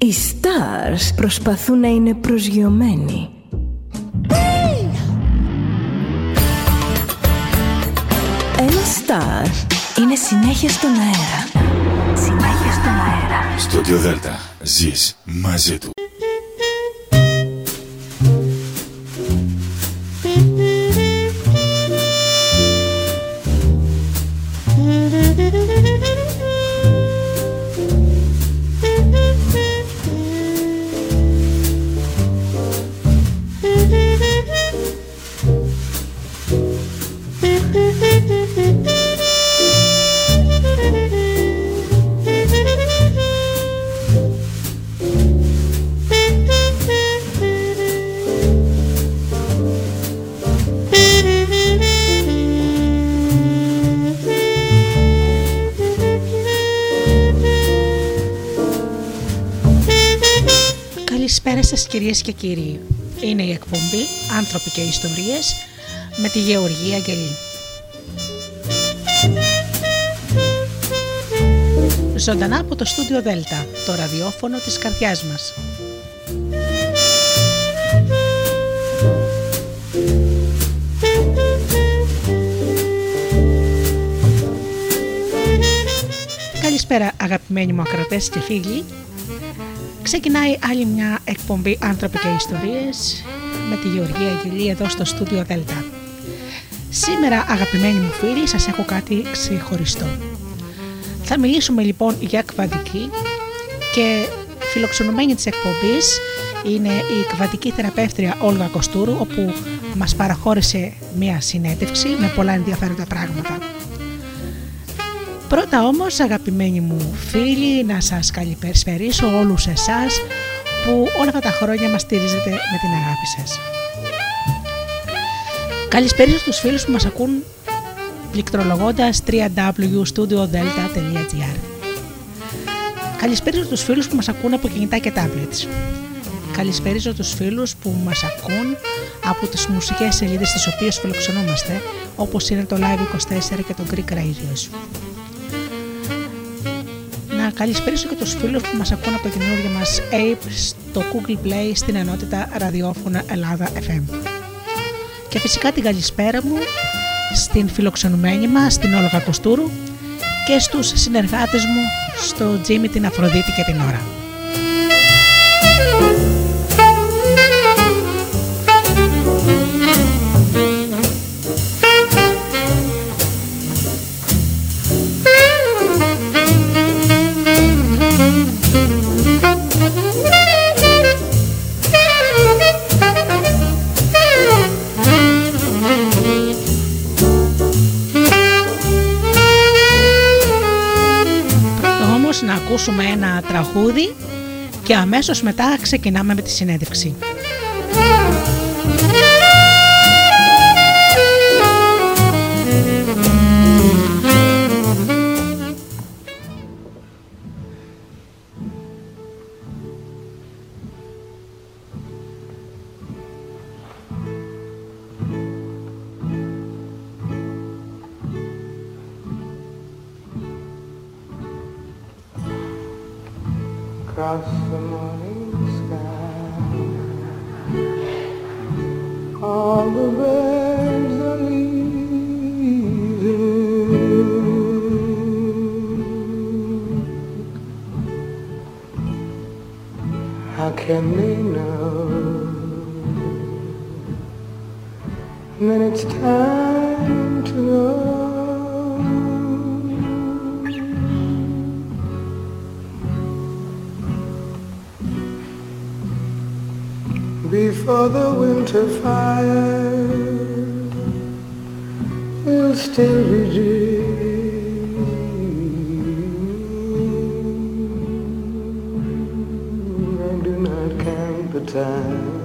Οι stars προσπαθούν να είναι προσγειωμένοι. Ένα star είναι συνέχεια στον αέρα. Συνέχεια στον αέρα. Στο Διοδέλτα ζεις μαζί του. Κύριοι. Είναι η εκπομπή «Άνθρωποι και Ιστορίες» με τη Γεωργία Αγγελή. Ζωντανά από το στούντιο Δέλτα, το ραδιόφωνο της καρδιάς μας. Καλησπέρα αγαπημένοι μου ακρατές και φίλοι Ξεκινάει άλλη μια εκπομπή «Άνθρωποι και Ιστορίες» με τη Γεωργία Αγγελή εδώ στο στούντιο Δέλτα. Σήμερα αγαπημένοι μου φίλοι σας έχω κάτι ξεχωριστό. Θα μιλήσουμε λοιπόν για κβαντική και φιλοξενουμένη της εκπομπής είναι η κβαντική θεραπεύτρια Όλγα Κοστούρου όπου μας παραχώρησε μια συνέντευξη με πολλά ενδιαφέροντα πράγματα. Πρώτα όμως αγαπημένοι μου φίλοι να σας καλησπερίσω όλους εσάς που όλα αυτά τα χρόνια μας στηρίζετε με την αγάπη σας. Καλησπέριζω στους φίλους που μας ακούν πληκτρολογώντας www.studiodelta.gr Καλησπέριζω τους φίλους που μας ακούν από κινητά και tablets. Καλησπέριζω τους φίλους που μας ακούν από τις μουσικές σελίδες τις οποίες φιλοξενούμαστε όπως είναι το Live24 και το Greek Radios καλησπέρισω και τους φίλους που μας ακούν από το καινούργιο μας Ape στο Google Play στην ενότητα ραδιόφωνα Ελλάδα FM. Και φυσικά την καλησπέρα μου στην φιλοξενουμένη μας, στην Όλογα Κοστούρου και στους συνεργάτες μου στο Jimmy την Αφροδίτη και την ώρα. Τραγούδι και αμέσως μετά ξεκινάμε με τη συνέντευξη. across the morning sky. All the birds are leaving. How can they know? Then it's time to go. for the winter fire will still redeem. I do not count the time.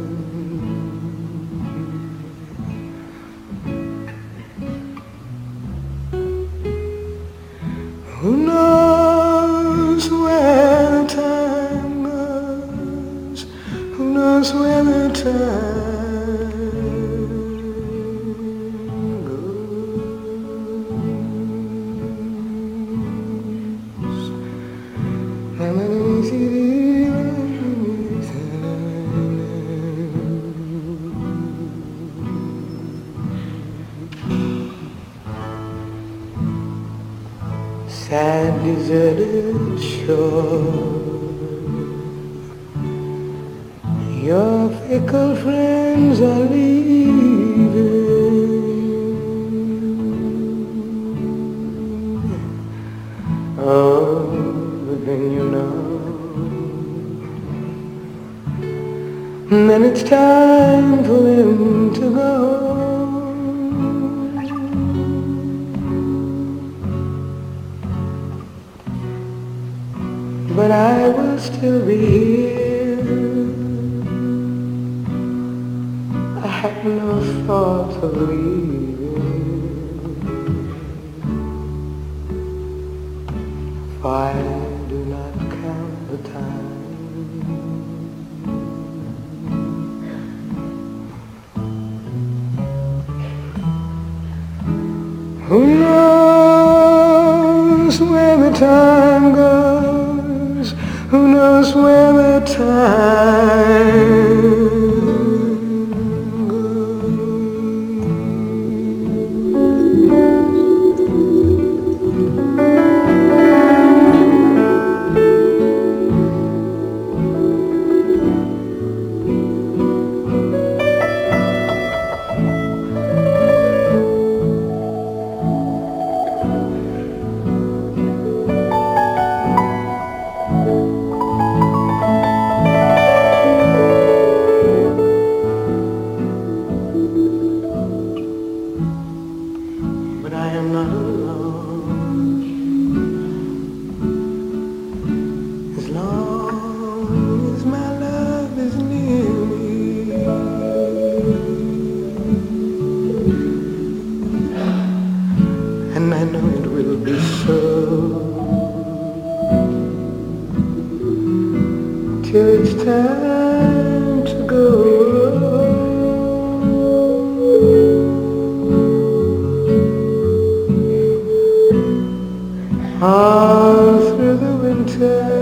there.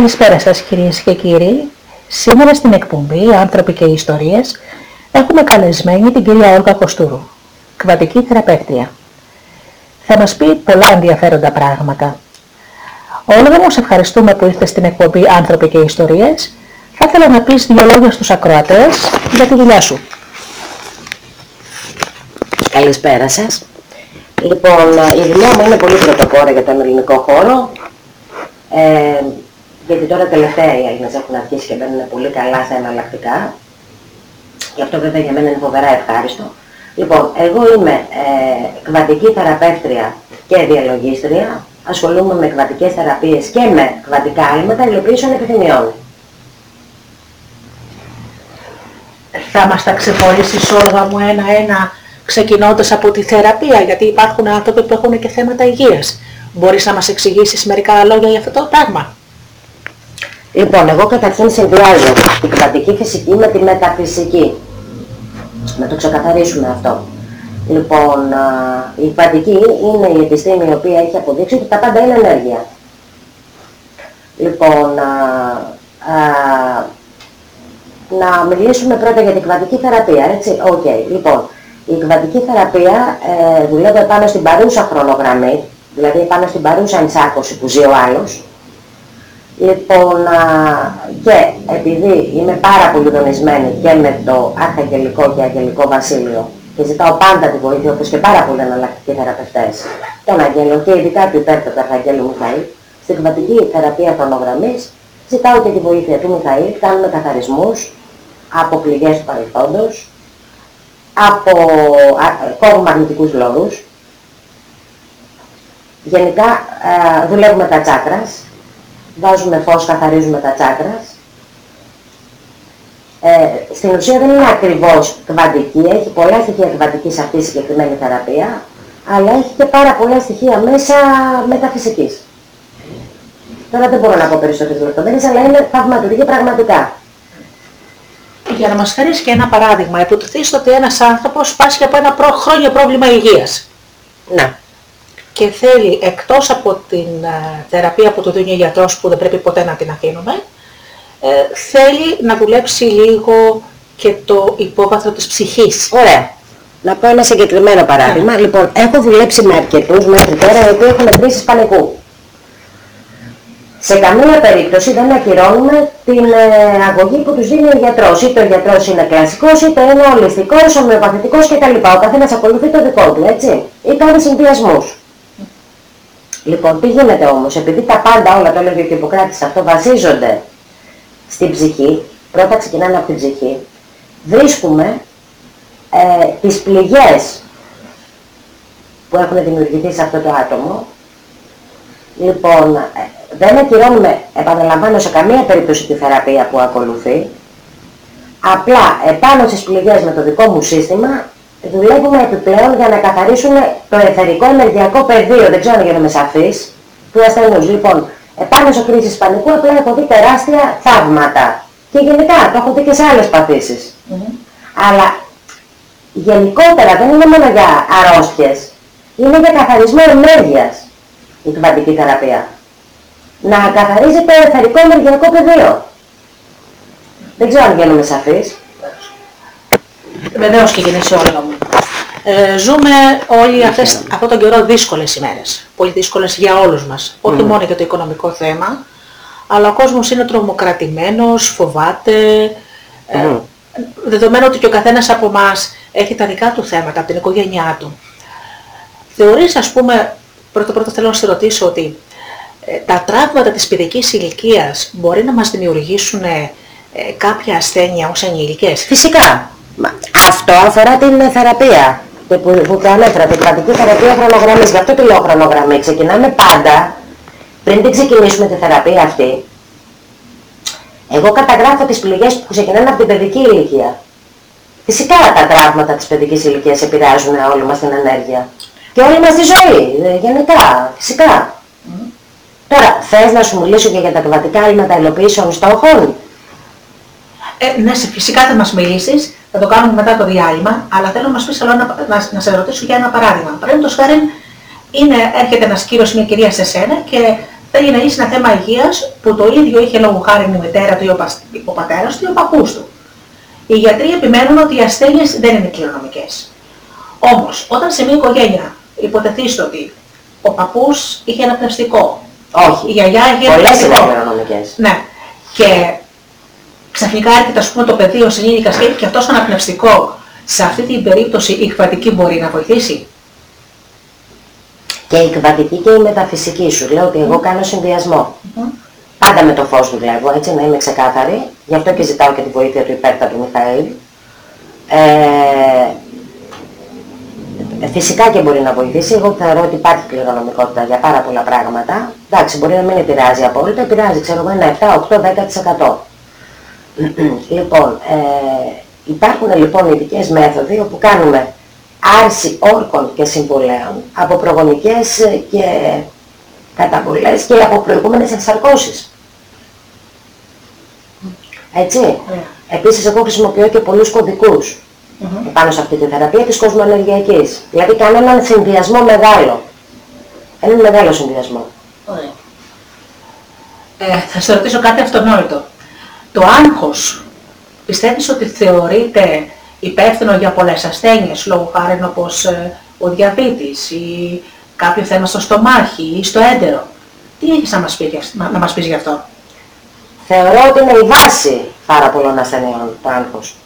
Καλησπέρα σας κυρίες και κύριοι. Σήμερα στην εκπομπή «Άνθρωποι και Ιστορίες» έχουμε καλεσμένη την κυρία Όλγα Κοστούρου, κβατική θεραπεύτρια. Θα μας πει πολλά ενδιαφέροντα πράγματα. Όλγα μου, σε ευχαριστούμε που ήρθες στην εκπομπή «Άνθρωποι και Ιστορίες». Θα ήθελα να πεις δύο λόγια στους ακροατές για τη δουλειά σου. Καλησπέρα σας. Λοιπόν, η δουλειά μου είναι πολύ πρωτοπόρα για τον ελληνικό χώρο. Ε, γιατί τώρα τελευταία οι Έλληνες έχουν αρχίσει και μπαίνουν πολύ καλά στα εναλλακτικά. Γι' αυτό βέβαια για μένα είναι φοβερά ευχάριστο. Λοιπόν, εγώ είμαι ε, κβατική θεραπεύτρια και διαλογίστρια. Ασχολούμαι με κβατικές θεραπείες και με κβατικά άλματα υλοποιήσεων επιθυμιών. Θα μας τα ξεχωρίσεις Όλγα μου ένα-ένα ξεκινώντας από τη θεραπεία, γιατί υπάρχουν άνθρωποι που έχουν και θέματα υγείας. Μπορείς να μας εξηγήσεις μερικά λόγια για αυτό το πράγμα; Λοιπόν, εγώ καταρχήν συνδυάζω την κβαντική φυσική με τη μεταφυσική. Να το ξεκαθαρίσουμε αυτό. Λοιπόν, α, η κβαντική είναι η επιστήμη η οποία έχει αποδείξει ότι τα πάντα είναι ενέργεια. Λοιπόν, α, α, να μιλήσουμε πρώτα για την κβαντική θεραπεία, έτσι; Οκ. Λοιπόν, η κβαντική θεραπεία ε, δουλεύει πάνω στην παρούσα χρονογραμμή, δηλαδή πάνω στην παρούσα ενσάρκωση που ζει ο άλλος, Λοιπόν, α, και επειδή είμαι πάρα πολύ δονισμένη και με το αρχαγγελικό και αγγελικό βασίλειο και ζητάω πάντα τη βοήθεια, όπως και πάρα πολλοί εναλλακτικοί θεραπευτές, των αγγέλων και ειδικά του υπέρτατου Αρχαγγέλου Μιχαήλ, στην κβαντική θεραπεία χρονογραμμής, ζητάω και τη βοήθεια του Μιχαήλ, κάνουμε καθαρισμούς από πληγές του παρελθόντος, από α, κόβουμε μαγνητικούς λόγους. Γενικά ε, δουλεύουμε τα τσάκρας, βάζουμε φως, καθαρίζουμε τα τσάκρας. Ε, στην ουσία δεν είναι ακριβώς κβαντική, έχει πολλά στοιχεία κβαντικής αυτή η συγκεκριμένη θεραπεία, αλλά έχει και πάρα πολλά στοιχεία μέσα μεταφυσικής. Τώρα δεν μπορώ να πω περισσότερες λεπτομέρειες, αλλά είναι θαυματουργή πραγματικά. Για να μας φέρεις και ένα παράδειγμα, υποτιθείς ότι ένας άνθρωπος πάσχει από ένα προ... χρόνια πρόβλημα υγείας Να. Και θέλει εκτός από την ε, θεραπεία που του δίνει ο γιατρός που δεν πρέπει ποτέ να την αφήνουμε, ε, θέλει να δουλέψει λίγο και το υπόβαθρο της ψυχής. Ωραία. Να πω ένα συγκεκριμένο παράδειγμα. Λοιπόν, έχω δουλέψει με αρκετούς μέχρι τώρα οι οποίοι έχουν κρίσεις πανικού. Σε καμία περίπτωση δεν ακυρώνουμε την ε, αγωγή που τους δίνει ο γιατρός. Είτε ο γιατρός είναι κλασικός, είτε είναι ολιστικός, ομοιοπαθητικός κτλ. Ο καθένας ακολουθεί το δικό του, έτσι. Ή κάνει συνδυασμούς. Λοιπόν, τι γίνεται όμως, επειδή τα πάντα όλα, το έλεγε και ο Ιπποκράτης, αυτό βασίζονται στην ψυχή, πρώτα ξεκινάνε από την ψυχή, βρίσκουμε ε, τις πληγές που έχουν δημιουργηθεί σε αυτό το άτομο. Λοιπόν, ε, δεν ακυρώνουμε, επαναλαμβάνω, σε καμία περίπτωση τη θεραπεία που ακολουθεί. Απλά επάνω στις πληγές με το δικό μου σύστημα δουλεύουμε επιπλέον για να καθαρίσουμε το εθερικό ενεργειακό πεδίο, δεν ξέρω αν γίνομαι σαφής, του ασθενούς. Λοιπόν, επάνω σε κρίσεις πανικού απλά έχω δει τεράστια θαύματα. Και γενικά το έχω δει και σε άλλες παθήσεις. Αλλά γενικότερα δεν είναι μόνο για αρρώστιες, είναι για καθαρισμό ενέργειας η κβαντική θεραπεία. Να καθαρίζει το εθερικό ενεργειακό πεδίο. Δεν ξέρω αν γίνομαι σαφής. Βεβαίως και γεννήσει όλα μου. Ε, ζούμε όλοι αυτές, αυτόν τον καιρό δύσκολες ημέρες. Πολύ δύσκολες για όλους μας. Όχι μόνο για το οικονομικό θέμα, αλλά ο κόσμος είναι τρομοκρατημένος, φοβάται. Ε, δεδομένου ότι και ο καθένας από εμάς έχει τα δικά του θέματα, από την οικογένειά του. Θεωρείς, ας πούμε, πρώτα πρώτα θέλω να σε ρωτήσω ότι ε, τα τραύματα της παιδικής ηλικίας μπορεί να μας δημιουργήσουν ε, ε, κάποια ασθένεια ως ενήλικες; Φυσικά. Μα Αυτό αφορά την θεραπεία και που, που το ανέφερα, την κρατική θεραπεία χρονογραμμής. Γι' αυτό τη λέω χρονογραμμή. Ξεκινάμε πάντα, πριν την ξεκινήσουμε τη θεραπεία αυτή, εγώ καταγράφω τις πληγές που ξεκινάνε από την παιδική ηλικία. Φυσικά τα τραύματα της παιδικής ηλικίας επηρεάζουν όλη μας την ενέργεια. Και όλη μας τη ζωή, ε, γενικά, φυσικά. Τώρα, θες να σου μιλήσω και για τα κβατικά άλματα υλοποιήσεων στόχων. Ε, ναι, σε- φυσικά θα μας μιλήσεις, θα το κάνουμε μετά το διάλειμμα, αλλά θέλω να μας πεις άλλο ένα, να, να σε ρωτήσω για ένα παράδειγμα. Παραδείγματος χάρη, είναι, έρχεται ένας κύριος, μια κυρία σε σένα και θέλει να λύσει ένα θέμα υγείας που το ίδιο είχε λόγω χάρη η μητέρα του ή ο, πας- ο πατέρας του ή ο παππούς του. Οι γιατροί επιμένουν ότι οι ασθένειες δεν είναι κληρονομικές. Όμως, όταν σε μια οικογένεια υποτεθείς ότι ο παππούς είχε ένα πνευστικό, Όχι. η γιαγιά είχε ένα Πολλές είναι πνευστικό, κληρονομικές. ναι. Και ξαφνικά έρχεται ας πούμε το παιδί ως ενήλικας και έχει και αυτός αναπνευστικό. Σε αυτή την περίπτωση η εκβατική μπορεί να βοηθήσει; Και η κβατική και η μεταφυσική σου. Λέω ότι εγώ κάνω συνδυασμό. Πάντα με το φως δουλεύω, έτσι να είμαι ξεκάθαρη. Γι' αυτό και ζητάω και τη βοήθεια του υπέρτατου Μιχαήλ. Ε, φυσικά και μπορεί να βοηθήσει. Εγώ θεωρώ ότι υπάρχει κληρονομικότητα για πάρα πολλά πράγματα. Εντάξει, μπορεί να μην επηρεάζει απόλυτα, επηρεάζει, ξέρω εγώ, ένα 7, 8, 10%. Λοιπόν, ε, υπάρχουν λοιπόν ειδικές μέθοδοι όπου κάνουμε άρση όρκων και συμβολέων από προγονικές ε, και καταβολές και από προηγούμενες ενσαρκώσεις. Έτσι. Επίσης εγώ χρησιμοποιώ και πολλούς κωδικούς πάνω σε αυτή τη θεραπεία της κοσμοενεργειακής. Δηλαδή κάνω έναν συνδυασμό μεγάλο. Έναν μεγάλο συνδυασμό. Ε, θα σε ρωτήσω κάτι αυτονόητο. Το άγχος πιστεύεις ότι θεωρείται υπεύθυνο για πολλές ασθένειες, λόγω χάρη όπως ε, ο διαβήτης ή κάποιο θέμα στο στομάχι ή στο έντερο; Τι έχεις να μας, πει, για- να, να μας πεις γι' αυτό; Θεωρώ ότι είναι η βάση πάρα πολλών ασθενειών το άγχος.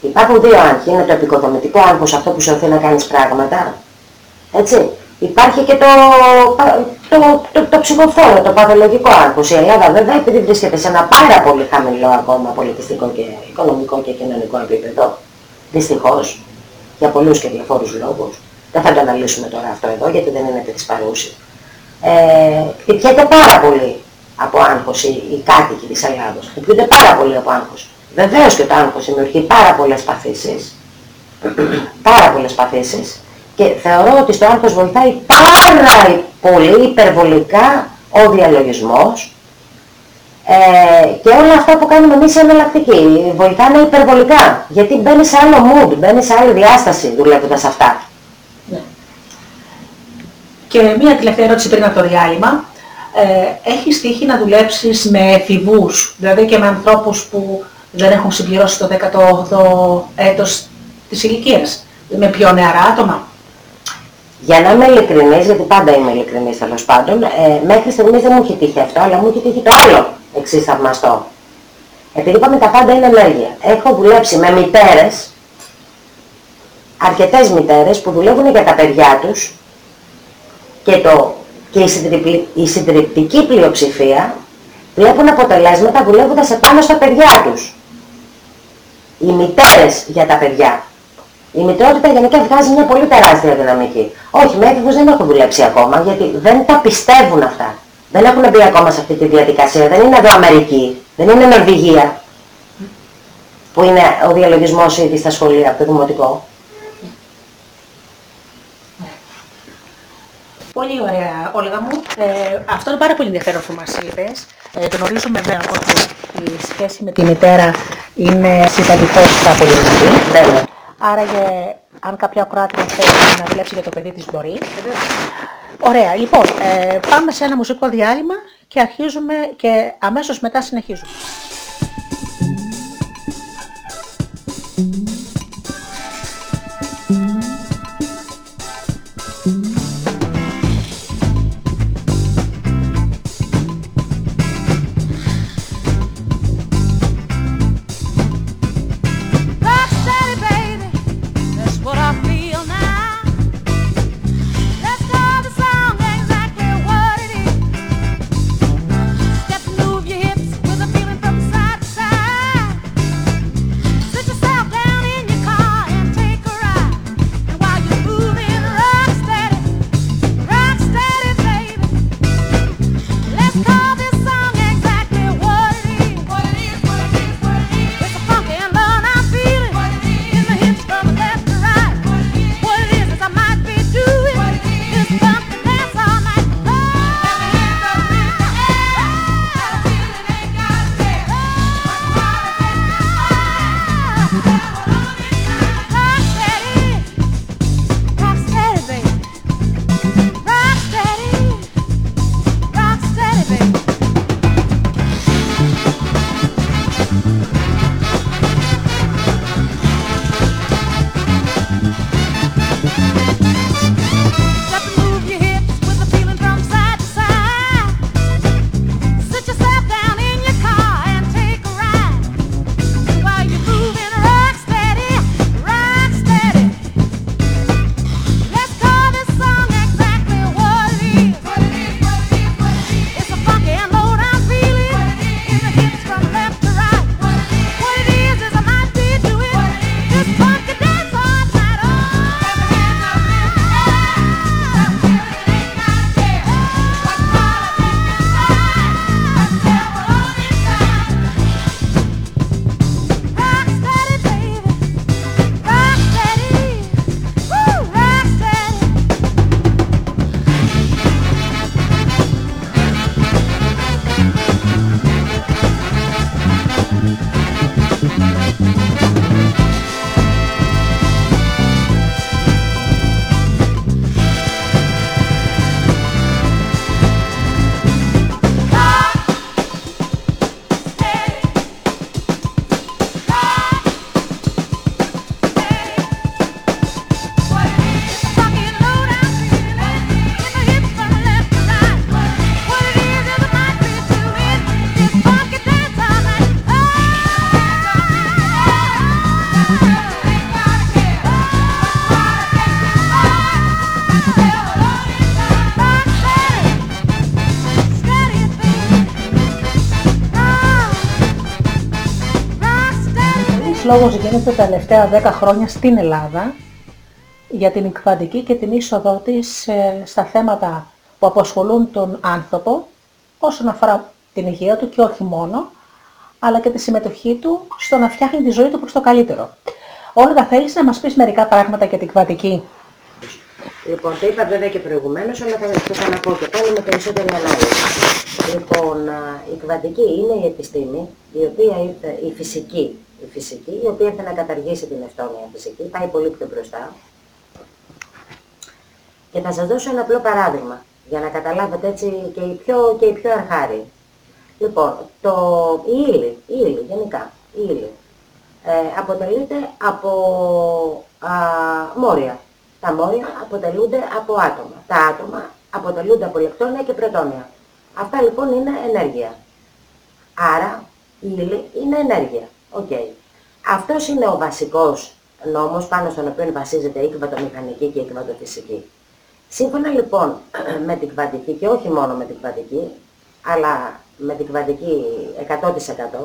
Υπάρχουν δύο άγχη. Είναι το επικοδομητικό άγχος, αυτό που σε οθεί να κάνεις πράγματα. Έτσι. Υπάρχει και το, το, το, το ψυχοφόρο, το παθολογικό άγχος. Η Ελλάδα βέβαια επειδή βρίσκεται σε ένα πάρα πολύ χαμηλό ακόμα πολιτιστικό και οικονομικό και κοινωνικό επίπεδο, δυστυχώς, για πολλούς και διαφόρους λόγους. Δεν θα το αναλύσουμε τώρα αυτό εδώ γιατί δεν είναι επί της παρούσης. Ε, χτυπιέται πάρα πολύ από άγχος οι, οι κάτοικοι της Ελλάδος. Χτυπιούνται πάρα πολύ από άγχος. Βεβαίως και το άγχος δημιουργεί πάρα πολλές παθήσεις. πάρα πολλές παθήσεις. Και θεωρώ ότι στο άγχος βοηθάει πάρα πολύ υπερβολικά ο διαλογισμός ε, και όλα αυτά που κάνουμε εμείς εναλλακτικοί. Βοηθάνε υπερβολικά. Γιατί μπαίνει σε άλλο mood, μπαίνει σε άλλη διάσταση δουλεύοντας αυτά. Ναι. Και μία τελευταία ερώτηση πριν από το διάλειμμα. Ε, έχεις τύχει να δουλέψεις με εφηβούς, δηλαδή και με ανθρώπους που δεν έχουν συμπληρώσει το 18ο έτος της ηλικίας, με πιο νεαρά άτομα; Για να είμαι ειλικρινής, γιατί πάντα είμαι ειλικρινής τέλος πάντων, ε, μέχρι στιγμής δεν μου έχει τύχει αυτό, αλλά μου έχει τύχει το άλλο εξής θαυμαστό. Επειδή είπαμε τα πάντα είναι ενέργεια. Έχω δουλέψει με μητέρες, αρκετές μητέρες που δουλεύουν για τα παιδιά τους και, το, και η, συντριπτική, η συντριπτική πλειοψηφία βλέπουν αποτελέσματα δουλεύοντας επάνω στα παιδιά τους. Οι μητέρες για τα παιδιά. Η μητρότητα γενικά βγάζει μια πολύ τεράστια δυναμική. Όχι, με έφηβους δεν έχω δουλέψει ακόμα, γιατί δεν τα πιστεύουν αυτά. Δεν έχουν μπει ακόμα σε αυτή τη διαδικασία. Δεν είναι εδώ Αμερική, δεν είναι Νορβηγία, που είναι ο διαλογισμός ήδη στα σχολεία από το δημοτικό. Πολύ ωραία, Όλγα μου. Ε, αυτό είναι πάρα πολύ ενδιαφέρον που μας είπες. Ε, γνωρίζουμε βέβαια ότι η σχέση με τη μητέρα είναι συνταγητότητα πολύ δυνατή. Άρα, για, αν κάποια ακροάτρια θέλει να δουλέψει για το παιδί της μπορεί. Ωραία, λοιπόν, ε, πάμε σε ένα μουσικό διάλειμμα και αρχίζουμε και αμέσως μετά συνεχίζουμε. Λόγος γίνεται τα τελευταία 10 χρόνια στην Ελλάδα για την κβαντική και την είσοδό της ε, στα θέματα που απασχολούν τον άνθρωπο όσον αφορά την υγεία του και όχι μόνο, αλλά και τη συμμετοχή του στο να φτιάχνει τη ζωή του προς το καλύτερο. Όλγα, θέλεις να μας πεις μερικά πράγματα για την κβαντική. Λοιπόν, το είπα βέβαια και προηγουμένως, αλλά θα το ξαναπώ και πάλι με περισσότερη ανάλυση. Λοιπόν, α, η κβαντική είναι η επιστήμη, η οποία ήρθε, η φυσική, η φυσική, η οποία ήρθε να καταργήσει την ευτόνια φυσική, πάει πολύ πιο μπροστά. Και θα σας δώσω ένα απλό παράδειγμα, για να καταλάβετε έτσι και οι πιο, και οι πιο αρχάριοι. Λοιπόν, το, η ύλη, η ύλη γενικά, η ύλη, ε, αποτελείται από α, μόρια. Τα μόρια αποτελούνται από άτομα. Τα άτομα αποτελούνται από ηλεκτρόνια και πρωτόνια. Αυτά λοιπόν είναι ενέργεια. Άρα η ύλη είναι ενέργεια. Οκ. Αυτός είναι ο βασικός νόμος πάνω στον οποίο βασίζεται η κβαντομηχανική και η κβαντοφυσική. Σύμφωνα λοιπόν με την κβαντική και όχι μόνο με την κβαντική, αλλά με την κβαντική 100%,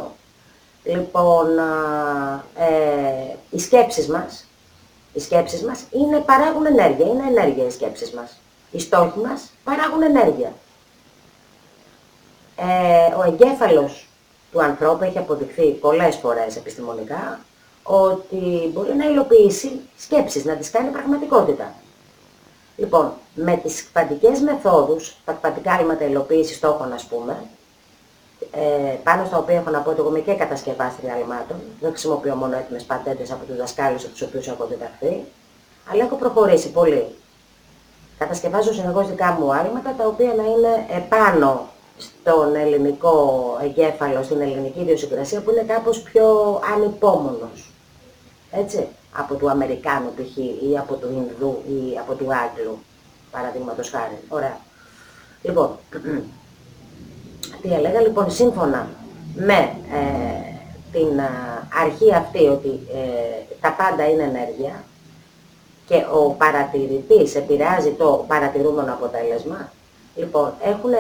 λοιπόν, α, ε, οι σκέψεις μας, οι σκέψεις μας είναι, παράγουν ενέργεια, είναι ενέργεια οι σκέψεις μας. Οι στόχοι μας παράγουν ενέργεια. Ε, ο εγκέφαλος του ανθρώπου έχει αποδειχθεί πολλές φορές επιστημονικά ότι μπορεί να υλοποιήσει σκέψεις, να τις κάνει πραγματικότητα. Λοιπόν, με τις κβαντικές μεθόδους, τα κβαντικά άλματα υλοποίησης στόχων ας πούμε, ε, πάνω στα οποία έχω να πω ότι εγώ είμαι και κατασκευάστρια αλμάτων, δεν χρησιμοποιώ μόνο έτοιμες πατέντες από τους δασκάλους από τους οποίους έχω διδαχθεί, αλλά έχω προχωρήσει πολύ. Κατασκευάζω συνεχώς δικά μου άλματα, τα οποία να είναι επάνω στον ελληνικό εγκέφαλο, στην ελληνική ιδιοσυγκρασία, που είναι κάπως πιο ανυπόμονος. Έτσι, από του Αμερικάνου π.χ. ή από του Ινδού ή από του Άγγλου, παραδείγματος χάρη. Ωραία. Λοιπόν, τι έλεγα, λοιπόν, σύμφωνα με ε, την α, αρχή αυτή ότι ε, τα πάντα είναι ενέργεια και ο παρατηρητής επηρεάζει το παρατηρούμενο αποτέλεσμα, λοιπόν, έχουν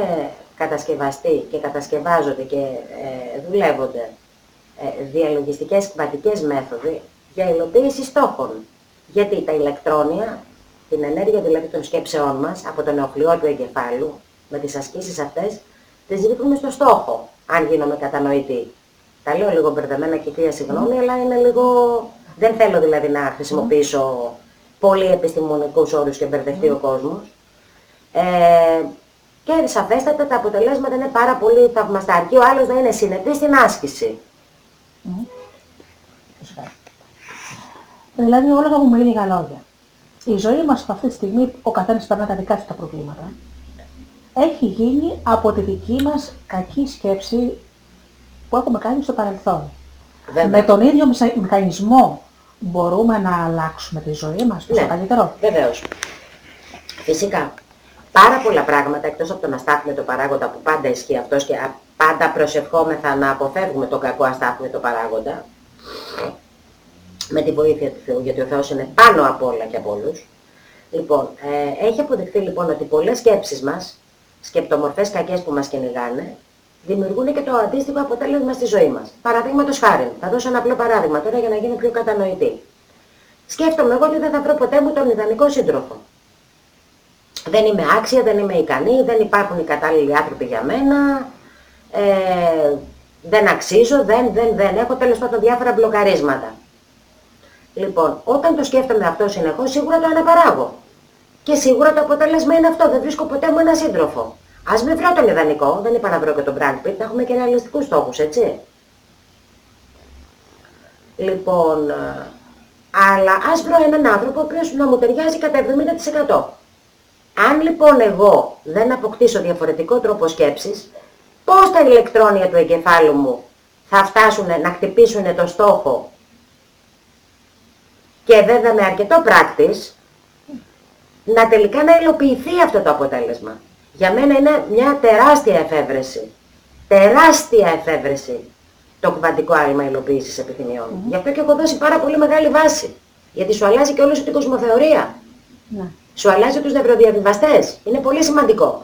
κατασκευαστεί και κατασκευάζονται και ε, δουλεύονται ε, διαλογιστικές κβαντικές μέθοδοι για υλοποίηση στόχων. Γιατί τα ηλεκτρόνια, την ενέργεια δηλαδή των σκέψεών μας, από τον νεοκλειό του εγκεφάλου, με τις ασκήσεις αυτές, τις ρίχνουμε στο στόχο, αν γίνομαι κατανοητή. Τα λέω λίγο μπερδεμένα και κυρία συγγνώμη, αλλά είναι λίγο... Δεν θέλω δηλαδή να χρησιμοποιήσω πολύ επιστημονικούς όρους και μπερδευτεί ο κόσμος. Ε, και σαφέστατα τα αποτελέσματα είναι πάρα πολύ θαυμαστά. Αρκεί ο άλλος να είναι συνεπής στην άσκηση. Φυσικά. Δηλαδή όλα μου με λίγα λόγια. Η ζωή μας αυτή τη στιγμή, ο καθένας περνά τα δικά του τα προβλήματα, έχει γίνει από τη δική μας κακή σκέψη που έχουμε κάνει στο παρελθόν. Βέβαια. Με τον ίδιο μησα- μηχανισμό μπορούμε να αλλάξουμε τη ζωή μας προς το Ναι. καλύτερο. Βεβαίως. Φυσικά. Πάρα πολλά πράγματα, εκτός από τον αστάθμητο παράγοντα που πάντα ισχύει αυτός και α- πάντα προσευχόμεθα να αποφεύγουμε τον κακό αστάθμητο παράγοντα, με τη βοήθεια του Θεού, γιατί ο Θεός είναι πάνω από όλα και από όλους. Λοιπόν, ε, έχει αποδειχθεί λοιπόν ότι πολλές σκέψεις μας, σκεπτομορφές κακές που μας κυνηγάνε, δημιουργούν και το αντίστοιχο αποτέλεσμα στη ζωή μας. Παραδείγματος χάρη, θα δώσω ένα απλό παράδειγμα τώρα για να γίνει πιο κατανοητή. Σκέφτομαι εγώ ότι δεν θα βρω ποτέ μου τον ιδανικό σύντροφο. Δεν είμαι άξια, δεν είμαι ικανή, δεν υπάρχουν οι κατάλληλοι άνθρωποι για μένα, ε, δεν αξίζω, δεν, δεν, δεν, έχω τέλος πάντων διάφορα μπλοκαρίσματα. Λοιπόν, όταν το σκέφτομαι αυτό συνεχώς, σίγουρα το αναπαράγω. Και σίγουρα το αποτέλεσμα είναι αυτό, δεν βρίσκω ποτέ μου ένα σύντροφο. Ας μην βρω τον ιδανικό, δεν είπα να βρω και τον Brad Pitt, να έχουμε και ρεαλιστικούς στόχους, έτσι. Λοιπόν, ε, αλλά ας βρω έναν άνθρωπο ο οποίος να μου ταιριάζει κατά 70%. Αν λοιπόν εγώ δεν αποκτήσω διαφορετικό τρόπο σκέψης, πώς τα ηλεκτρόνια του εγκεφάλου μου θα φτάσουν να χτυπήσουν το στόχο; Και βέβαια με αρκετό πράκτης, να τελικά να υλοποιηθεί αυτό το αποτέλεσμα. Για μένα είναι μια τεράστια εφεύρεση. Τεράστια εφεύρεση το κουβαντικό άλμα υλοποίησης επιθυμιών. Γι' αυτό και έχω δώσει πάρα πολύ μεγάλη βάση. Γιατί σου αλλάζει και όλη σου την κοσμοθεωρία. Ναι. Σου αλλάζει τους νευροδιαβιβαστές. Είναι πολύ σημαντικό.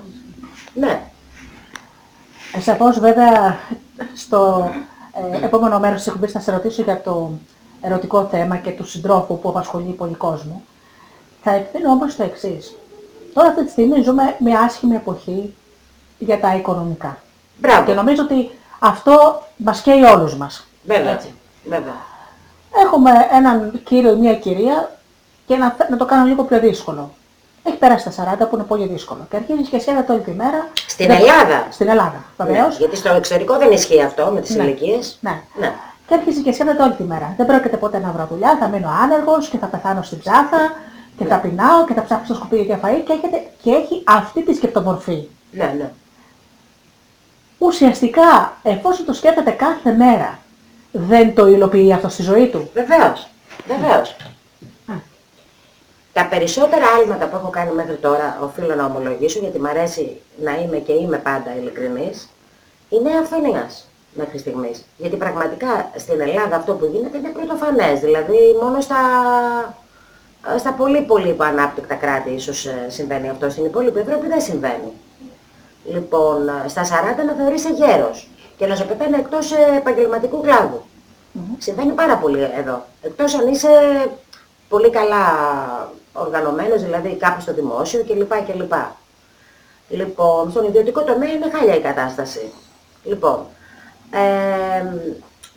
Ναι. Ε, Σαφώς βέβαια στο ε, επόμενο μέρος της εκπομπής θα σε ρωτήσω για το ερωτικό θέμα και του συντρόφου που απασχολεί πολύ κόσμο. Θα επιμείνω όμως στο εξής. Τώρα αυτή τη στιγμή ζούμε μια άσχημη εποχή για τα οικονομικά. Μπράβο. Και νομίζω ότι αυτό μας καίει όλους μας. Βέβαια. Έτσι. Βέβαια. Έχουμε έναν κύριο ή μια κυρία και να, να το κάνω λίγο πιο δύσκολο. Έχει περάσει τα 40 που είναι πολύ δύσκολο. Και αρχίζει και σκέφτεται όλη τη μέρα. Στην δεν- Ελλάδα. Στην Ελλάδα, βεβαίως. Ναι, γιατί στο εξωτερικό δεν ισχύει αυτό με τις Ναι. ηλικίες. Ναι. Ναι. Και αρχίζει και σκέφτεται όλη τη μέρα. Δεν πρόκειται ποτέ να βρω δουλειά, θα μείνω άνεργος και θα πεθάνω στην ψάθα και Ναι. θα πεινάω και θα ψάχνω στο σκουπίδι για φαΐ και, έχετε, και έχει αυτή τη σκεπτομορφή. Ναι, ναι. Ουσιαστικά, εφόσον το σκέφτεται κάθε μέρα, δεν το υλοποιεί αυτό στη ζωή του. Βεβαίως. Βεβαίως. Α. Τα περισσότερα άλματα που έχω κάνει μέχρι τώρα, οφείλω να ομολογήσω, γιατί μου αρέσει να είμαι και είμαι πάντα ειλικρινής, είναι αυθονίας μέχρι στιγμής. Γιατί πραγματικά στην Ελλάδα αυτό που γίνεται είναι πρωτοφανές. Δηλαδή μόνο στα, στα πολύ πολύ υποανάπτυκτα κράτη ίσως ε, συμβαίνει αυτό. Στην υπόλοιπη Ευρώπη δεν συμβαίνει. Λοιπόν, ε, στα 40 να θεωρείσαι γέρος και να σε πετάνε εκτός ε, επαγγελματικού κλάδου. Συμβαίνει πάρα πολύ εδώ. Εκτός αν είσαι πολύ καλά οργανωμένος, δηλαδή κάπου στο δημόσιο κλπ. κλπ. Λοιπόν, στον ιδιωτικό τομέα είναι χάλια η κατάσταση. Λοιπόν, ε,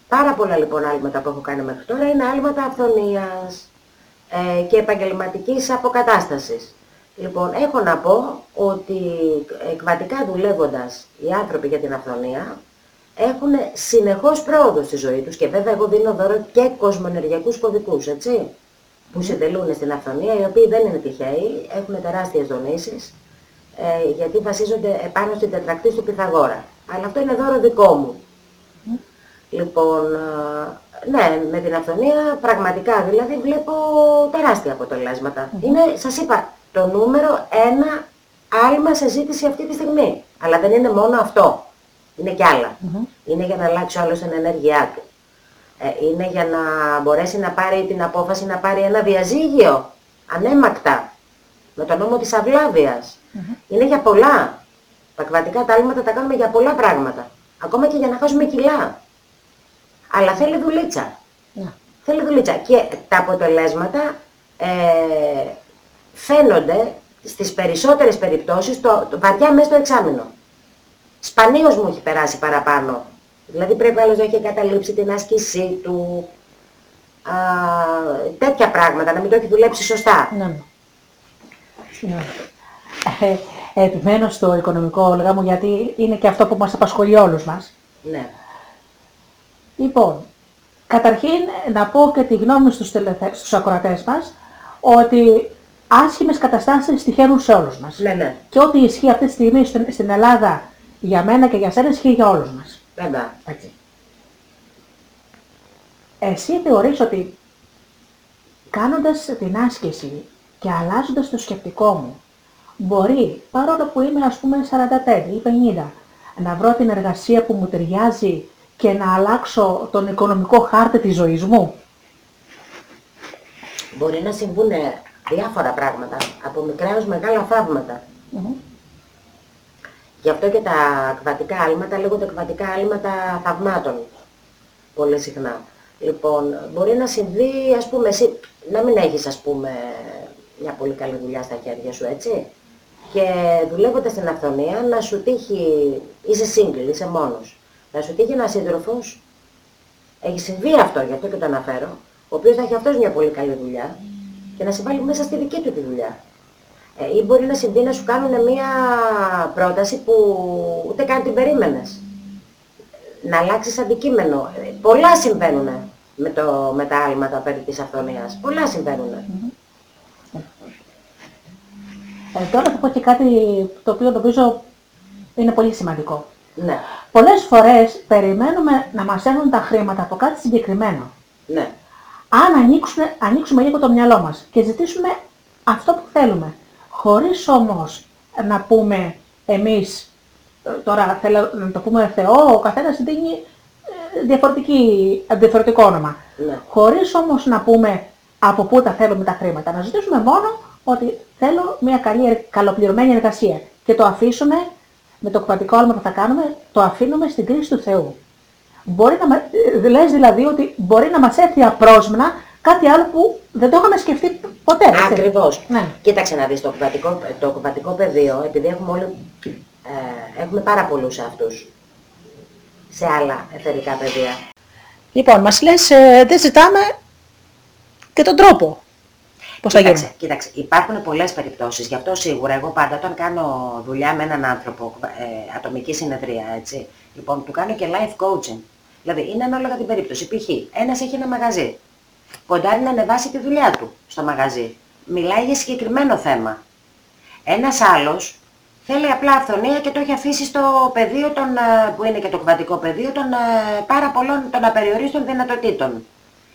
πάρα πολλά λοιπόν άλματα που έχω κάνει μέχρι τώρα είναι άλματα αυθονίας ε, και επαγγελματικής αποκατάστασης. Λοιπόν, έχω να πω ότι εκβατικά δουλεύοντας οι άνθρωποι για την αυθονία έχουν συνεχώς πρόοδο στη ζωή τους και βέβαια εγώ δίνω δώρο και κοσμοενεργειακούς κωδικούς, έτσι, που συντελούν στην αυθονία, οι οποίοι δεν είναι τυχαίοι, έχουν τεράστιες δονήσεις, ε, γιατί βασίζονται επάνω στην τετρακτή του Πυθαγόρα. Αλλά αυτό είναι δώρο δικό μου. Λοιπόν, ε, ναι, με την αυθονία πραγματικά δηλαδή βλέπω τεράστια αποτελέσματα. Είναι, σας είπα, το νούμερο ένα άλμα σε ζήτηση αυτή τη στιγμή. Αλλά δεν είναι μόνο αυτό. Είναι κι άλλα. Είναι για να αλλάξει ο άλλος την ενέργειά του. Ε, είναι για να μπορέσει να πάρει την απόφαση να πάρει ένα διαζύγιο ανέμακτα με τον νόμο της αυλάβειας. Είναι για πολλά. Τα κβατικά τα άλματα τα κάνουμε για πολλά πράγματα. Ακόμα και για να χάσουμε κιλά. Αλλά θέλει δουλίτσα. Ναι. Θέλει δουλίτσα. Και τα αποτελέσματα ε, φαίνονται στις περισσότερες περιπτώσεις το, το βαριά μέσα στο εξάμεινο. Σπανίως μου έχει περάσει παραπάνω. Δηλαδή πρέπει άλλος να έχει καταλήψει την άσκησή του, α, τέτοια πράγματα, να μην το έχει δουλέψει σωστά. Ναι, ναι. Ναι. Ε, επιμένω στο οικονομικό όλγα μου γιατί είναι και αυτό που μας απασχολεί όλους μας. Ναι. Λοιπόν, καταρχήν να πω και τη γνώμη στους, τελεθε... στους ακροατές μας ότι άσχημες καταστάσεις τυχαίνουν σε όλους μας. Ναι, ναι. Και ό,τι ισχύει αυτή τη στιγμή στην, στην Ελλάδα για μένα και για σένα ισχύει για όλους μας. Βέβαια. Έτσι. Εσύ θεωρείς ότι κάνοντας την άσκηση και αλλάζοντας το σκεπτικό μου, μπορεί, παρόλο που είμαι ας πούμε 45 ή 50, να βρω την εργασία που μου ταιριάζει και να αλλάξω τον οικονομικό χάρτη της ζωής μου; Μπορεί να συμβούν διάφορα πράγματα, από μικρά έως μεγάλα θαύματα. Γι' αυτό και τα κβατικά άλματα λέγονται κβατικά άλματα θαυμάτων. Πολύ συχνά. Λοιπόν, μπορεί να συμβεί, ας πούμε, εσύ να μην έχεις, ας πούμε, μια πολύ καλή δουλειά στα χέρια σου, έτσι. Και δουλεύοντας στην αυθονία, να σου τύχει, είσαι single, είσαι μόνος. Να σου τύχει ένας σύντροφος, έχει συμβεί αυτό, γι' αυτό και το αναφέρω, ο οποίος να έχει αυτός μια πολύ καλή δουλειά και να σε βάλει μέσα στη δική του τη δουλειά. Ε, ή μπορεί να συμβεί να σου κάνουν μια πρόταση που ούτε καν την περίμενες. Να αλλάξεις αντικείμενο. Ε, Πολλά συμβαίνουν με, το, με τα άλματα περί της αυθονίας. Πολλά συμβαίνουν. Ε, τώρα θα πω και κάτι το οποίο νομίζω είναι πολύ σημαντικό. Ναι, Πολλές φορές περιμένουμε να μας έρθουν τα χρήματα από κάτι συγκεκριμένο. ναι, αν ανοίξουμε, ανοίξουμε λίγο το μυαλό μας και ζητήσουμε αυτό που θέλουμε, χωρίς όμως να πούμε εμείς, ε, τώρα θέλω να το πούμε Θεό, ο καθένας δίνει ε, διαφορετική, διαφορετικό όνομα. Ναι. Χωρίς όμως να πούμε από πού τα θέλουμε τα χρήματα, να ζητήσουμε μόνο ότι θέλω μια καλή, ερ- καλοπληρωμένη εργασία και το αφήσουμε με το κρατικό όνομα που θα κάνουμε, το αφήνουμε στην κρίση του Θεού. Μπορεί να, μα- ε, λες δηλαδή ότι μπορεί να μας έρθει απρόσμενα κάτι άλλο που δεν το είχαμε σκεφτεί ποτέ. έτσι. Ακριβώς. Ναι. Κοίταξε να δεις το κουβατικό, το κουβατικό πεδίο, επειδή έχουμε όλοι, ε, έχουμε πάρα πολλούς αυτούς σε άλλα εθερικά πεδία. Λοιπόν, μας λες, ε, δεν ζητάμε και τον τρόπο. Πώς θα Κοίταξε, γίνει; κοίταξε, υπάρχουν πολλές περιπτώσεις. Γι' αυτό σίγουρα εγώ πάντα όταν κάνω δουλειά με έναν άνθρωπο, ε, ατομική συνεδρία, έτσι, λοιπόν, του κάνω και life coaching. Δηλαδή, είναι ανάλογα την περίπτωση. Π.χ. ένας έχει ένα μαγαζί. Ποντάρει να ανεβάσει τη δουλειά του στο μαγαζί. Μιλάει για συγκεκριμένο θέμα. Ένας άλλος θέλει απλά αυθονία και το έχει αφήσει στο πεδίο των, ε, που είναι και το κβαντικό πεδίο των ε, πάρα πολλών των απεριορίστων δυνατοτήτων.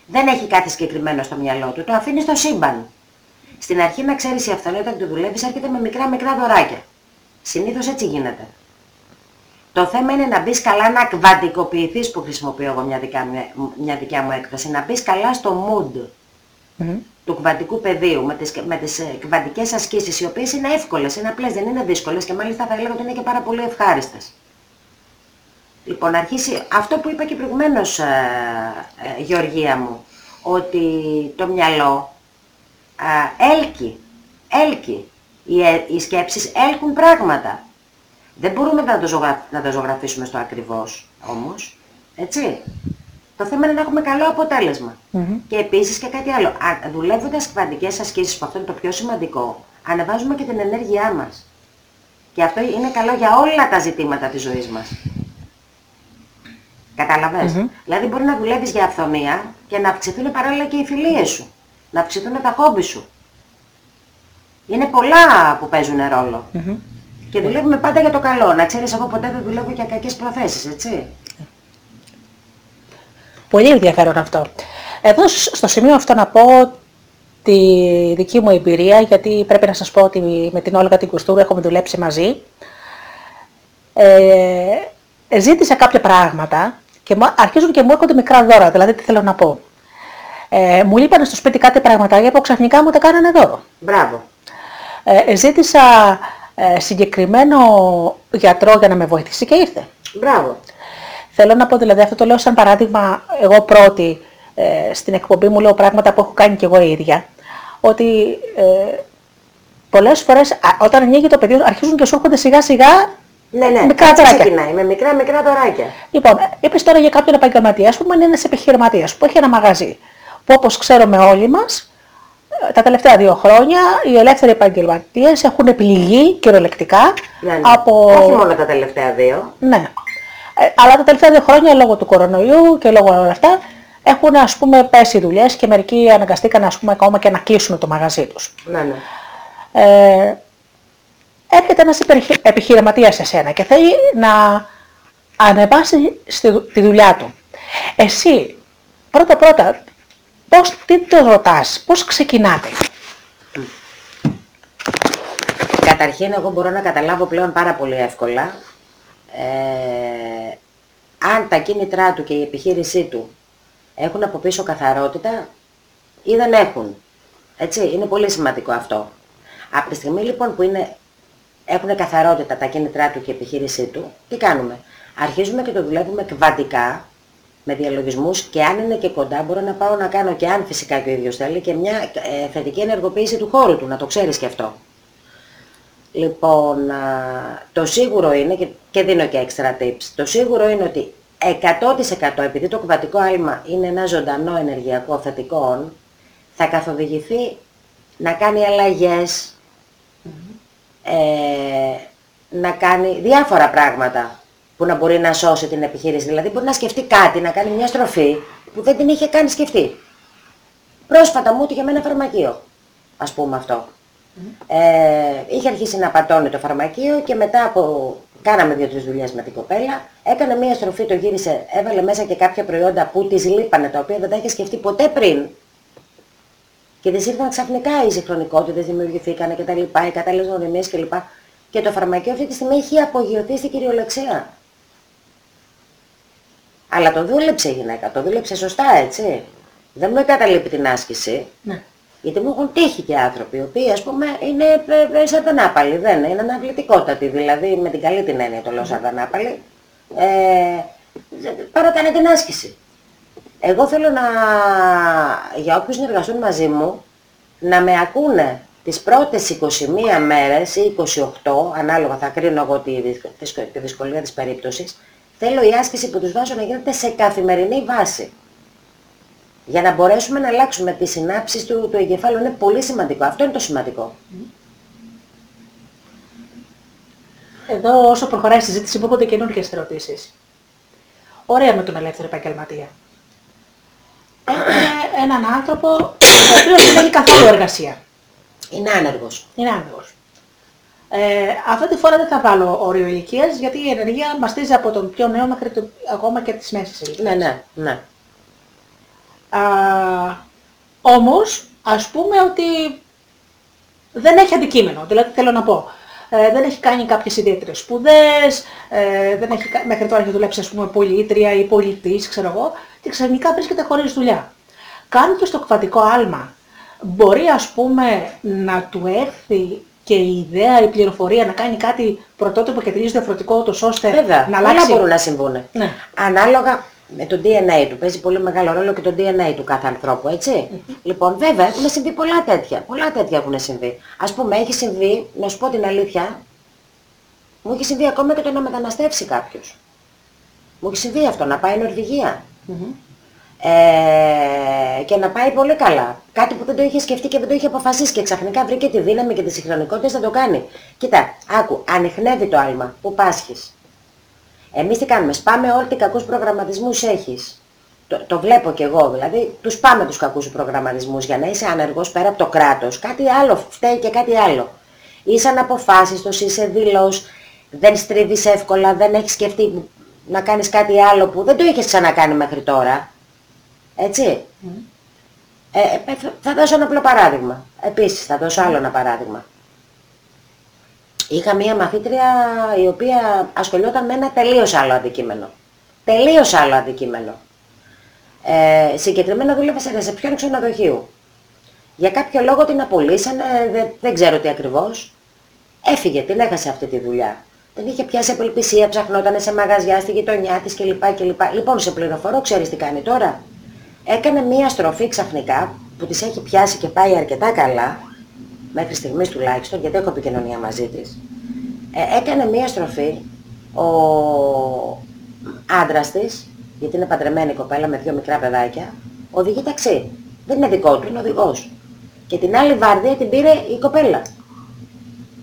Δεν έχει κάτι συγκεκριμένο στο μυαλό του, το αφήνει στο σύμπαν. Στην αρχή να ξέρεις η αυθονία όταν του δουλεύεις έρχεται με μικρά μικρά δωράκια. Συνήθως έτσι γίνεται. Το θέμα είναι να μπεις καλά να κβαντικοποιηθείς που χρησιμοποιώ εγώ μια, δικά, μου- μια δικιά μου έκφραση. Να μπεις καλά στο mood Μμμ. του κβαντικού πεδίου με τις, με τις ε, κβαντικές ασκήσεις οι οποίες είναι εύκολες, είναι απλές, δεν είναι δύσκολες και μάλιστα θα έλεγα ότι είναι και πάρα πολύ ευχάριστες. Λοιπόν, αρχίσει αυτό που είπα και προηγουμένως, ε, ε, Γεωργία μου, ότι το μυαλό ε, έλκει, έλκει. Οι, ε, οι σκέψεις έλκουν πράγματα. Δεν μπορούμε να το, ζωγρα... να το ζωγραφίσουμε στο ακριβώς όμως, έτσι. Το θέμα είναι να έχουμε καλό αποτέλεσμα. Και επίσης και κάτι άλλο. Α, δουλεύοντας κβαντικές ασκήσεις, που αυτό είναι το πιο σημαντικό, ανεβάζουμε και την ενέργειά μας. Και αυτό είναι καλό για όλα τα ζητήματα της ζωής μας. καταλαβες Δηλαδή μπορεί να δουλεύεις για αυθονία και να αυξηθούν παράλληλα και οι φιλίες σου. Να αυξηθούν τα χόμπι σου. Είναι πολλά που παίζουν ρόλο. Και δουλεύουμε πάντα για το καλό. Να ξέρεις, εγώ ποτέ δεν δουλεύω για κακές προθέσεις, έτσι. Πολύ ενδιαφέρον αυτό. Εδώ σ- στο σημείο αυτό να πω τη δική μου εμπειρία, γιατί πρέπει να σας πω ότι με την Όλγα την Κουστούρου έχουμε δουλέψει μαζί. Ε, ζήτησα κάποια πράγματα και μου- αρχίζουν και μου έρχονται μικρά δώρα, δηλαδή τι θέλω να πω. Ε, μου λείπανε στο σπίτι κάτι πραγματάκια που ξαφνικά μου τα κάνανε δώρο. Μπράβο. Ε, ζήτησα ε, συγκεκριμένο γιατρό για να με βοηθήσει και ήρθε. Μπράβο. Θέλω να πω δηλαδή αυτό το λέω σαν παράδειγμα εγώ πρώτη ε, στην εκπομπή μου λέω πράγματα που έχω κάνει και εγώ η ίδια ότι ε, πολλές φορές α, όταν ανοίγει το πεδίο αρχίζουν και σου έρχονται σιγά σιγά Ναι, ναι, μικρά έτσι δωράκια. ξεκινάει, με μικρά μικρά δωράκια. Λοιπόν, είπες τώρα για κάποιον επαγγελματία, ας πούμε, είναι ένας επιχειρηματίας που έχει ένα μαγαζί. Που όπως ξέρουμε όλοι μας, τα τελευταία δύο χρόνια οι ελεύθεροι επαγγελματίες έχουν πληγεί κυριολεκτικά Ναι, ναι. από. Όχι μόνο τα τελευταία δύο. Ναι. Ε, αλλά τα τελευταία δύο χρόνια λόγω του κορονοϊού και λόγω όλα αυτά έχουν ας πούμε πέσει δουλειές και μερικοί αναγκαστήκαν ας πούμε ακόμα και να κλείσουν το μαγαζί τους. Ναι, ναι. Ε, έρχεται ένας επιχει- επιχειρηματίας σε σένα και θέλει να ανεβάσει στη, δου- τη δουλειά του. Εσύ, πρώτα πρώτα, πώς, τι το ρωτάς, πώς ξεκινάτε; Καταρχήν εγώ μπορώ να καταλάβω πλέον πάρα πολύ εύκολα ε, αν τα κίνητρά του και η επιχείρησή του έχουν από πίσω καθαρότητα ή δεν έχουν. Έτσι, είναι πολύ σημαντικό αυτό. Από τη στιγμή λοιπόν που είναι, έχουν καθαρότητα τα κίνητρά του και η επιχείρησή του, τι κάνουμε; Αρχίζουμε και το δουλεύουμε κβαντικά, με διαλογισμούς και αν είναι και κοντά μπορώ να πάω να κάνω και αν φυσικά και ο ίδιος θέλει και μια ε, θετική ενεργοποίηση του χώρου του, να το ξέρεις και αυτό. Λοιπόν, α, το σίγουρο είναι, και, και δίνω και extra tips, το σίγουρο είναι ότι 100% επειδή το κουβατικό άλμα είναι ένα ζωντανό ενεργειακό θετικό, θα καθοδηγηθεί να κάνει αλλαγές, ε, να κάνει διάφορα πράγματα που να μπορεί να σώσει την επιχείρηση. Δηλαδή μπορεί να σκεφτεί κάτι, να κάνει μια στροφή που δεν την είχε καν σκεφτεί. Πρόσφατα μου είχε με ένα φαρμακείο, ας πούμε αυτό. Ε, είχε αρχίσει να πατώνει το φαρμακείο και μετά από... Κάναμε δύο-τρεις δουλειές με την κοπέλα, έκανε μία στροφή, το γύρισε, έβαλε μέσα και κάποια προϊόντα που της λείπανε, τα οποία δεν τα είχε σκεφτεί ποτέ πριν. Και της ήρθαν ξαφνικά οι συγχρονικότητες, δημιουργηθήκανε και τα λοιπά, οι κατάλληλες γνωριμίες κλπ. Και το φαρμακείο αυτή τη στιγμή έχει απογειωθεί στην κυριολεξία. Αλλά το δούλεψε η γυναίκα, το δούλεψε σωστά, έτσι. Δεν μου εγκαταλείπει την άσκηση. Ναι. Γιατί μου έχουν τύχει και άνθρωποι, οι οποίοι ας πούμε είναι ε, ε, σατανάπαλοι, δεν είναι, είναι αναβλητικότατοι, δηλαδή με την καλή την έννοια το λέω σατανάπαλοι, ε, παρατάνε την άσκηση. Εγώ θέλω να, για όποιους συνεργαστούν μαζί μου, να με ακούνε τις πρώτες 21 μέρες ή 28, ανάλογα θα κρίνω εγώ τη, δυσκο- τη δυσκολία της περίπτωσης, θέλω η άσκηση που τους βάζω να γίνεται σε καθημερινή βάση. Για να μπορέσουμε να αλλάξουμε τις συνάψεις του, του εγκεφάλου είναι πολύ σημαντικό. Αυτό είναι το σημαντικό. Εδώ όσο προχωράει η συζήτηση υπόκονται καινούργιες ερωτήσεις. Ωραία με τον ελεύθερο επαγγελματία. Έχουμε έναν άνθρωπο ο οποίος δεν έχει καθόλου εργασία. Είναι άνεργος. Είναι άνεργος. Ε, αυτή τη φορά δεν θα βάλω όριο ηλικίας γιατί η ενεργεία μαστίζει από τον πιο νέο μέχρι το, ακόμα και τις μέσες ηλικίες. Ναι, ναι, ναι. Α, όμως, ας πούμε ότι δεν έχει αντικείμενο. Δηλαδή, θέλω να πω, ε, δεν έχει κάνει κάποιες ιδιαίτερες σπουδές, ε, δεν έχει, κα- μέχρι τώρα έχει δουλέψει, ας πούμε, πολίτρια ή πολιτής, ξέρω εγώ, και ξαφνικά βρίσκεται χωρίς δουλειά. Κάνοντας το κβατικό άλμα, μπορεί, ας πούμε, να του έρθει και η ιδέα, η πληροφορία να κάνει κάτι πρωτότυπο και τελείως διαφορετικό, τόσο ώστε Βέβαια, να πολλά αλλάξει. μπορούν να συμβούν. Ναι. Ανάλογα με το DNA του. Παίζει πολύ μεγάλο ρόλο και το DNA του κάθε ανθρώπου, έτσι. Λοιπόν, βέβαια, έχουν συμβεί πολλά τέτοια. Πολλά τέτοια έχουν συμβεί. Ας πούμε, έχει συμβεί, να σου πω την αλήθεια, μου έχει συμβεί ακόμα και το να μεταναστεύσει κάποιος. Μου έχει συμβεί αυτό, να πάει Νορβηγία. Ε, και να πάει πολύ καλά. Κάτι που δεν το είχε σκεφτεί και δεν το είχε αποφασίσει και ξαφνικά βρήκε τη δύναμη και τις συγχρονικότητες να το κάνει. Κοίτα, άκου, ανοιχνεύει το άλμα που πάσχεις; Εμείς τι κάνουμε, σπάμε όλοι τι κακούς προγραμματισμούς έχεις. Το, το βλέπω κι εγώ, δηλαδή τους πάμε τους κακούς σου προγραμματισμούς για να είσαι άνεργος πέρα από το κράτος. Κάτι άλλο, φταίει και κάτι άλλο. Είσαι αναποφάσιστος, είσαι δηλός, δεν στρίβεις εύκολα, δεν έχεις σκεφτεί να κάνεις κάτι άλλο που δεν το είχες ξανακάνει μέχρι τώρα. Έτσι. Ε, ε, θα- θα δώσω ένα απλό παράδειγμα. Επίσης, θα δώσω άλλο ένα παράδειγμα. Είχα μία μαθήτρια η οποία ασχολιόταν με ένα τελείως άλλο αντικείμενο. Τελείως άλλο αντικείμενο. Ε, συγκεκριμένα δούλευε σε ρεσεπιόν ξενοδοχείου. Για κάποιο λόγο την απολύσανε, δεν, δεν ξέρω τι ακριβώς. Έφυγε, την έχασε αυτή τη δουλειά. Δεν είχε πιάσει απελπισία, ψαχνόταν σε μαγαζιά στη γειτονιά της κλπ. κλπ. Λοιπόν, σε πληροφορώ, ξέρεις τι κάνει τώρα. Έκανε μία στροφή ξαφνικά που της έχει πιάσει και πάει αρκετά καλά, μέχρι στιγμής τουλάχιστον, γιατί έχω επικοινωνία μαζί της. Ε, έκανε μία στροφή ο άντρας της, γιατί είναι παντρεμένη κοπέλα με δύο μικρά παιδάκια, οδηγεί ταξί. Δεν είναι δικό του, είναι οδηγός. Και την άλλη βάρδια την πήρε η κοπέλα.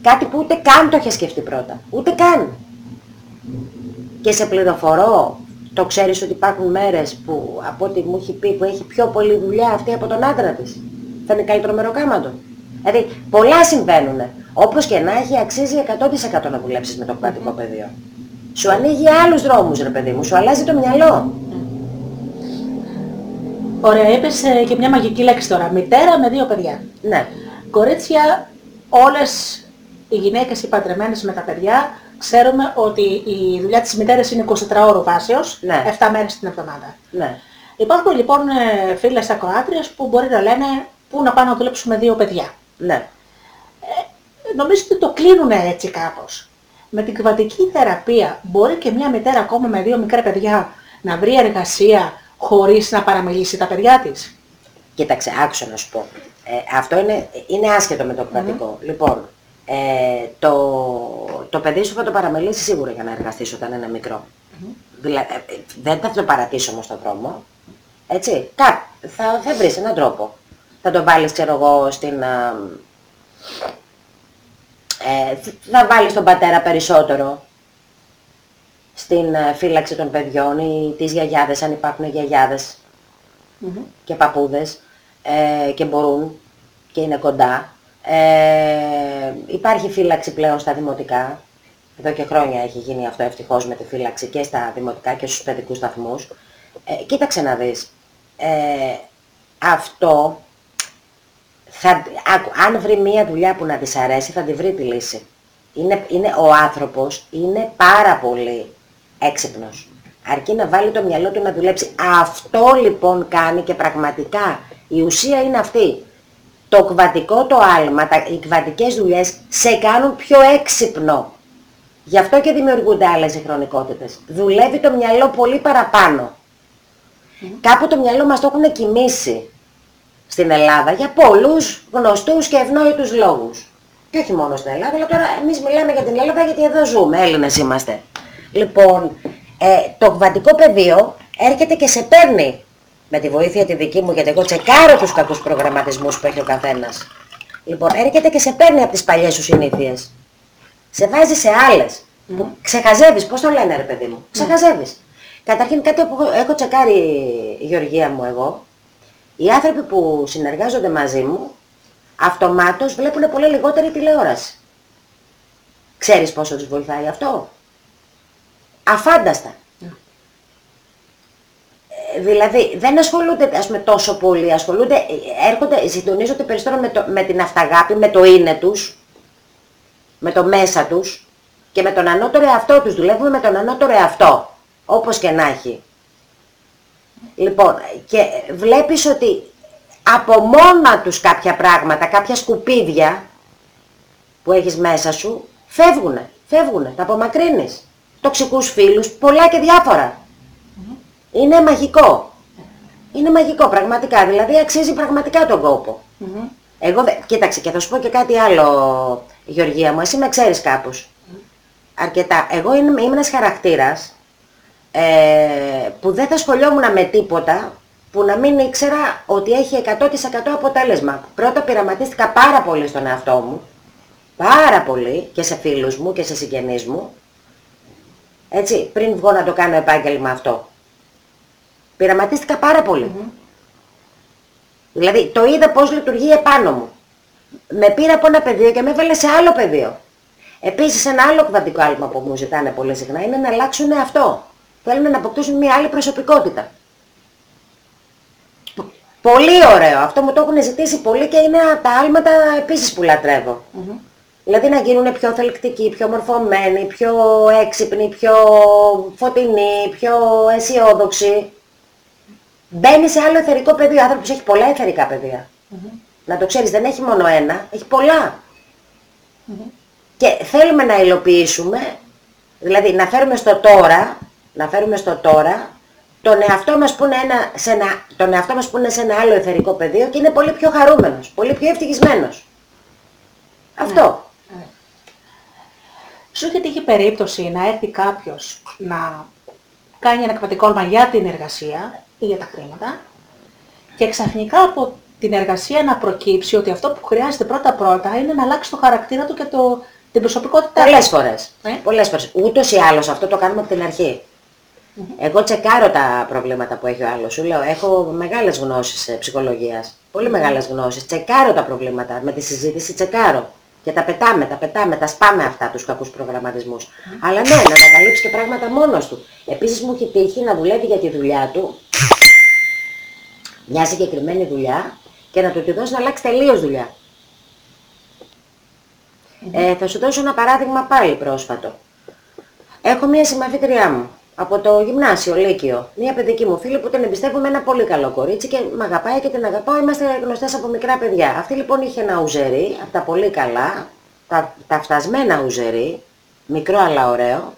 Κάτι που ούτε καν το είχε σκεφτεί πρώτα. Ούτε καν. Και σε πληροφορώ, το ξέρεις ότι υπάρχουν μέρες που από ό,τι μου έχει πει που έχει πιο πολλή δουλειά αυτή από τον άντρα της. Θα είναι καλύτερο μεροκάματο. Δηλαδή πολλά συμβαίνουν. Όπως και να έχει αξίζει 100% να δουλέψεις με το κρατικό πεδίο. Σου ανοίγει άλλους δρόμους ρε παιδί μου, σου αλλάζει το μυαλό. Ωραία, είπες ε, και μια μαγική λέξη τώρα. Μητέρα με δύο παιδιά. Ναι. Κορίτσια, όλες οι γυναίκες οι παντρεμένες με τα παιδιά, ξέρουμε ότι η δουλειά της μητέρας είναι 24 ώρο βάσεως, Ναι. 7 μέρες την εβδομάδα. Ναι. Υπάρχουν λοιπόν ε, φίλες ακροάτριες που μπορεί να λένε πού να πάνε να δουλέψουμε δύο παιδιά. Ναι. Νομίζω ότι το κλείνουν έτσι κάπως. Με την κβατική θεραπεία μπορεί και μια μητέρα ακόμα με δύο μικρά παιδιά να βρει εργασία χωρίς να παραμελήσει τα παιδιά της. Κοίταξε, άκουσα να σου πω. Ε, αυτό είναι, είναι άσχετο με το κρατικό. Λοιπόν, ε, το, το παιδί σου θα το παραμελήσεις σίγουρα για να εργαστείς όταν είναι μικρό. Δηλαδή, ε, ε, δεν θα το παρατήσω όμως στον δρόμο. Έτσι, κά, θα, θα βρεις έναν τρόπο. Θα το βάλεις, ξέρω εγώ, στην... α, ε, θα βάλεις τον πατέρα περισσότερο στην ε, φύλαξη των παιδιών ή τις γιαγιάδες, αν υπάρχουν γιαγιάδες και παππούδες ε, και μπορούν και είναι κοντά. Ε, υπάρχει φύλαξη πλέον στα δημοτικά. Εδώ και χρόνια έχει γίνει αυτό ευτυχώς με τη φύλαξη και στα δημοτικά και στους παιδικούς σταθμούς. Ε, κοίταξε να δεις. Ε, αυτό θα, άκου, αν βρει μία δουλειά που να της αρέσει θα τη βρει τη λύση. Είναι, είναι, ο άνθρωπος είναι πάρα πολύ έξυπνος. Αρκεί να βάλει το μυαλό του να δουλέψει. Αυτό λοιπόν κάνει και πραγματικά η ουσία είναι αυτή. Το κβατικό το άλμα, τα, οι κβατικές δουλειές σε κάνουν πιο έξυπνο. Γι' αυτό και δημιουργούνται άλλες συγχρονικότητες. Δουλεύει το μυαλό πολύ παραπάνω. Κάπου το μυαλό μας το έχουν κοιμήσει στην Ελλάδα για πολλούς γνωστούς και ευνόητους λόγους. Και όχι μόνο στην Ελλάδα, αλλά τώρα εμείς μιλάμε για την Ελλάδα γιατί εδώ ζούμε, Έλληνες είμαστε. Λοιπόν, ε, το κβαντικό πεδίο έρχεται και σε παίρνει με τη βοήθεια τη δική μου, γιατί εγώ τσεκάρω τους κακούς προγραμματισμούς που έχει ο καθένας. Λοιπόν, έρχεται και σε παίρνει από τις παλιές σου συνήθειες. Σε βάζει σε άλλες. Που ξεχαζεύεις, πώς το λένε ρε παιδί μου; Ξεχαζεύεις. Καταρχήν κάτι που έχω- έχω τσεκάρει η Γεωργία μου εγώ, οι άνθρωποι που συνεργάζονται μαζί μου, αυτομάτως βλέπουν πολύ λιγότερη τηλεόραση. Ξέρεις πόσο τους βοηθάει αυτό; Αφάνταστα. Ε, Δηλαδή δεν ασχολούνται ας πούμε, τόσο πολύ, ασχολούνται, ε, έρχονται, συντονίζονται περισσότερο με, το, με την αυταγάπη, με το είναι τους, με το μέσα τους και με τον ανώτερο εαυτό τους. Δουλεύουμε με τον ανώτερο εαυτό, όπως και να έχει. Λοιπόν, και βλέπεις ότι από μόνα τους κάποια πράγματα, κάποια σκουπίδια που έχεις μέσα σου, φεύγουνε, φεύγουνε, τα απομακρύνεις. Τοξικούς φίλους, πολλά και διάφορα. Είναι μαγικό. Είναι μαγικό πραγματικά, δηλαδή αξίζει πραγματικά τον κόπο. Εγώ, δε- κοίταξε και θα σου πω και κάτι άλλο, Γεωργία μου, εσύ με ξέρεις κάπως. Αρκετά. Εγώ είμαι, είμαι ένας χαρακτήρας ε, που δεν θα σχολιόμουν με τίποτα που να μην ήξερα ότι έχει 100% αποτέλεσμα. Πρώτα πειραματίστηκα πάρα πολύ στον εαυτό μου, πάρα πολύ και σε φίλους μου και σε συγγενείς μου, έτσι, πριν βγω να το κάνω επάγγελμα αυτό. Πειραματίστηκα πάρα πολύ. Δηλαδή, το είδα πώς λειτουργεί επάνω μου. Με πήρα από ένα πεδίο και με έβαλε σε άλλο πεδίο. Επίσης, ένα άλλο κβαντικό άλμα που μου ζητάνε πολύ συχνά είναι να αλλάξουν αυτό. Θέλουν να αποκτήσουν μια άλλη προσωπικότητα. Πολύ ωραίο. Αυτό μου το έχουν ζητήσει πολύ και είναι από τα άλματα επίσης που λατρεύω. Δηλαδή να γίνουν πιο θελκτικοί, πιο μορφωμένοι, πιο έξυπνοι, πιο φωτεινοί, πιο αισιόδοξοι. Μπαίνει σε άλλο εθερικό πεδίο. Ο άνθρωπος έχει πολλά εθερικά πεδία. Να το ξέρεις, δεν έχει μόνο ένα, έχει πολλά. Και θέλουμε να υλοποιήσουμε, δηλαδή να φέρουμε στο τώρα, να φέρουμε στο τώρα, τον εαυτό μας που είναι, ένα, σε ένα, τον εαυτό μας που είναι σε ένα άλλο εθερικό πεδίο και είναι πολύ πιο χαρούμενος, πολύ πιο ευτυχισμένος. Αυτό. Σου είχε τύχει περίπτωση να έρθει κάποιος να κάνει ένα κρατικό για την εργασία ή για τα χρήματα και ξαφνικά από την εργασία να προκύψει ότι αυτό που χρειάζεται πρώτα-πρώτα είναι να αλλάξει το χαρακτήρα του και το, την προσωπικότητά του. Πολλές φορές. Ε; Πολλές φορές. Ούτως ή άλλως αυτό το κάνουμε από την αρχή. Εγώ τσεκάρω τα προβλήματα που έχει ο άλλος. Σου λέω, έχω μεγάλες γνώσεις ε, ψυχολογίας. Πολύ μεγάλες γνώσεις. Τσεκάρω τα προβλήματα. Με τη συζήτηση τσεκάρω. Και τα πετάμε, τα πετάμε, τα σπάμε αυτά τους κακούς προγραμματισμούς. Αλλά ναι, να ανακαλύψει και πράγματα μόνος του. Επίσης μου έχει τύχει να δουλεύει για τη δουλειά του μια συγκεκριμένη δουλειά και να του τη δώσει να αλλάξει τελείως δουλειά. Ε, θα σου δώσω ένα παράδειγμα πάλι πρόσφατο. Έχω μια συμμαθήτριά μου από το γυμνάσιο, Λύκειο. Μια παιδική μου φίλη που την εμπιστεύομαι ένα πολύ καλό κορίτσι και με αγαπάει και την αγαπάω. Είμαστε γνωστές από μικρά παιδιά. Αυτή λοιπόν είχε ένα ουζερί, από τα πολύ καλά, τα, τα φτασμένα ουζερί, μικρό αλλά ωραίο,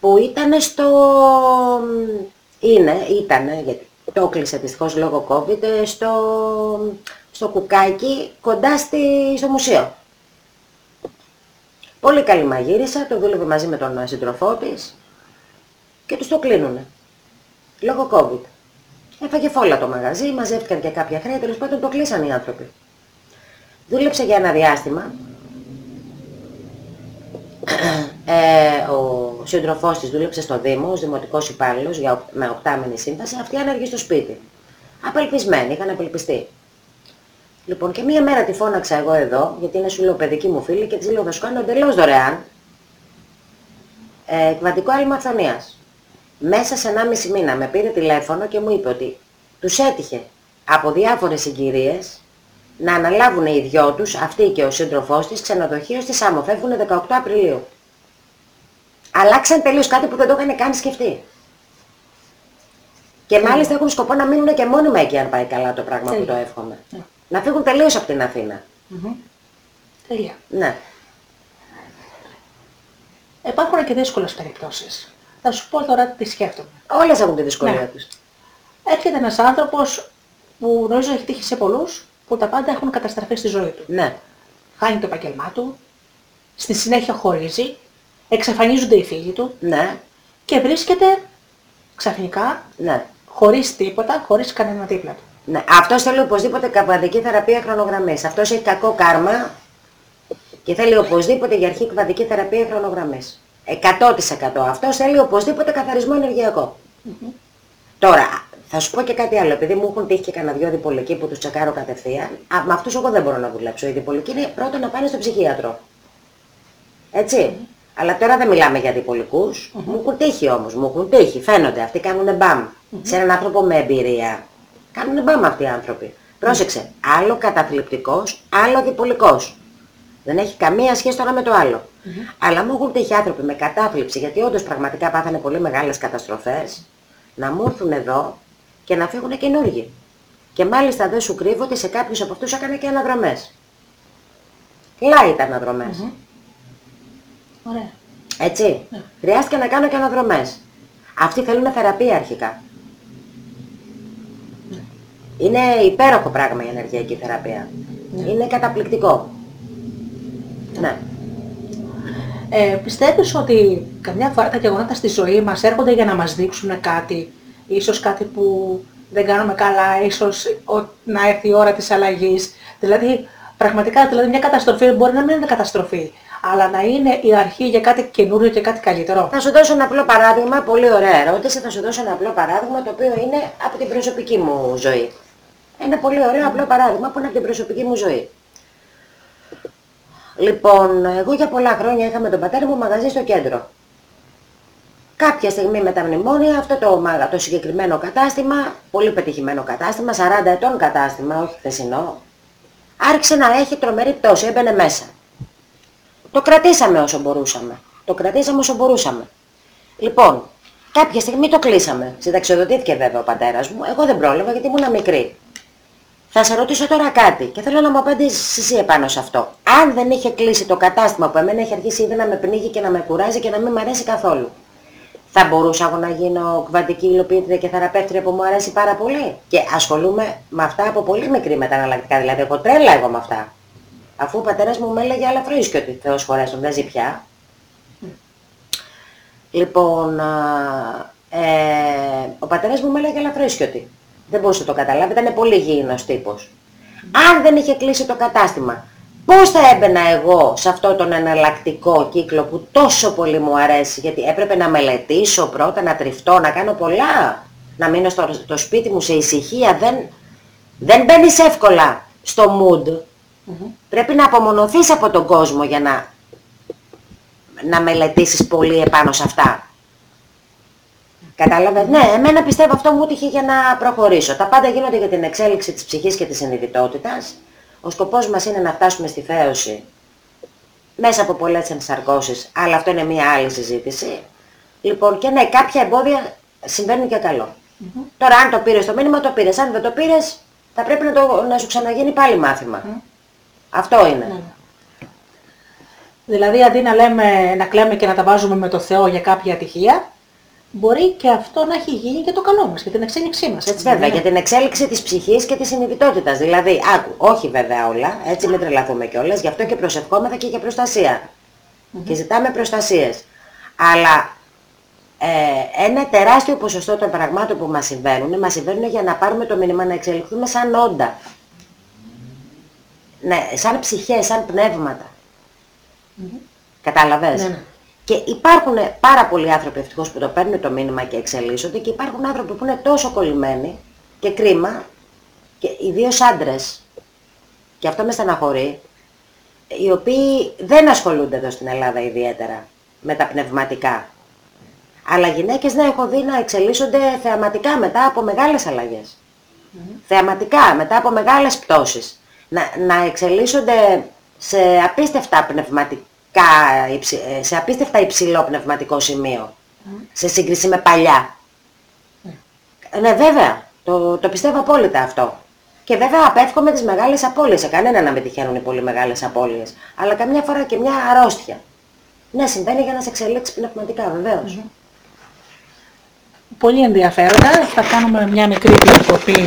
που ήταν στο... είναι, ήτανε, γιατί το κλείσε δυστυχώς λόγω COVID, ε, στο, στο κουκάκι κοντά στη, στο μουσείο. Πολύ καλή μαγείρισα, το δούλευε μαζί με τον σύντροφό της και τους το κλείνουνε. Λόγω COVID. Έφαγε φόλα το μαγαζί, μαζεύτηκαν και κάποια χρέη, τέλος πάντων το κλείσαν οι άνθρωποι. Δούλεψε για ένα διάστημα. Ε, ο σύντροφός της δούλεψε στο Δήμο, ως δημοτικός υπάλληλος για, οκ- με οκτάμηνη σύμβαση, αυτή άνεργη στο σπίτι. Απελπισμένη, είχαν απελπιστεί. Λοιπόν, και μία μέρα τη φώναξα εγώ εδώ, γιατί είναι σου λέω παιδική μου φίλη και της λέω θα σου κάνω εντελώς δωρεάν ε, κβαντικό άλμα αφθονίας. Μέσα σε 1,5 μήνα με πήρε τηλέφωνο και μου είπε ότι τους έτυχε από διάφορες συγκυρίες να αναλάβουν οι δυο τους, αυτή και ο σύντροφός της, ξενοδοχείο στη Σάμο. Φεύγουν 18 Απριλίου. Αλλάξαν τελείως κάτι που δεν το είχαν καν σκεφτεί. Και μάλιστα έχουν σκοπό να μείνουν και μόνιμα εκεί αν πάει καλά το πράγμα που το εύχομαι. Να φύγουν τελείως από την Αθήνα. Τέλεια. Ναι. Υπάρχουν και δύσκολες περιπτώσεις. Θα σου πω τώρα τι σκέφτομαι. Όλες έχουν τη δυσκολία Ναι. τους. έρχεται ένας άνθρωπος που νομίζω έχει τύχει σε πολλούς, που τα πάντα έχουν καταστραφεί στη ζωή του. Ναι. Χάνει το επαγγελμά του, στη συνέχεια χωρίζει, εξαφανίζονται οι φίλοι του Ναι. και βρίσκεται ξαφνικά, Ναι. χωρίς τίποτα, χωρίς κανένα δίπλα του. Ναι, αυτός θέλει οπωσδήποτε καβαδική θεραπεία χρονογραμμής. Αυτός έχει κακό κάρμα και θέλει οπωσδήποτε για αρχή καβαδική θεραπεία χρονογραμμής. 100% αυτός θέλει οπωσδήποτε καθαρισμό ενεργειακό. Τώρα, θα σου πω και κάτι άλλο. Επειδή μου έχουν τύχει και κανένα δυο διπολικοί που τους τσεκάρω κατευθείαν, α, με αυτούς εγώ δεν μπορώ να δουλέψω. Οι διπολικοί είναι πρώτον να πάνε στο ψυχίατρο. Έτσι. Αλλά τώρα δεν μιλάμε για διπολικούς. Μου έχουν τύχει όμως, μου έχουν τύχει. Φαίνονται, αυτοί κάνουν μπαμ. Σε έναν άνθρωπο με εμπειρία. Κάνουν μπαμ αυτοί οι άνθρωποι. Πρόσεξε, άλλο καταθλιπτικός, άλλο διπολικός. Δεν έχει καμία σχέση το ένα με το άλλο. Αλλά μου έχουν τύχει άνθρωποι με κατάθλιψη, γιατί όντως πραγματικά πάθανε πολύ μεγάλες καταστροφές, να μου έρθουν εδώ και να φύγουν καινούργοι. Και μάλιστα δεν σου κρύβω ότι σε κάποιους από αυτούς έκανα και αναδρομές. Light αναδρομές. Ωραία. Έτσι. Χρειάστηκε να κάνω και αναδρομές. Αυτοί θέλουν θεραπεία αρχικά. Είναι υπέροχο πράγμα η ενεργειακή θεραπεία. Είναι καταπληκτικό. Ναι. Ε, πιστεύεις ότι καμιά φορά τα γεγονότα στη ζωή μας έρχονται για να μας δείξουν κάτι, ίσως κάτι που δεν κάνουμε καλά, ίσως ο- να έρθει η ώρα της αλλαγής. Δηλαδή, πραγματικά, δηλαδή μια καταστροφή μπορεί να μην είναι καταστροφή, αλλά να είναι η αρχή για κάτι καινούριο και κάτι καλύτερο. Θα σου δώσω ένα απλό παράδειγμα, πολύ ωραία ερώτηση, θα σου δώσω ένα απλό παράδειγμα το οποίο είναι από την προσωπική μου ζωή. Ένα πολύ ωραίο απλό παράδειγμα που είναι από την προσωπική μου ζωή. Λοιπόν, εγώ για πολλά χρόνια είχα με τον πατέρα μου μαγαζί στο κέντρο. Κάποια στιγμή με τα μνημόνια αυτό το, μαγα- το συγκεκριμένο κατάστημα, πολύ πετυχημένο κατάστημα, 40 ετών κατάστημα, όχι χθεσινό, άρχισε να έχει τρομερή πτώση, έμπαινε μέσα. Το κρατήσαμε όσο μπορούσαμε. Το κρατήσαμε όσο μπορούσαμε. Λοιπόν, κάποια στιγμή το κλείσαμε. Συνταξιοδοτήθηκε βέβαια ο πατέρας μου. Εγώ δεν πρόλαβα γιατί ήμουν μικρή. Θα σε ρωτήσω τώρα κάτι και θέλω να μου απαντήσεις εσύ επάνω σε αυτό. Αν δεν είχε κλείσει το κατάστημα που εμένα έχει αρχίσει ήδη να με πνίγει και να με κουράζει και να μην μου αρέσει καθόλου. Θα μπορούσα εγώ να γίνω κβαντική υλοποιήτρια και θεραπεύτρια που μου αρέσει πάρα πολύ; Και ασχολούμαι με αυτά από πολύ μικρή μεταναλλακτικά. Δηλαδή εγώ τρέλα εγώ με αυτά. Αφού ο πατέρας μου με έλεγε αλλά και ότι Θεός χωρές τον δεν ζει πια. Λοιπόν, α, ε, ο πατέρας μου με έλεγε ελαφρύσκιωτη. Δεν μπορούσε να το καταλάβει, ήταν πολύ γήινος τύπος. Αν δεν είχε κλείσει το κατάστημα, πώς θα έμπαινα εγώ σε αυτό τον εναλλακτικό κύκλο που τόσο πολύ μου αρέσει, γιατί έπρεπε να μελετήσω πρώτα, να τριφτώ, να κάνω πολλά, να μείνω στο, στο σπίτι μου σε ησυχία, δεν, δεν μπαίνεις εύκολα στο mood. Πρέπει να απομονωθείς από τον κόσμο για να, να μελετήσεις πολύ επάνω σε αυτά. Κατάλαβες, ναι, εμένα πιστεύω αυτό μου τύχε για να προχωρήσω. Τα πάντα γίνονται για την εξέλιξη της ψυχής και της συνειδητότητας. Ο σκοπός μας είναι να φτάσουμε στη θέωση μέσα από πολλές ενσαρκώσεις, αλλά αυτό είναι μια άλλη συζήτηση. Λοιπόν, και ναι, κάποια εμπόδια συμβαίνουν για καλό. Τώρα, αν το πήρες το μήνυμα, το πήρες. Αν δεν το πήρες, θα πρέπει να, το, να σου ξαναγίνει πάλι μάθημα. Αυτό είναι. Δηλαδή αντί να, λέμε, να κλαίμε και να τα βάζουμε με το Θεό για κάποια ατυχία, μπορεί και αυτό να έχει γίνει για το καλό μας, για την εξέλιξή μας. Έτσι δεν Βέβαια, είναι; για την εξέλιξη της ψυχής και της συνειδητότητας. Δηλαδή, άκου, όχι βέβαια όλα, έτσι μην τρελαθούμε κιόλας, γι' αυτό και προσευχόμεθα και για προστασία. Και ζητάμε προστασίες. Αλλά ε, ένα τεράστιο ποσοστό των πραγμάτων που μας συμβαίνουν, μας συμβαίνουν για να πάρουμε το μήνυμα να εξελιχθούμε σαν όντα. Ναι, σαν ψυχές, σαν πνεύματα. Κατάλαβες; Ναι, ναι. Και υπάρχουν πάρα πολλοί άνθρωποι ευτυχώς που το παίρνουν το μήνυμα και εξελίσσονται και υπάρχουν άνθρωποι που είναι τόσο κολλημένοι και κρίμα και ιδίως άντρες και αυτό με στεναχωρεί οι οποίοι δεν ασχολούνται εδώ στην Ελλάδα ιδιαίτερα με τα πνευματικά. Αλλά γυναίκες ναι έχω δει να εξελίσσονται θεαματικά μετά από μεγάλες αλλαγές. Θεαματικά, μετά από μεγάλες πτώσεις. Να, να εξελίσσονται σε απίστευτα πνευματικά, υψη- ε, σε απίστευτα υψηλό πνευματικό σημείο. Σε σύγκριση με παλιά. Ναι βέβαια, το, το πιστεύω απόλυτα αυτό. Και βέβαια απέφχομαι τις μεγάλες απώλειες. Σε κανένα να μην τυχαίνουν οι πολύ μεγάλες απώλειες. Αλλά καμιά φορά και μια αρρώστια. Ναι, συμβαίνει για να σε εξελίξει πνευματικά, βεβαίως. πολύ ενδιαφέροντα. Θα κάνουμε μια μικρή διακοπή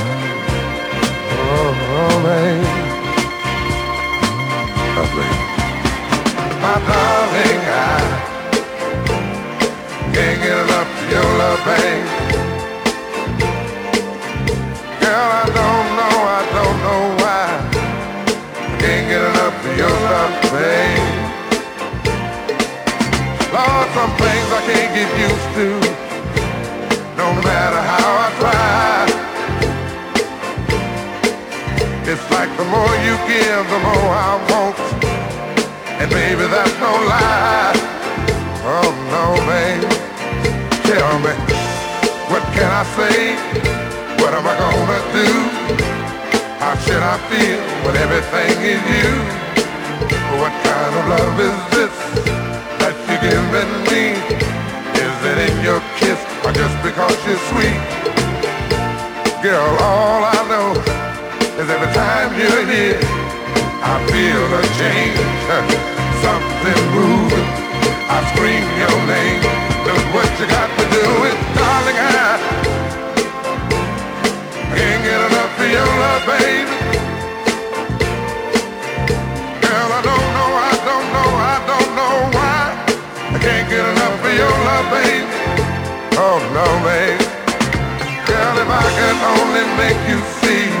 Oh, baby. My darling, I can't get enough of your love, babe. Girl, I don't know, I don't know why. Can't get enough of your love, babe. Lord, some things I can't get used to, the more you give, the more I want. And baby, that's no lie. Oh no, baby. Tell me, what can I say? What am I gonna do? How should I feel when everything is you? What kind of love is this that you're giving me? Is it in your kiss or just because you're sweet? Girl, all I know is every time you're here, I feel a change, something moving. I scream your name. Look what you got to do it, darling. I can't get enough of your love, baby. Girl, I don't know, I don't know, I don't know why. I can't get enough of your love, baby. Oh no, baby. Girl, if I could only make you see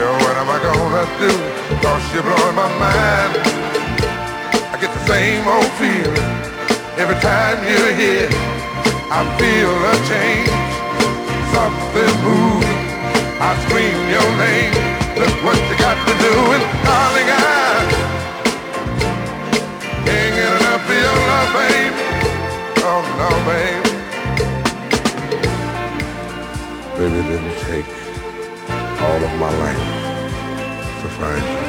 Girl, what am I gonna do? Cause you're blowing my mind. I get the same old feeling every time you're here. I feel a change, something moving. I scream your name. Look what you got to do, and darling, I can't get enough of your love, babe. Oh no, babe. Baby, didn't take all of my life to find you.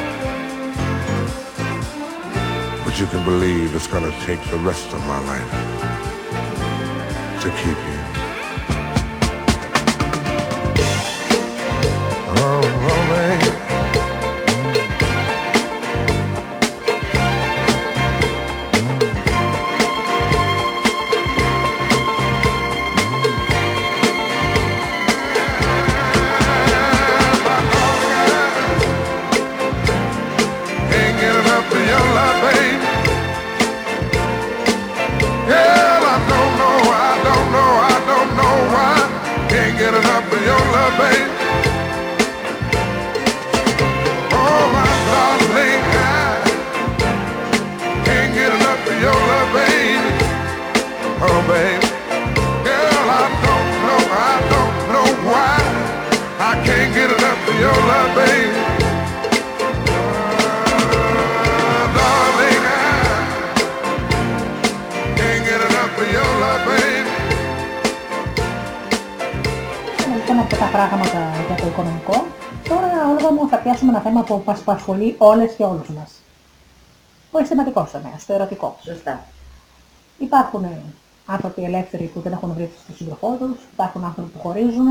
But you can believe it's gonna take the rest of my life to keep you. Όλες και όλους μας. Ο αισθηματικός τομέας, το ερωτικό. Σωστά. Υπάρχουν άνθρωποι ελεύθεροι που δεν έχουν βρει τον σύντροφό τους, υπάρχουν άνθρωποι που χωρίζουν,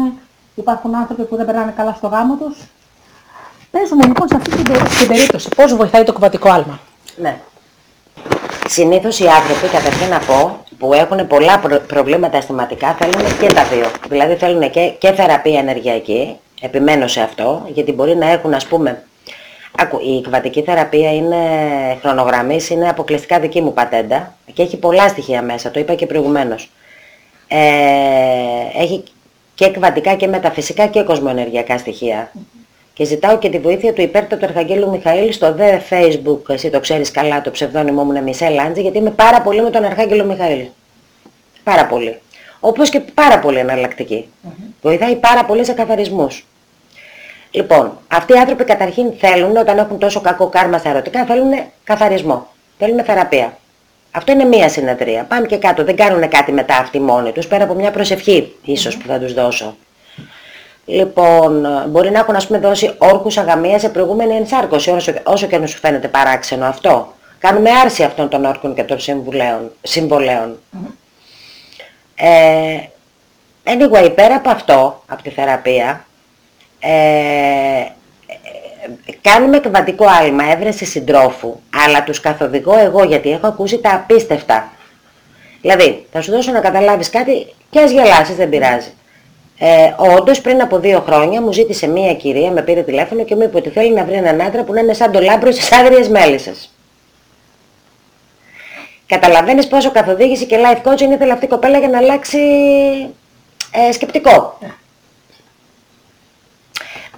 υπάρχουν άνθρωποι που δεν περνάνε καλά στο γάμο τους. Παίζουμε λοιπόν σε αυτή την, περί- την περίπτωση πώς βοηθάει το κουβατικό άλμα. Ναι. Συνήθως οι άνθρωποι, καταρχήν να πω, που έχουν πολλά προ- προβλήματα αισθηματικά, θέλουν και τα δύο. Δηλαδή θέλουν και, και θεραπεία ενεργειακή, επιμένω σε αυτό, γιατί μπορεί να έχουν, ας πούμε, Άκου, η κβατική θεραπεία είναι χρονογραμμής, είναι αποκλειστικά δική μου πατέντα και έχει πολλά στοιχεία μέσα, το είπα και προηγουμένως. Ε, έχει και κβαντικά και μεταφυσικά και κοσμοενεργειακά στοιχεία. Και ζητάω και τη βοήθεια του υπέρτατου Αρχαγγέλου Μιχαήλ στο δε facebook, εσύ το ξέρεις καλά, το ψευδόνυμό μου είναι Μισελ Άντζη, γιατί είμαι πάρα πολύ με τον Αρχάγγελο Μιχαήλ. Πάρα πολύ. Όπως και πάρα πολύ εναλλακτική. Βοηθάει πάρα πολύ σε καθαρισμούς. Λοιπόν, αυτοί οι άνθρωποι καταρχήν θέλουν, όταν έχουν τόσο κακό κάρμα στα ερωτικά, θέλουν καθαρισμό. Θέλουν θεραπεία. Αυτό είναι μία συνεδρία. Πάμε και κάτω. Δεν κάνουν κάτι μετά αυτοί μόνοι τους, πέρα από μια προσευχή ίσως που θα τους δώσω. Λοιπόν, μπορεί να έχουν ας πούμε δώσει όρκους αγαμία σε προηγούμενη ενσάρκωση, όσο, όσο και αν σου φαίνεται παράξενο αυτό. Κάνουμε άρση αυτών των όρκων και των συμβουλέων, συμβολέων. Ε, anyway, πέρα από αυτό, από τη θεραπεία, ε, ε, κάνουμε κβαντικό άλμα, έβρεση συντρόφου, αλλά τους καθοδηγώ εγώ γιατί έχω ακούσει τα απίστευτα. Δηλαδή, θα σου δώσω να καταλάβεις κάτι και ας γελάσεις, δεν πειράζει. Ε, όντως πριν από δύο χρόνια μου ζήτησε μία κυρία, με πήρε τηλέφωνο και μου είπε ότι θέλει να βρει έναν άντρα που να είναι σαν το λάμπρο στις άγριες μέλισσες. Καταλαβαίνεις πόσο καθοδήγηση και life coaching ήθελε αυτή η κοπέλα για να αλλάξει ε, σκεπτικό.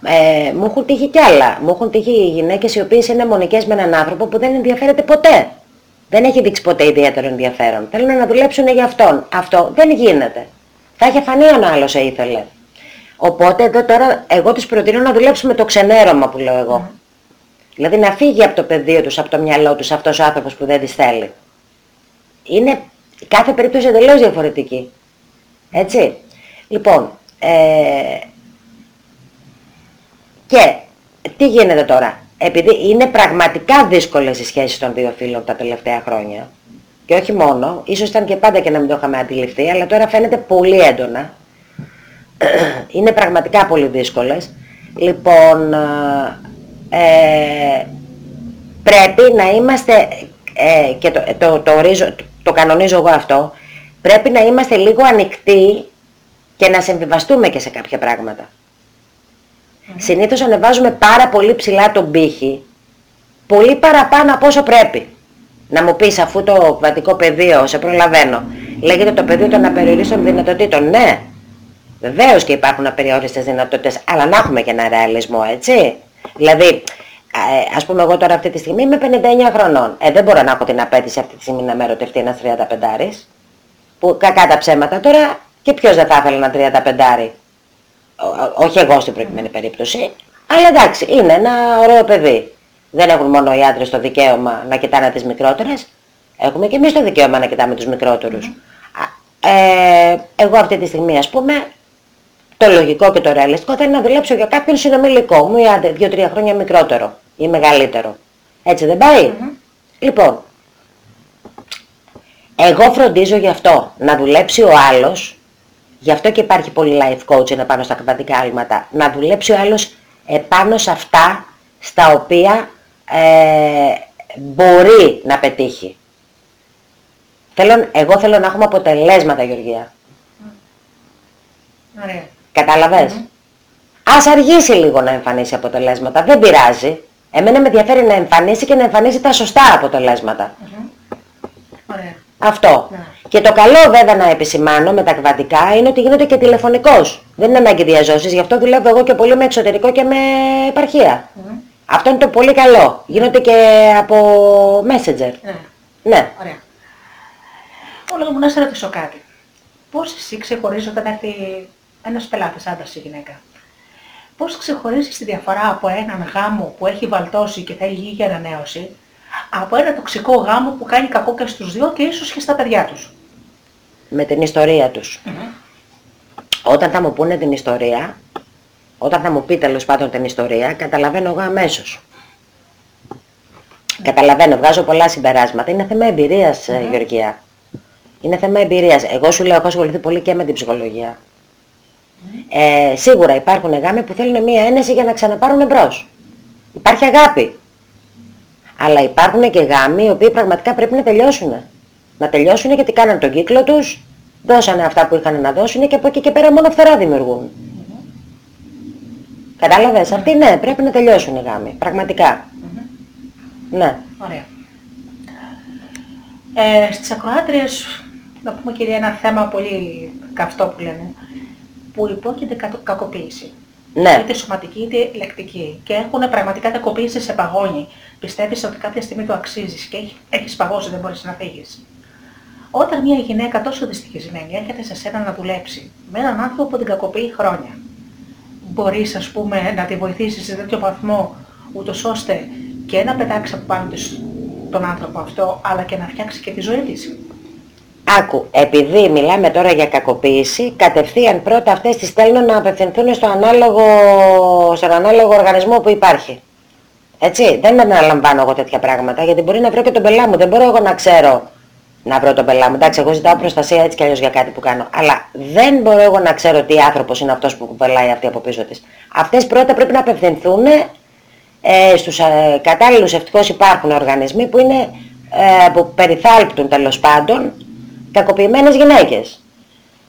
Ε, μου έχουν τύχει κι άλλα. Μου έχουν τύχει γυναίκες οι οποίες είναι μονικές με έναν άνθρωπο που δεν ενδιαφέρεται ποτέ. Δεν έχει δείξει ποτέ ιδιαίτερο ενδιαφέρον. Θέλουν να δουλέψουν για αυτόν. Αυτό δεν γίνεται. Θα είχε φανεί αν άλλος ήθελε. Οπότε εδώ τώρα εγώ τους προτείνω να δουλέψουμε το ξενέρωμα που λέω εγώ. Δηλαδή να φύγει από το πεδίο τους, από το μυαλό τους αυτός ο άνθρωπος που δεν τις θέλει. Είναι κάθε περίπτωση εντελώς διαφορετική. Έτσι. Λοιπόν, ε, και τι γίνεται τώρα; Επειδή είναι πραγματικά δύσκολες οι σχέσεις των δύο φίλων τα τελευταία χρόνια. Και όχι μόνο, ίσως ήταν και πάντα και να μην το είχαμε αντιληφθεί, αλλά τώρα φαίνεται πολύ έντονα. Είναι πραγματικά πολύ δύσκολες. Λοιπόν, ε, πρέπει να είμαστε, ε, και το, το, το, ορίζω, το κανονίζω εγώ αυτό, πρέπει να είμαστε λίγο ανοιχτοί και να συμβιβαστούμε και σε κάποια πράγματα. Συνήθως ανεβάζουμε πάρα πολύ ψηλά τον πύχη, πολύ παραπάνω από όσο πρέπει. Να μου πεις αφού το κβαντικό πεδίο, σε προλαβαίνω, λέγεται το πεδίο των απεριορίστων δυνατοτήτων. Ναι, βεβαίως και υπάρχουν απεριόριστες δυνατότητες, αλλά να έχουμε και ένα ρεαλισμό, έτσι. Δηλαδή, ε, ας πούμε εγώ τώρα αυτή τη στιγμή είμαι 59 χρονών. Ε, δεν μπορώ να έχω την απέτηση αυτή τη στιγμή να με ερωτευτεί ένας 35 που κακά τα ψέματα τώρα και ποιος δεν θα ήθελε ένα 35 όχι εγώ στην προηγούμενη περίπτωση, αλλά εντάξει, είναι ένα ωραίο παιδί. Δεν έχουν μόνο οι άντρες το δικαίωμα να κοιτάνε τις μικρότερες, έχουμε και εμείς το δικαίωμα να κοιτάμε τους μικρότερους. Ε, εγώ αυτή τη στιγμή ας πούμε, το λογικό και το ρεαλιστικό θα είναι να δουλέψω για κάποιον συνομιλικό μου ή άντε δύο-τρία χρόνια μικρότερο ή μεγαλύτερο. Έτσι δεν πάει; Λοιπόν, εγώ φροντίζω γι' αυτό, να δουλέψει ο άλλος Γι' αυτό και υπάρχει πολύ life coaching επάνω στα κβαντικά άλματα. Να δουλέψει ο άλλος επάνω σε αυτά στα οποία ε, μπορεί να πετύχει. Θέλω, εγώ θέλω να έχουμε αποτελέσματα, Γεωργία. Ωραία. Καταλαβες. Ας αργήσει λίγο να εμφανίσει αποτελέσματα. Δεν πειράζει. Εμένα με ενδιαφέρει να εμφανίσει και να εμφανίσει τα σωστά αποτελέσματα. Ωραία. Αυτό. Ναι. Και το καλό βέβαια να επισημάνω με τα κβαντικά είναι ότι γίνεται και τηλεφωνικός. Δεν είναι ανάγκη διαζώσεις, γι' αυτό δουλεύω εγώ και πολύ με εξωτερικό και με επαρχία. Αυτό είναι το πολύ καλό. Γίνονται και από messenger. Ναι. Ναι. Ωραία. Όλο μου να σε ρωτήσω κάτι. Πώς εσύ ξεχωρίζεις όταν έρθει ένας πελάτης, άντρας ή γυναίκα; Πώς ξεχωρίζεις τη διαφορά από έναν γάμο που έχει βαλτώσει και θέλει λίγη ανανέωση από ένα τοξικό γάμο που κάνει κακό και στους δύο και ίσως και στα παιδιά τους. Με την ιστορία τους. Όταν θα μου πούνε την ιστορία, όταν θα μου πει τέλος πάντων την ιστορία, καταλαβαίνω εγώ αμέσως. Καταλαβαίνω, βγάζω πολλά συμπεράσματα. Είναι θέμα εμπειρίας, ε, Γεωργία. Είναι θέμα εμπειρίας. Εγώ σου λέω, έχω ασχοληθεί πολύ και με την ψυχολογία. Ε, σίγουρα υπάρχουν γάμοι που θέλουν μία ένεση για να ξαναπάρουν εμπρός. Υπάρχει αγάπη. Αλλά υπάρχουν και γάμοι οι οποίοι πραγματικά πρέπει να τελειώσουν. Να τελειώσουν γιατί κάναν τον κύκλο τους, δώσανε αυτά που είχαν να δώσουν και από εκεί και πέρα μόνο φθορά δημιουργούν. Κατάλαβες, αυτοί ναι, πρέπει να τελειώσουν οι γάμοι, πραγματικά. Ναι. Ωραία. Ε, στις ακροάτριες, να πούμε κυρία ένα θέμα πολύ καυτό που λένε. που υπόκειται κατ- κακοποίηση. Ναι. Είτε σωματική είτε λεκτική. Και έχουν πραγματικά κακοποίηση σε παγόνι. Πιστεύεις ότι κάποια στιγμή το αξίζεις και έχει- έχεις παγώσει, δεν μπορείς να φύγεις. Όταν μια γυναίκα τόσο δυστυχισμένη έρχεται σε σένα να δουλέψει με έναν άνθρωπο που την κακοποιεί χρόνια, μπορείς ας πούμε να τη βοηθήσεις σε τέτοιο βαθμό ούτως ώστε και να πετάξει από πάνω της τον άνθρωπο αυτό, αλλά και να φτιάξει και τη ζωή της. Άκου, επειδή μιλάμε τώρα για κακοποίηση, κατευθείαν πρώτα αυτές τις στέλνω να απευθυνθούν στο ανάλογο, στον ανάλογο οργανισμό που υπάρχει. Έτσι, δεν αναλαμβάνω εγώ τέτοια πράγματα, γιατί μπορεί να βρω και τον πελά μου. Δεν μπορώ εγώ να ξέρω να βρω τον πελά μου. Εντάξει, εγώ ζητάω προστασία έτσι κι αλλιώς για κάτι που κάνω. Αλλά δεν μπορώ εγώ να ξέρω τι άνθρωπος είναι αυτός που πελάει αυτή από πίσω της. Αυτές πρώτα πρέπει να απευθυνθούν ε, στους ε, κατάλληλους ευτυχώς υπάρχουν οργανισμοί που, είναι, ε, που περιθάλπτουν τέλος πάντων κακοποιημένες γυναίκες.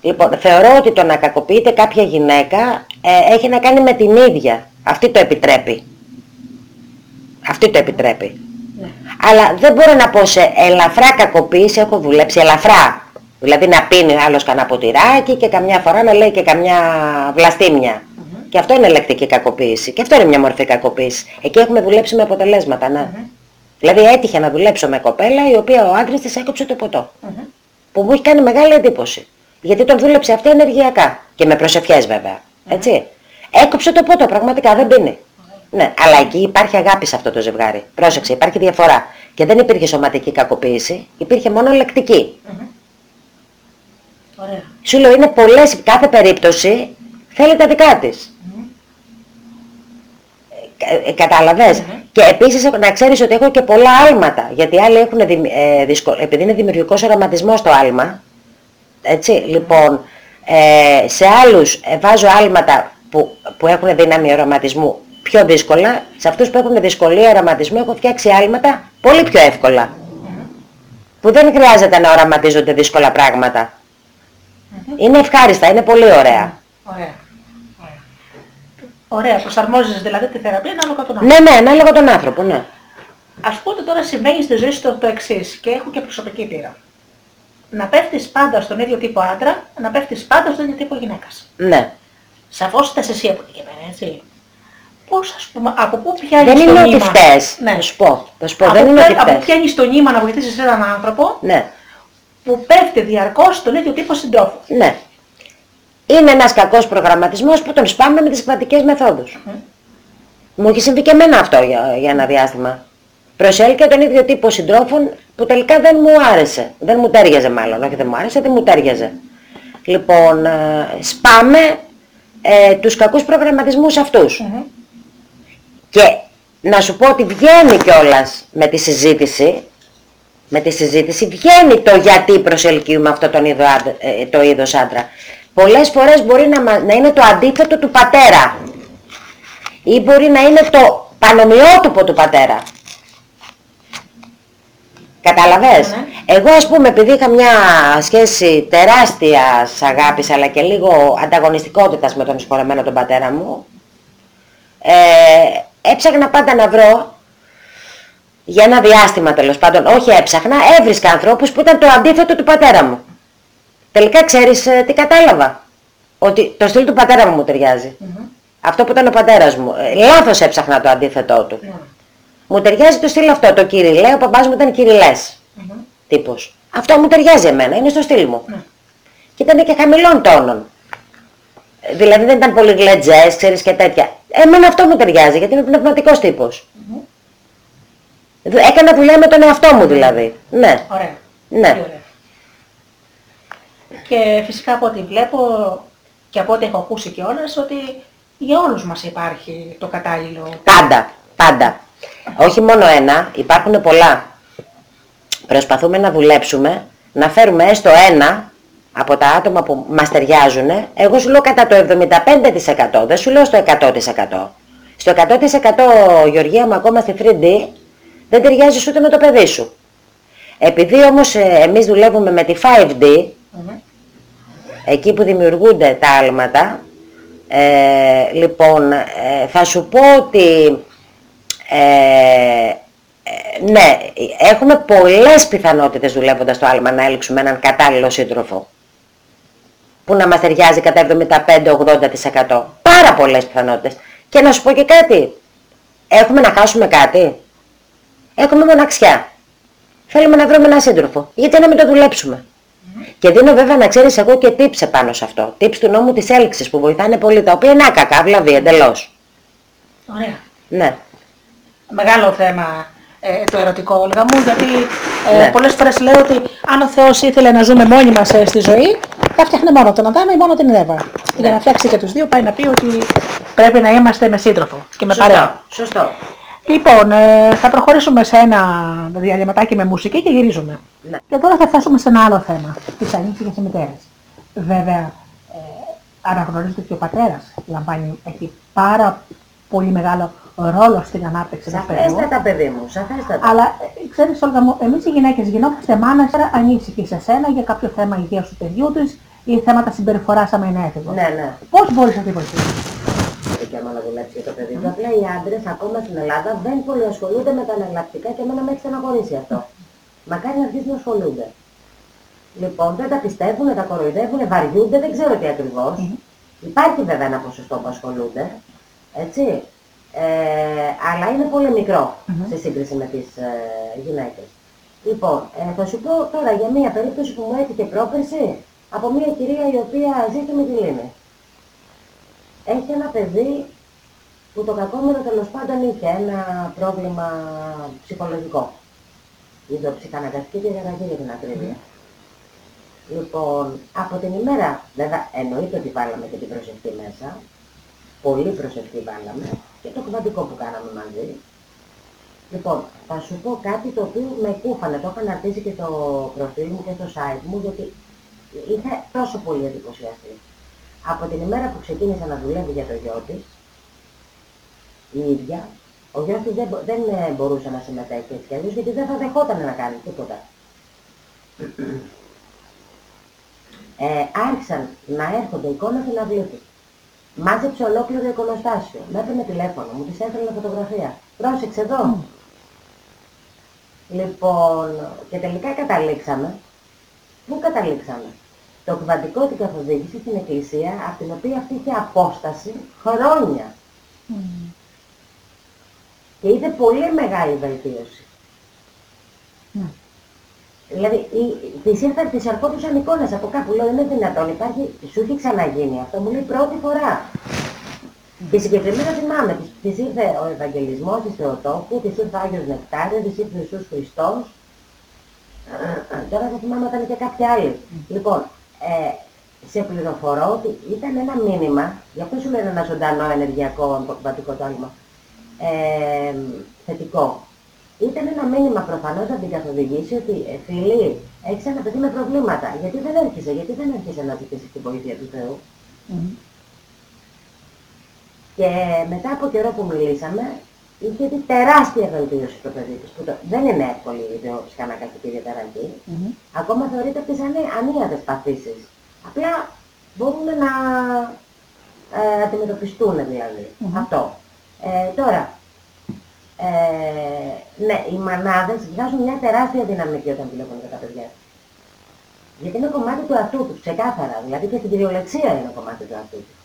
Λοιπόν, θεωρώ ότι το να κακοποιείται κάποια γυναίκα ε, έχει να κάνει με την ίδια. Αυτή το επιτρέπει. Αυτή το επιτρέπει. Αλλά δεν μπορώ να πω σε ελαφρά κακοποίηση έχω δουλέψει ελαφρά. Δηλαδή να πίνει άλλος κανένα ποτηράκι και καμιά φορά να λέει και καμιά βλαστήμια. Και αυτό είναι λεκτική κακοποίηση. Και αυτό είναι μια μορφή κακοποίηση. Εκεί έχουμε δουλέψει με αποτελέσματα, ναι. Δηλαδή έτυχε να δουλέψω με κοπέλα η οποία ο άντρας της έκοψε το ποτό. Που μου έχει κάνει μεγάλη εντύπωση. Γιατί τον δούλεψε αυτή ενεργειακά. Και με προσευχές βέβαια. Έτσι. Έκοψε το ποτό, πραγματικά δεν πίνει. Ναι, αλλά εκεί υπάρχει αγάπη σε αυτό το ζευγάρι. Πρόσεξε, υπάρχει διαφορά. Και δεν υπήρχε σωματική κακοποίηση, υπήρχε μόνο λεκτική. Ωραία. Σου λέω είναι πολλές, κάθε περίπτωση θέλει τα δικά της. Ε, ε, κατάλαβες; Και επίσης έχω- να ξέρεις ότι έχω και πολλά άλματα. Γιατί άλλοι έχουν, δημι- ε, δυσκο- επειδή είναι δημιουργικός οραματισμός το άλμα, έτσι, λοιπόν, ε, σε άλλους ε, βάζω άλματα που, που έχουν δύναμη οραματισμού πιο δύσκολα, σε αυτούς που έχουν δυσκολία οραματισμού έχω φτιάξει άλματα πολύ πιο εύκολα. Που δεν χρειάζεται να οραματίζονται δύσκολα πράγματα. Είναι ευχάριστα, είναι πολύ ωραία. Ωραία. Ωραία. Ωραία, προσαρμόζεις δηλαδή τη θεραπεία ανάλογα τον άνθρωπο. Ναι, ναι, ανάλογα τον άνθρωπο, ναι. Ας πούμε ότι τώρα συμβαίνεις στη ζωή σου το, το εξής και έχω και προσωπική πείρα. Να πέφτεις πάντα στον ίδιο τύπο άντρα, να πέφτεις πάντα στον ίδιο τύπο γυναίκας. Ναι. Σαφώς θες εσύ από εκεί και πέρα, έτσι. Πώς ας πούμε, από πού πιάνεις Δεν το είναι ότι νήμα; φταίς. Ναι. Θα σου πω. Θα σου πω, Από δεν πού είναι ότι πια- Από πού φταίς. πιάνεις το νήμα να βοηθήσεις έναν άνθρωπο Ναι, που πέφτει διαρκώς στον ίδιο τύπο συντρόφου; ναι. Είναι ένας κακός προγραμματισμός που τον σπάμε με τις κρατικές μεθόδους. Μου έχει συμβεί και εμένα αυτό για, για ένα διάστημα. Προσέλκυα τον ίδιο τύπο συντρόφων που τελικά δεν μου άρεσε. Δεν μου τέριαζε μάλλον. Όχι δεν μου άρεσε, δεν μου τέριαζε. Λοιπόν, ε, σπάμε ε, τους κακούς προγραμματισμούς αυτούς. Και να σου πω ότι βγαίνει κιόλας με τη συζήτηση, με τη συζήτηση βγαίνει το γιατί προσελκύουμε αυτό τον είδο, άντρα- ε, το είδος άντρα. Πολλές φορές μπορεί να, μα- να είναι το αντίθετο του πατέρα ή μπορεί να είναι το πανομοιότυπο του πατέρα. Κατάλαβες. Ναι. Εγώ ας πούμε επειδή είχα μια σχέση τεράστιας αγάπης αλλά και λίγο ανταγωνιστικότητας με τον συγχωρεμένο τον πατέρα μου ε, έψαχνα πάντα να βρω για ένα διάστημα τέλος πάντων, όχι έψαχνα, έβρισκα ανθρώπους που ήταν το αντίθετο του πατέρα μου. Τελικά ξέρεις ε, τι κατάλαβα; Ότι το στυλ του πατέρα μου μου ταιριάζει. Αυτό που ήταν ο πατέρας μου. Ε, λάθος έψαχνα το αντίθετό του. Μου ταιριάζει το στυλ αυτό, το κυριλέ, ο παπάς μου ήταν κυριλές. Τύπος. Αυτό μου ταιριάζει εμένα, είναι στο στυλ μου. Και ήταν και χαμηλών τόνων. Ε, Δηλαδή δεν ήταν πολύ γλετζές, ξέρεις και τέτοια. Εμένα αυτό μου ταιριάζει, γιατί είμαι πνευματικός τύπος. Δου- Έκανα δουλειά με τον εαυτό μου δηλαδή. Ναι. Ωραία. Ναι. Πολύ ωραία. Και φυσικά από ό,τι βλέπω και από ό,τι έχω ακούσει κιόλας ότι για όλους μας υπάρχει το κατάλληλο. Πάντα, πάντα. Όχι μόνο ένα, υπάρχουν πολλά. Προσπαθούμε να δουλέψουμε, να φέρουμε έστω ένα από τα άτομα που μας ταιριάζουν. Εγώ σου λέω κατά το 75%, δεν σου λέω στο 100%. Στο 100% Γεωργία μου ακόμα στη 3D δεν ταιριάζεις ούτε με το παιδί σου. Επειδή όμως ε, εμείς δουλεύουμε με τη 5D, εκεί που δημιουργούνται τα άλματα, ε, λοιπόν, ε, θα σου πω ότι ε, ε, ναι, έχουμε πολλές πιθανότητες δουλεύοντας το άλμα να έλξουμε έναν κατάλληλο σύντροφο. που να μας ταιριάζει κατά 75-80%. Πάρα πολλές πιθανότητες. Και να σου πω και κάτι. Έχουμε να χάσουμε κάτι. Έχουμε μοναξιά. Θέλουμε να βρούμε ένα σύντροφο. Γιατί να μην το δουλέψουμε; Και δίνω βέβαια να ξέρεις εγώ και tips επάνω σε αυτό. Tips του νόμου της έλξης που βοηθάνε πολύ, τα οποία είναι άκακα, βλαβή εντελώς. Ωραία. Ναι. Μεγάλο θέμα ε, το ερωτικό, Όλγα μου, γιατί ε, Ναι. πολλές φορές λέω ότι αν ο Θεός ήθελε να ζούμε μόνοι μας ε, στη ζωή, θα φτιάχνε μόνο τον Αδάμ ή μόνο την Εύα. Για να φτιάξει και τους δύο πάει να πει ότι πρέπει να είμαστε με σύντροφο και με παρέα. Σωστό. Σωστό. Λοιπόν, ε, θα προχωρήσουμε σε ένα διαλυματάκι με μουσική και γυρίζουμε. Ναι. Και τώρα θα φτάσουμε σε ένα άλλο θέμα, τις ανήψεις και μητέρες. Βέβαια, ε, αναγνωρίζετε ότι ο πατέρας λαμβάνει, έχει πάρα πολύ μεγάλο ρόλο στην ανάπτυξη του παιδιού. Σαφέστατα παιδί μου, σαφέστατα. Αλλά ε, ξέρεις Όλγα μου, εμείς οι γυναίκες γινόμαστε μάνες ανήσυχοι σε σένα για κάποιο θέμα υγείας του παιδιού της ή θέματα συμπεριφοράς άμα είναι έφηβο. Ναι, ναι. Πώς μπορείς να τη βοηθήσεις. Δικαίωμα να δουλέψει για το παιδί του. Απλά οι άντρες, ακόμα στην Ελλάδα, δεν πολύ ασχολούνται με τα αναλλακτικά και εμένα με έχει στεναχωρήσει αυτό. Μακάρι να αρχίσουν να ασχολούνται. Λοιπόν, δεν τα πιστεύουν, τα κοροϊδεύουν, βαριούνται, δεν ξέρω τι ακριβώς. Υπάρχει βέβαια ένα ποσοστό που ασχολούνται, έτσι. Ε, αλλά είναι πολύ μικρό σε σύγκριση με τις ε, γυναίκες. Λοιπόν, ε, θα σου πω τώρα για μία περίπτωση που μου έτυχε πρόπερση από μία κυρία η οποία ζει στη Μυτιλίνη έχει ένα παιδί που το κακόμενο τέλος πάντων είχε ένα πρόβλημα ψυχολογικό. Ιδοψυχαναγκαστική διαγραφή για την ακρίβεια. Λοιπόν, από την ημέρα, βέβαια εννοείται ότι βάλαμε και την προσευχή μέσα, πολύ προσευχή βάλαμε και το κουβαντικό που κάναμε μαζί. Λοιπόν, θα σου πω κάτι το οποίο με κούφανε, το είχα αναρτήσει και στο προφίλ μου και στο site μου, γιατί είχα τόσο πολύ εντυπωσιαστεί. Από την ημέρα που ξεκίνησε να δουλεύει για το γιο της, η ίδια, ο γιος της δεν, μπο- δεν ε, μπορούσε να συμμετέχει έτσι κι αλλιώς, γιατί δεν θα δεχόταν να κάνει τίποτα. Ε, άρχισαν να έρχονται εικόνα στην αυλή του. Μάζεψε ολόκληρο εικονοστάσιο. Με έπαιρνε τηλέφωνο, μου της έφερε φωτογραφία. Πρόσεξε εδώ. Λοιπόν, και τελικά καταλήξαμε. Πού καταλήξαμε; Το κουβαντικό την καθοδήγησε στην εκκλησία, από την οποία αυτή είχε απόσταση χρόνια. Και είδε πολύ μεγάλη βελτίωση. Δηλαδή, η- της ήρθαν, της ερχόντουσαν εικόνες από κάπου, λέω, είναι δυνατόν, υπάρχει, σου έχει ξαναγίνει αυτό, μου λέει πρώτη φορά. Και συγκεκριμένα θυμάμαι, της, της ήρθε ο Ευαγγελισμός της Θεοτόκου, της ήρθε ο Άγιος Νεκτάριος, της ήρθε ο Ιησούς Χριστός. Ε, Τώρα δεν θυμάμαι όταν και κάποια άλλη. Λοιπόν, ε, σε πληροφορώ ότι ήταν ένα μήνυμα, γι' αυτό σου λένε ένα ζωντανό ενεργειακό πατικό τόλμο, ε, θετικό. Ήταν ένα μήνυμα προφανώς να την καθοδηγήσει ότι ε, φίλοι, έχεις ένα παιδί με προβλήματα. Γιατί δεν έρχεσαι, γιατί δεν έρχεσαι να ζητήσεις την βοήθεια του Θεού. Και μετά από καιρό που μιλήσαμε, είχε δει τεράστια βελτίωση στο παιδί της. Που το, δεν είναι εύκολη η ιδεοψυχανακαστική διαταραχή. Ακόμα θεωρείται από τις ανή- ανίατες παθήσεις. Απλά μπορούν να ε, αντιμετωπιστούν δηλαδή. Αυτό. Ε, τώρα, ε, ναι, οι μανάδες βγάζουν μια τεράστια δυναμική όταν δουλεύουν με τα παιδιά. Γιατί είναι κομμάτι του εαυτού τους, ξεκάθαρα. Δηλαδή και στην κυριολεξία είναι κομμάτι του εαυτού τους.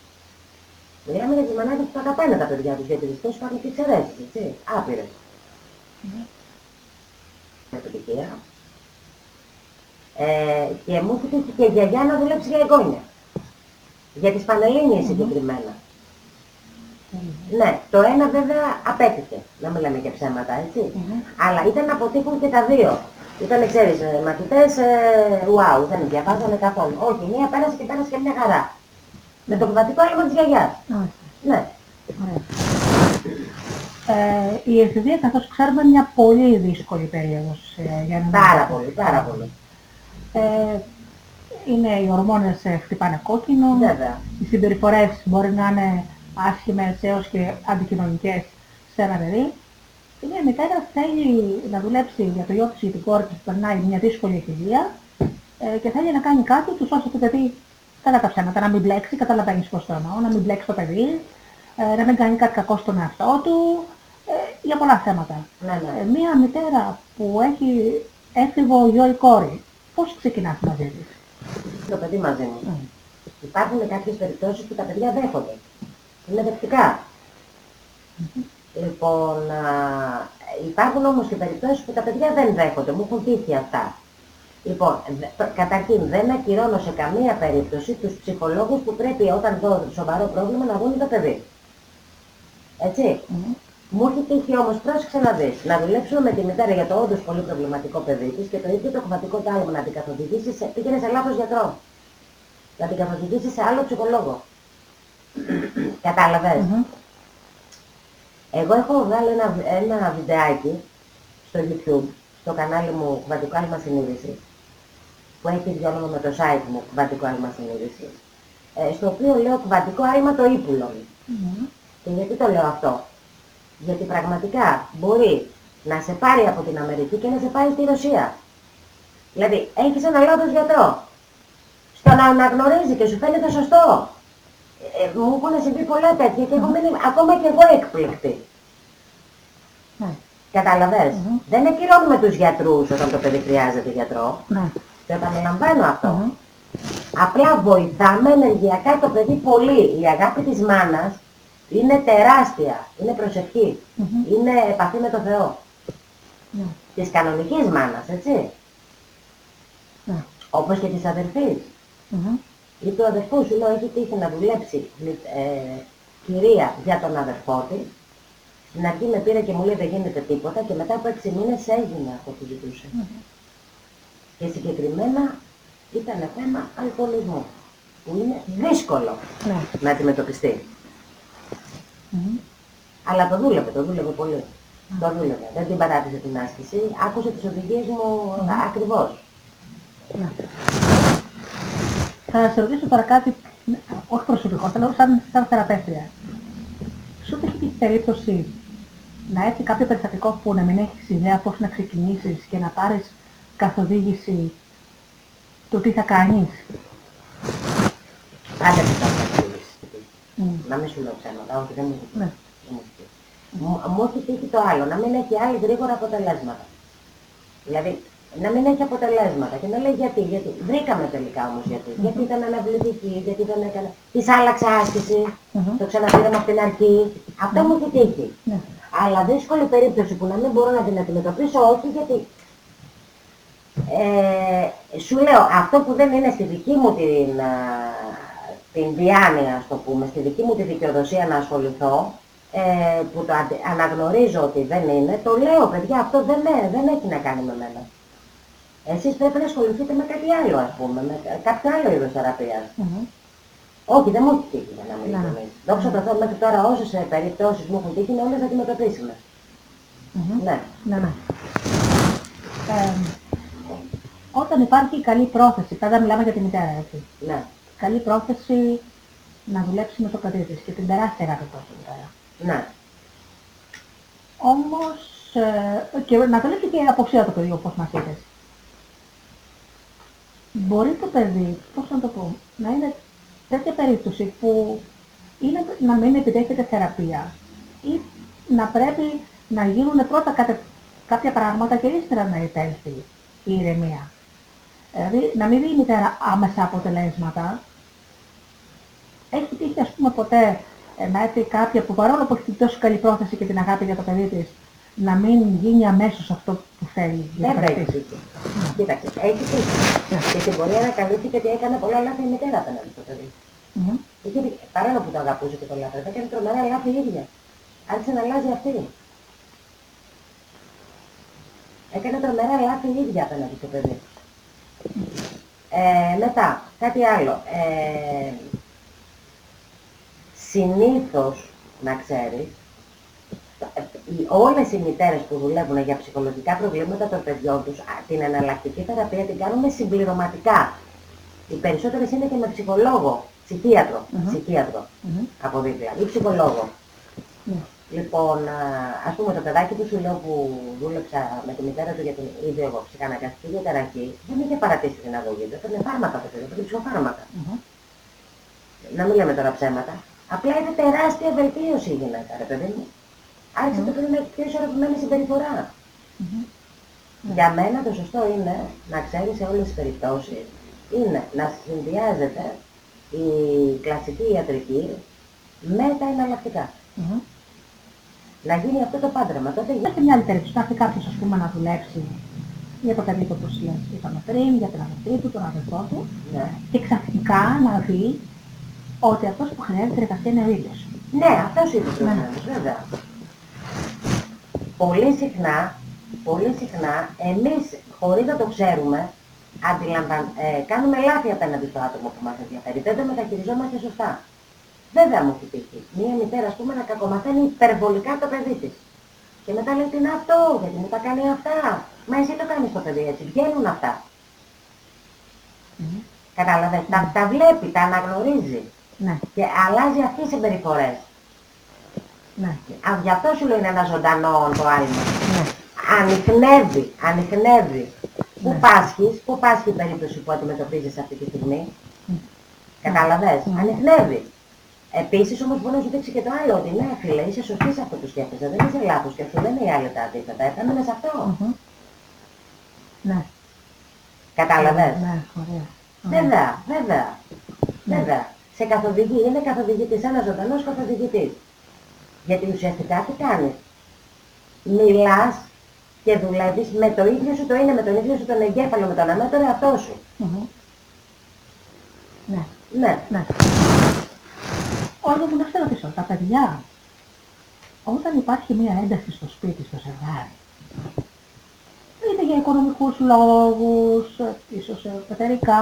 Μιλάμε για τις μανάδες που αγαπάνε τα παιδιά τους, γιατί δυστυχώς υπάρχουν και εξαιρέσεις, έτσι, άπειρες. Επιτυχία. Ε, και μου είχε τύχει και η γιαγιά να δουλέψει για εγγόνια. Για τις Πανελλήνιες συγκεκριμένα. Ναι, το ένα βέβαια απέτυχε, να μην λέμε και ψέματα, έτσι. Αλλά ήταν να αποτύχουν και τα δύο. Ήταν, ξέρεις, ε, μαθητές, ε, wow, δεν διαβάζανε καθόλου. Όχι, μία πέρασε και πέρασε και μια χαρά. Με το κουβατικό έλεγχο της γιαγιάς. Ναι. Ε, η εφηβεία, καθώς ξέρουμε, είναι μια πολύ δύσκολη περίοδος ε, για να Πάρα πολύ, πάρα πολύ. Ε, είναι οι ορμόνες ε, χτυπάνε κόκκινο, Βέβαια. οι συμπεριφορές μπορεί να είναι άσχημες έως και αντικοινωνικές σε ένα παιδί. Και μια μητέρα θέλει να δουλέψει για το γιο της ή την κόρη της που περνάει μια δύσκολη εφηβεία ε, και θέλει να κάνει κάτι τους ώστε το παιδί, κατά τα ψέματα, να μην μπλέξει, καταλαβαίνεις πώς το εννοώ, να μην μπλέξει το παιδί, ε, να μην κάνει κάτι κακό στον εαυτό του, ε, για πολλά θέματα. Ναι, ναι. Ε, μία μητέρα που έχει έφηβο γιο ή κόρη, πώς ξεκινάς μαζί της; Το παιδί μαζί μου. Υπάρχουν κάποιες περιπτώσεις που τα παιδιά δέχονται. Είναι δεκτικά. Λοιπόν, α, υπάρχουν όμως και περιπτώσεις που τα παιδιά δεν δέχονται. Μου έχουν τύχει αυτά. Λοιπόν, δε- καταρχήν δεν ακυρώνω σε καμία περίπτωση τους ψυχολόγους που πρέπει όταν δω σοβαρό πρόβλημα να δουν το παιδί. Έτσι. Μου έχει τύχει όμως, πρόσεξε να δεις, να δουλέψουμε με τη μητέρα για το όντως πολύ προβληματικό παιδί της και το ίδιο το κομματικό τάλμα να την καθοδηγήσει, σε, πήγαινε σε λάθος γιατρό. Να την καθοδηγήσει σε άλλο ψυχολόγο. Κατάλαβες. Εγώ έχω βγάλει ένα, ένα βιντεάκι στο YouTube, στο κανάλι μου Κουβαντικό Άλμα Συνείδησης, που έχει δει όνομα με το site μου Κουβαντικό Άλμα Συνείδησης, ε, στο οποίο λέω Κουβαντικό Άλμα το Ήπουλο. Και γιατί το λέω αυτό; Γιατί πραγματικά μπορεί να σε πάρει από την Αμερική και να σε πάει στη Ρωσία. Δηλαδή, έχεις ένα λάθος γιατρό. Στο να αναγνωρίζει και σου φαίνεται σωστό. Ε, ε, μου έχουν συμβεί πολλά τέτοια και έχω μείνει ακόμα και εγώ έκπληκτη. Ναι. Καταλαβες; Δεν ακυρώνουμε τους γιατρούς όταν το παιδί χρειάζεται γιατρό. Ναι. Το επαναλαμβάνω αυτό. Απλά βοηθάμε ενεργειακά το παιδί πολύ. Η αγάπη της μάνας είναι τεράστια. Είναι προσευχή. Είναι επαφή με το Θεό. Ναι. Της κανονικής μάνας, έτσι. Ναι. Όπως και της αδερφής. Μμμ. Ή του αδερφού σου λέω έχει τύχει να δουλέψει ε, κυρία για τον αδερφό της. Στην αρχή με πήρε και μου λέει δεν γίνεται τίποτα και μετά από έξι μήνες έγινε αυτό που ζητούσε. Και συγκεκριμένα ήταν θέμα αλκοολισμού, που είναι δύσκολο Ναι. να αντιμετωπιστεί. Αλλά το δούλευε, το δούλευε πολύ. Το δούλευε. Δεν την παράτησε την άσκηση. Άκουσε τις οδηγίες μου ακριβώς. Ναι. Θα σε ρωτήσω τώρα κάτι, όχι προσωπικό, θέλω σαν, σαν θεραπεύτρια. Σου έχει την περίπτωση να έρθει κάποιο περιστατικό που να μην έχεις ιδέα πώς να ξεκινήσεις και να πάρεις καθοδήγηση του τι θα κάνεις. Άντε που θα καθοδήγηση. Μμ. Να μην σου λέω ψέματα, όχι δεν μου έχει Ναι. τύχει. Δεν μου έχει τύχει. Μου- Μου έχει τύχει το άλλο, να μην έχει άλλη γρήγορα αποτελέσματα. Δηλαδή, να μην έχει αποτελέσματα και να λέει γιατί, γιατί. Βρήκαμε τελικά όμως γιατί. Γιατί ήταν αναβλητική, γιατί δεν έκανε. Της άλλαξε άσκηση, Μμμ. το ξαναπήραμε από την αρχή. Αυτό μου έχει τύχει. Ναι. Αλλά δύσκολη περίπτωση που να μην μπορώ να την αντιμετωπίσω, όχι γιατί ε, σου λέω, αυτό που δεν είναι στη δική μου την, α, την διάνοια, ας το πούμε, στη δική μου τη δικαιοδοσία να ασχοληθώ, ε, που το αντε- αναγνωρίζω ότι δεν είναι, το λέω, παιδιά, αυτό δεν, ε, δεν έχει να κάνει με μένα. Εσείς πρέπει να ασχοληθείτε με κάτι άλλο, ας πούμε, με κα- κάποιο άλλο είδος θεραπείας. Μμμ. Όχι, δεν μου έχει τύχει για να μην Ναι. ειλικρινής. Δόξα τω Θεώ, μέχρι τώρα όσες ε, περιπτώσεις μου έχουν τύχει είναι όλες αντιμετωπίσιμες. Μμμ. Ναι. Ναι, ναι. Ε, όταν υπάρχει καλή πρόθεση, πάντα μιλάμε για τη μητέρα, έτσι. Ναι. Καλή πρόθεση να δουλέψει με το παιδί της και την τεράστια αγάπη που έχει η μητέρα. Ναι. Όμως, ε, και να δουλέψει και αποψία το παιδί, όπως μας είπες. Μπορεί το παιδί, πώς να το πω, να είναι τέτοια περίπτωση που είναι να μην επιτέχεται θεραπεία ή να πρέπει να γίνουν πρώτα κατε- κάποια πράγματα και ύστερα να επέλθει η ηρεμία. Δηλαδή, να μην δει η μητέρα άμεσα αποτελέσματα. Έχει τύχει, ας πούμε, ποτέ ε, να έρθει κάποια που παρόλο που έχει τόσο καλή πρόθεση και την αγάπη για το παιδί της, να μην γίνει αμέσως αυτό που θέλει. για το Βέβαια παιδί έχει της. τύχει. Κοίταξε, έχει τύχει. Και στην πορεία ανακαλύφθηκε ότι έκανε πολλά λάθη η μητέρα απέναντι στο παιδί. Μμμ. Είχε δει- παρόλο που το αγαπούσε και το λάθος, έκανε τρομερά λάθη η ίδια. Άρχισε να αλλάζει αυτή. Έκανε τρομερά λάθη η ίδια απέναντι στο παιδί. Ε, μετά, κάτι άλλο. Ε, συνήθως, να ξέρεις, ε, οι- όλες οι μητέρες που δουλεύουν για ψυχολογικά προβλήματα των παιδιών τους, α, την εναλλακτική θεραπεία την κάνουμε συμπληρωματικά. Οι περισσότερες είναι και με ψυχολόγο, ψυχίατρο, ψυχίατρο Μμμ. από δίπλα, ή ψυχολόγο. Ναι. Λοιπόν, α, ας πούμε το παιδάκι που σου λέω που δούλεψα με τη μητέρα του για την ίδια εγώ ψυχαναγκαστική διαταραχή, δεν είχε παρατήσει την αγωγή του, έπαιρνε φάρμακα το παιδί, έπαιρνε ψυχοφάρμακα. Μμμ. Να μην λέμε τώρα ψέματα. Απλά είναι τεράστια βελτίωση η γυναίκα, ρε παιδί μου. Άρχισε το παιδί να έχει πιο ισορροπημένη συμπεριφορά. Για μένα το σωστό είναι να ξέρει σε όλες τις περιπτώσεις είναι να συνδυάζεται η κλασική ιατρική με τα εναλλακτικά. Μμμ. Να γίνει αυτό το πάντρεμα. Τότε Υπάρχει μια άλλη περίπτωση. Να έρθει κάποιος ας πούμε να δουλέψει για το παιδί του όπως λες, είπαμε πριν, για την αδερφή του, τον αδερφό του Ναι. και ξαφνικά να δει ότι αυτός που χρειάζεται εργασία είναι ο ίδιος. Ναι, αυτός είναι ο προηγούμενος, βέβαια. Πολύ συχνά, πολύ συχνά, εμείς χωρίς να το ξέρουμε, αντιλαμβαν... ε, κάνουμε λάθη απέναντι στο άτομο που μας ενδιαφέρει. Δεν το μεταχειριζόμαστε σωστά. Βέβαια μου έχει τύχει. Μία μητέρα, ας πούμε, να κακομαθαίνει υπερβολικά το παιδί της. Και μετά λέει τι είναι αυτό, γιατί μου τα κάνει αυτά. Μα εσύ το κάνεις το παιδί έτσι, βγαίνουν αυτά. Κατάλαβες, τα, τα βλέπει, τα αναγνωρίζει Ναι, και αλλάζει αυτές τις συμπεριφορές. ναι, Α, γι' αυτό σου λέω είναι ένα ζωντανό το άλμα. ναι. Ανοιχνεύει, ανοιχνεύει. Πού Ναι. πάσχεις, πού πάσχει η περίπτωση που αντιμετωπίζεις αυτή τη στιγμή. Κατάλαβες, Ναι. ανοιχνεύει. Επίσης όμως μπορεί να σου δείξει και το άλλο, ότι ναι φίλε, είσαι σωστή σε αυτό που σκέφτεσαι, δεν είσαι λάθος και σου λένε οι άλλοι τα αντίθετα, επέμενε σε αυτό. Μμμ. Ναι, Κατάλαβες; ναι, ωραία. ωραία. Βέβαια, βέβαια, Ναι. βέβαια. Σε καθοδηγεί, είναι καθοδηγητής, ένας ζωντανός καθοδηγητής. Γιατί ουσιαστικά τι κάνεις; Μιλάς και δουλεύεις με το ίδιο σου το είναι, με τον ίδιο σου τον εγκέφαλο, με τον αμέτωρο εαυτό σου. Μμμ. Ναι, Ναι. ναι. Όλο μου να σε ρωτήσω, τα παιδιά, όταν υπάρχει μία ένταση στο σπίτι, στο ζευγάρι, είτε για οικονομικούς λόγους, ε, ίσως ε, πατερικά,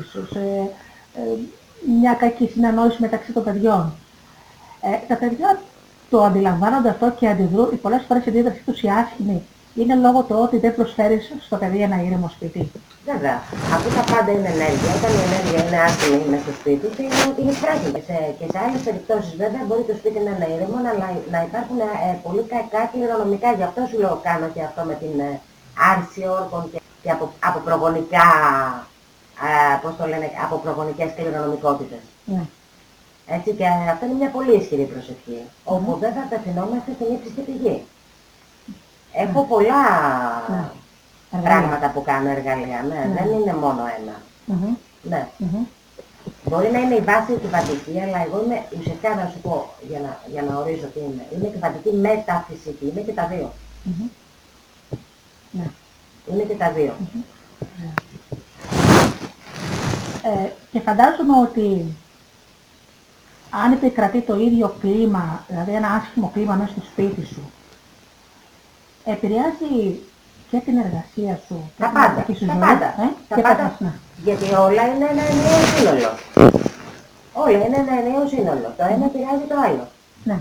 ίσως ε, ε, μια κακή συναννόηση μεταξύ των παιδιών. Ε, τα παιδιά το αντιλαμβάνονται αυτό και αντιδρούν, οι πολλές φορές η αντίδρασή τους η άσχημη είναι λόγω του ότι δεν προσφέρεις στο παιδί ένα ήρεμο σπίτι. Βέβαια. Αφού τα πάντα είναι ενέργεια, όταν η ενέργεια είναι άσχημη μέσα στο σπίτι, την, την εισπράττει. Και σε, και σε άλλες περιπτώσεις βέβαια μπορεί το σπίτι να είναι ήρεμο, αλλά να υπάρχουν ε, πολύ κακά κληρονομικά. Γι' αυτό σου λέω κάνω και αυτό με την ε, άρση όρκων και, και από, από προγονικά, ε, πώς το λένε, από προγονικές κληρονομικότητες. Ναι. Έτσι και αυτό είναι μια πολύ ισχυρή προσευχή, όπου δεν θα απευθυνόμαστε στην ύψιστη πηγή. Έχω πολλά Ναι. Εργαλεία. πράγματα που κάνω εργαλεία, ναι, Ναι. δεν είναι μόνο ένα. Μμμ. Ναι. Μμμ. Μπορεί να είναι η βάση εκβατική, αλλά εγώ είμαι ουσιαστικά να σου πω για να, για να ορίζω τι είμαι. Είμαι εκβατική μεταφυσική, είμαι και τα δύο. Μμμ. Ναι. Είμαι και τα δύο. Ε, και φαντάζομαι ότι αν επικρατεί το ίδιο κλίμα, δηλαδή ένα άσχημο κλίμα μέσα στο σπίτι σου, επηρεάζει και την εργασία σου και Τα την πάντα, ερωτική σου τα ζωή, πάντα, ε, τα και πάντα. ναι. Γιατί όλα είναι ένα ενιαίο σύνολο. Όλα είναι ένα ενιαίο σύνολο. Το ένα επηρεάζει το άλλο. Ναι.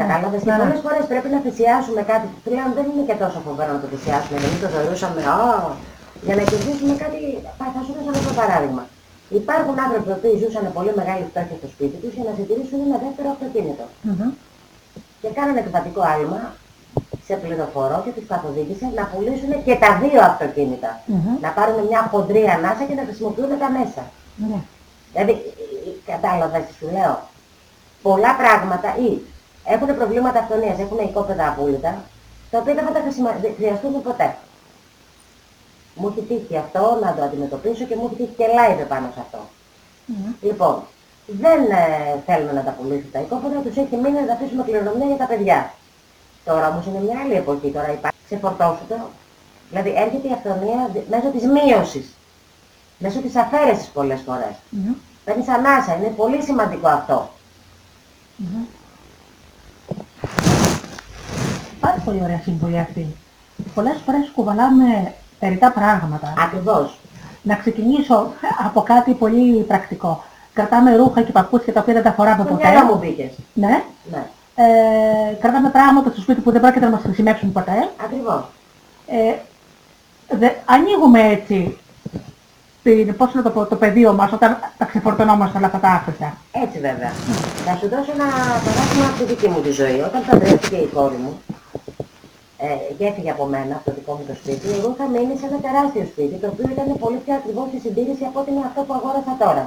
Κατάλαβες, και Ναι, ναι. πολλές φορές πρέπει να θυσιάσουμε κάτι που πλέον δεν είναι και τόσο φοβερό να το θυσιάσουμε, γιατί το θεωρούσαμε, «Α, για να κερδίσουμε κάτι, θα θα σου δώσω ένα παράδειγμα. Υπάρχουν άνθρωποι που ζούσαν πολύ μεγάλη φτώχεια στο σπίτι τους για να συντηρήσουν ένα δεύτερο αυτοκίνητο. Μμμ. Και κάνανε εκβατικό άλμα, σε πληροφορώ και τους καθοδήγησε να πουλήσουν και τα δύο αυτοκίνητα. Μμμ. Να πάρουν μια χοντρή ανάσα και να χρησιμοποιούν τα μέσα. Ναι. Δηλαδή, ε, ε, κατάλαβες τι σου λέω. Πολλά πράγματα ή έχουν προβλήματα αυτονίας, έχουν οικόπεδα απόλυτα, τα οποία δεν θα τα χρησιμα- δεν χρειαστούν ποτέ. Μου έχει τύχει αυτό να το αντιμετωπίσω και μου έχει τύχει και live πάνω σε αυτό. Μμμ. Λοιπόν, δεν ε, θέλουν να τα πουλήσουν τα οικόπεδα, τους έχει μείνει να τα αφήσουμε κληρονομιά για τα παιδιά. Τώρα όμως είναι μια άλλη εποχή, τώρα υπάρχει, ξεφορτώσου το. Δηλαδή έρχεται η αυθονία δι- μέσω της μείωσης, μέσω της αφαίρεσης πολλές φορές. Μμμ. Παίρνεις ανάσα, είναι πολύ σημαντικό αυτό. Μμμ. Πάρα πολύ ωραία συμβουλή αυτή. Πολλές φορές κουβαλάμε περιτά πράγματα. Ακριβώς. Να ξεκινήσω από κάτι πολύ πρακτικό. Κρατάμε ρούχα και παπούτσια τα οποία δεν τα φοράμε Στο ποτέ. μυαλό μου μπήκες. Ναι. Ναι, Ε, κρατάμε πράγματα στο σπίτι που δεν πρόκειται να μας χρησιμεύσουν ποτέ. ακριβώς. Ε, δε, ανοίγουμε έτσι την, πώς να το, πω, το πεδίο μας όταν τα ξεφορτωνόμαστε όλα αυτά τα άφρυστα. Έτσι βέβαια. Θα σου δώσω ένα παράδειγμα από τη δική μου τη ζωή. Όταν παντρεύτηκε η κόρη μου ε, και έφυγε από μένα, από το δικό μου το σπίτι, εγώ είχα μείνει σε ένα τεράστιο σπίτι, το οποίο ήταν πολύ πιο ακριβό στη συντήρηση από ότι είναι αυτό που αγόρασα τώρα.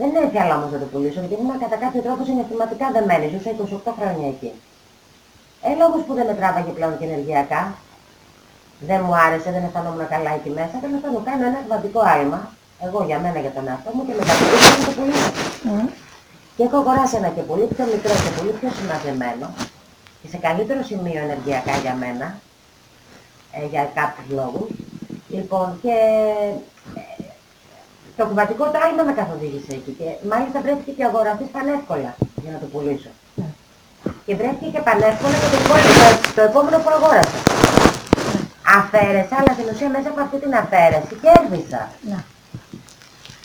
Δεν ήθελα όμως να το πουλήσω, γιατί ήμουν κατά κάποιο τρόπο συναισθηματικά δεμένη, ζούσα 28 χρόνια εκεί. Ε, λόγος που δεν με τράβαγε πλέον και ενεργειακά, δεν μου άρεσε, δεν αισθανόμουν καλά εκεί μέσα, τέλος πάντων κάνω ένα εκβατικό άλμα, Εγώ για μένα, για τον εαυτό μου και μετά πουλήσω να το πουλήσω. Και έχω αγοράσει ένα και πολύ πιο μικρό και πολύ πιο συμμαζεμένο και σε καλύτερο σημείο ενεργειακά για μένα, ε, για κάποιους λόγους. Λοιπόν, και ε, το κουβατικό τράγμα με καθοδήγησε εκεί και μάλιστα βρέθηκε και αγοραστής πανεύκολα για να το πουλήσω. Και βρέθηκε και πανεύκολα και το, επόμενο- το, το επόμενο που αγόρασα. Αφαίρεσα, αλλά στην ουσία μέσα από αυτή την αφαίρεση κέρδισα. Ναι.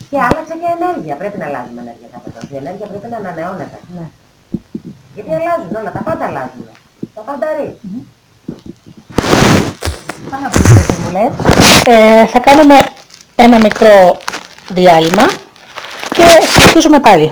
Και άλλαξα και ενέργεια. Πρέπει να αλλάζουμε ενέργεια κάθε τόσο. Η ενέργεια πρέπει να ανανεώνεται. Ναι. Γιατί αλλάζουν όλα, τα πάντα αλλάζουν. Τα πάντα ρί. Πάρα πολύ ωραία μου λες. Ε, θα κάνουμε ένα μικρό διάλειμμα και συνεχίζουμε πάλι.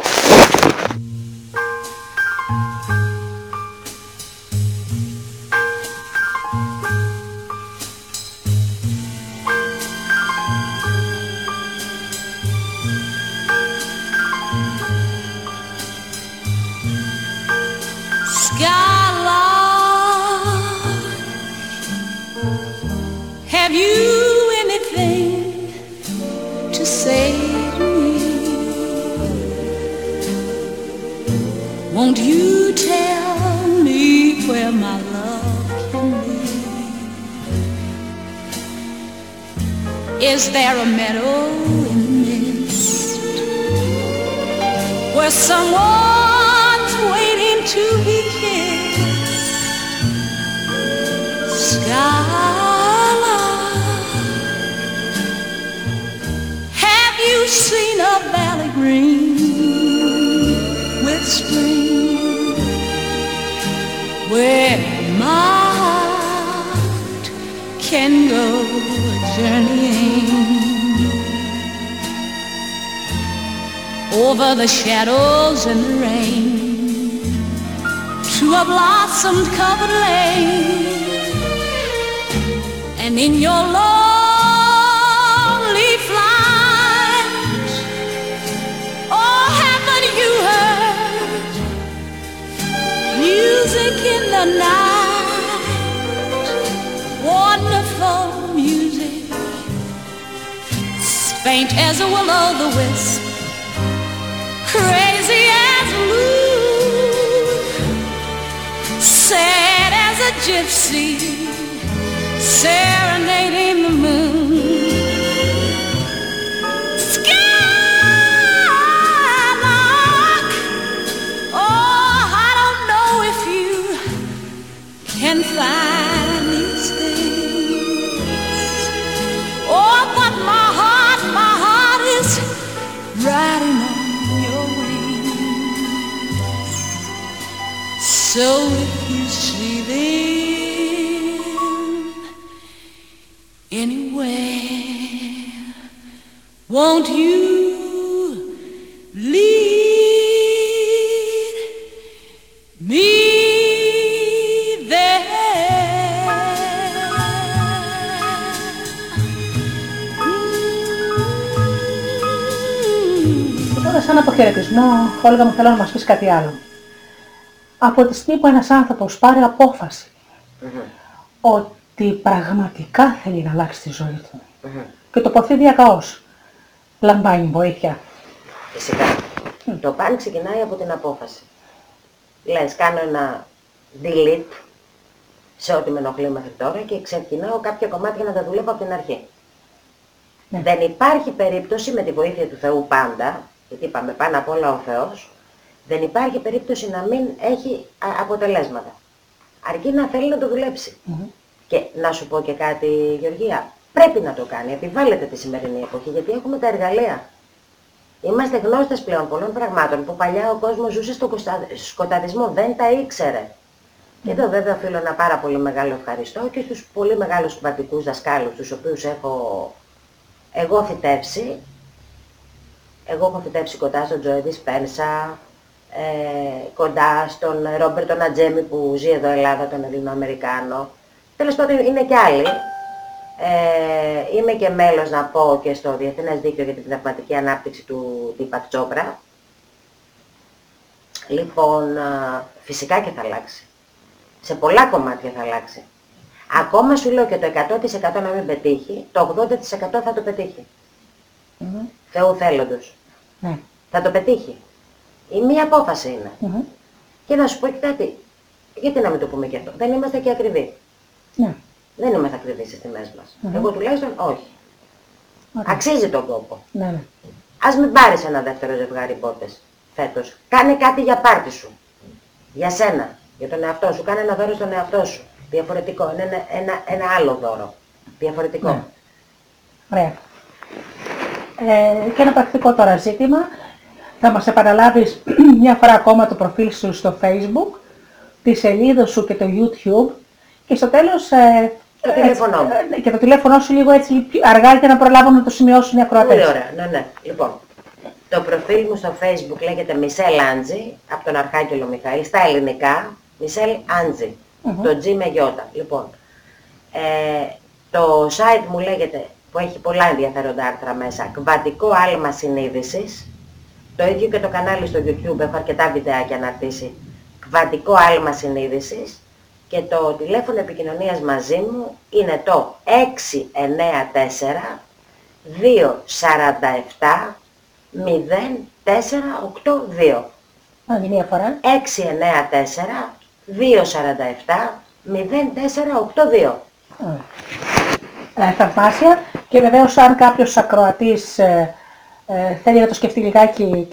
Faint as a will-o'-the-wisp crazy as a moon sad as a gypsy. Serenading the moon. So if you see them anywhere, won't you lead me there? Και τώρα σαν αποχαιρετισμό, Όλγα μου θέλω να μας πεις κάτι άλλο. Από τη στιγμή που ένας άνθρωπος πάρει απόφαση ότι πραγματικά θέλει να αλλάξει τη ζωή του και το ποθεί διακαώς, λαμβάνει βοήθεια. Φυσικά. Το πάλι ξεκινάει από την απόφαση. Λες, κάνω ένα delete σε ό,τι με ενοχλεί μέχρι τώρα και ξεκινάω κάποια κομμάτια να τα δουλεύω από την αρχή. Ναι. Δεν υπάρχει περίπτωση με τη βοήθεια του Θεού πάντα, γιατί είπαμε πάνω απ' όλα ο Θεός, δεν υπάρχει περίπτωση να μην έχει α, αποτελέσματα. Αρκεί να θέλει να το δουλέψει. Και να σου πω και κάτι, Γεωργία, πρέπει να το κάνει, επιβάλλεται τη σημερινή εποχή, γιατί έχουμε τα εργαλεία. Είμαστε γνώστες πλέον πολλών πραγμάτων που παλιά ο κόσμος ζούσε στο κοστα- σκοταδισμό, δεν τα ήξερε. Και εδώ βέβαια οφείλω ένα πάρα πολύ μεγάλο ευχαριστώ και στους πολύ μεγάλους κουβατικούς δασκάλους, τους οποίους έχω εγώ θητεύσει. Εγώ έχω θητεύσει κοντά στον Τζοέ Σπένσα, ε, κοντά στον Ρόμπερτο Νατζέμι που ζει εδώ Ελλάδα, τον Ελληνοαμερικάνο. Τέλος πάντων είναι και άλλοι. Ε, είμαι και μέλος να πω και στο Διεθνές Δίκαιο για την Πνευματική Ανάπτυξη του Τίπακ Τσόπρα. Λοιπόν, α, φυσικά και θα αλλάξει. Σε πολλά κομμάτια θα αλλάξει. Ακόμα σου λέω και το 100% να μην πετύχει, το 80% θα το πετύχει. Θεού θέλοντος. Ναι. Θα το πετύχει. Η μία απόφαση είναι. Μμμ. Και να σου πω και κάτι. Γιατί να μην το πούμε και αυτό. Δεν είμαστε και ακριβοί. Ναι. Δεν είμαστε ακριβείς στις τιμές μας. Μμμ. Εγώ τουλάχιστον όχι. Ωραία. Αξίζει τον κόπο. Ναι, ναι. Ας μην πάρεις ένα δεύτερο ζευγάρι πότες φέτος. Κάνε κάτι για πάρτι σου. Για σένα. Για τον εαυτό σου. Κάνε ένα δώρο στον εαυτό σου. Διαφορετικό. Είναι ένα, ένα, ένα άλλο δώρο. Διαφορετικό. Ναι. Ωραία. Ε, και ένα πρακτικό τώρα ζήτημα. Θα μας επαναλάβεις μια φορά ακόμα το προφίλ σου στο facebook, τη σελίδα σου και το YouTube και στο τέλος ε, Το τηλέφωνό μου. ε, και το τηλέφωνο σου λίγο έτσι πιο αργά για να προλάβουν να το σημειώσουν οι ακροατές. Πολύ ωραία. Ναι, ναι. Λοιπόν, το προφίλ μου στο facebook λέγεται Μισελ Άντζη, από τον Αρχάγγελο Μιχαήλ, στα ελληνικά, Μισελ Άντζη, το G με γιώτα. Λοιπόν, ε, το site μου λέγεται, που έχει πολλά ενδιαφέροντα άρθρα μέσα, Κβαντικό Άλμα Συνείδησης. Το ίδιο και το κανάλι στο YouTube, έχω αρκετά βιντεάκια να αρτήσει. Κβαντικό Άλμα Συνείδησης. Και το τηλέφωνο επικοινωνίας μαζί μου είναι το 694 247 0482. Άλλη μια φορά. 694 247 0482. Ωραία. Ε, θαυμάσια. Και βεβαίως αν κάποιος ακροατής ε, ε, θέλει να το σκεφτεί λιγάκι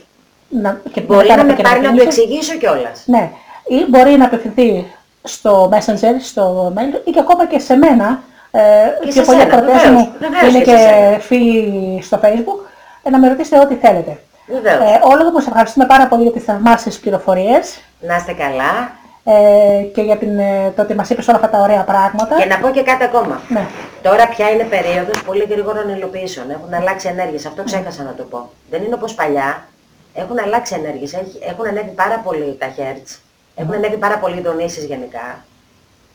να, και Μπορεί μετά να με το πάρει να του κοινοποιήσει, εξηγήσω κιόλας. Ναι. Ή μπορεί να απευθυνθεί στο Messenger, στο mail ή και ακόμα και σε μένα. Ε, Και πιο σε πολλοί σένα, ακροατές βεβαίως, μου βεβαίως είναι και σε και σένα. φίλοι στο Facebook. Ε, να με ρωτήσετε ό,τι θέλετε. Βεβαίως. Ε, όλο μου σε ευχαριστούμε πάρα πολύ για τις θαυμάσιες πληροφορίες Να είστε καλά. ε, και για την, ε, το ότι μας είπες όλα αυτά τα ωραία πράγματα. Και να πω και κάτι ακόμα. Ναι. Τώρα πια είναι περίοδος πολύ γρήγορων υλοποιήσεων. Έχουν αλλάξει ενέργειες. Αυτό ξέχασα να το πω. Δεν είναι όπως παλιά. Έχουν αλλάξει ενέργειες. Έχει- Έχουν ανέβει πάρα πολύ τα hertz. Έχουν ανέβει πάρα πολύ οι δονήσεις γενικά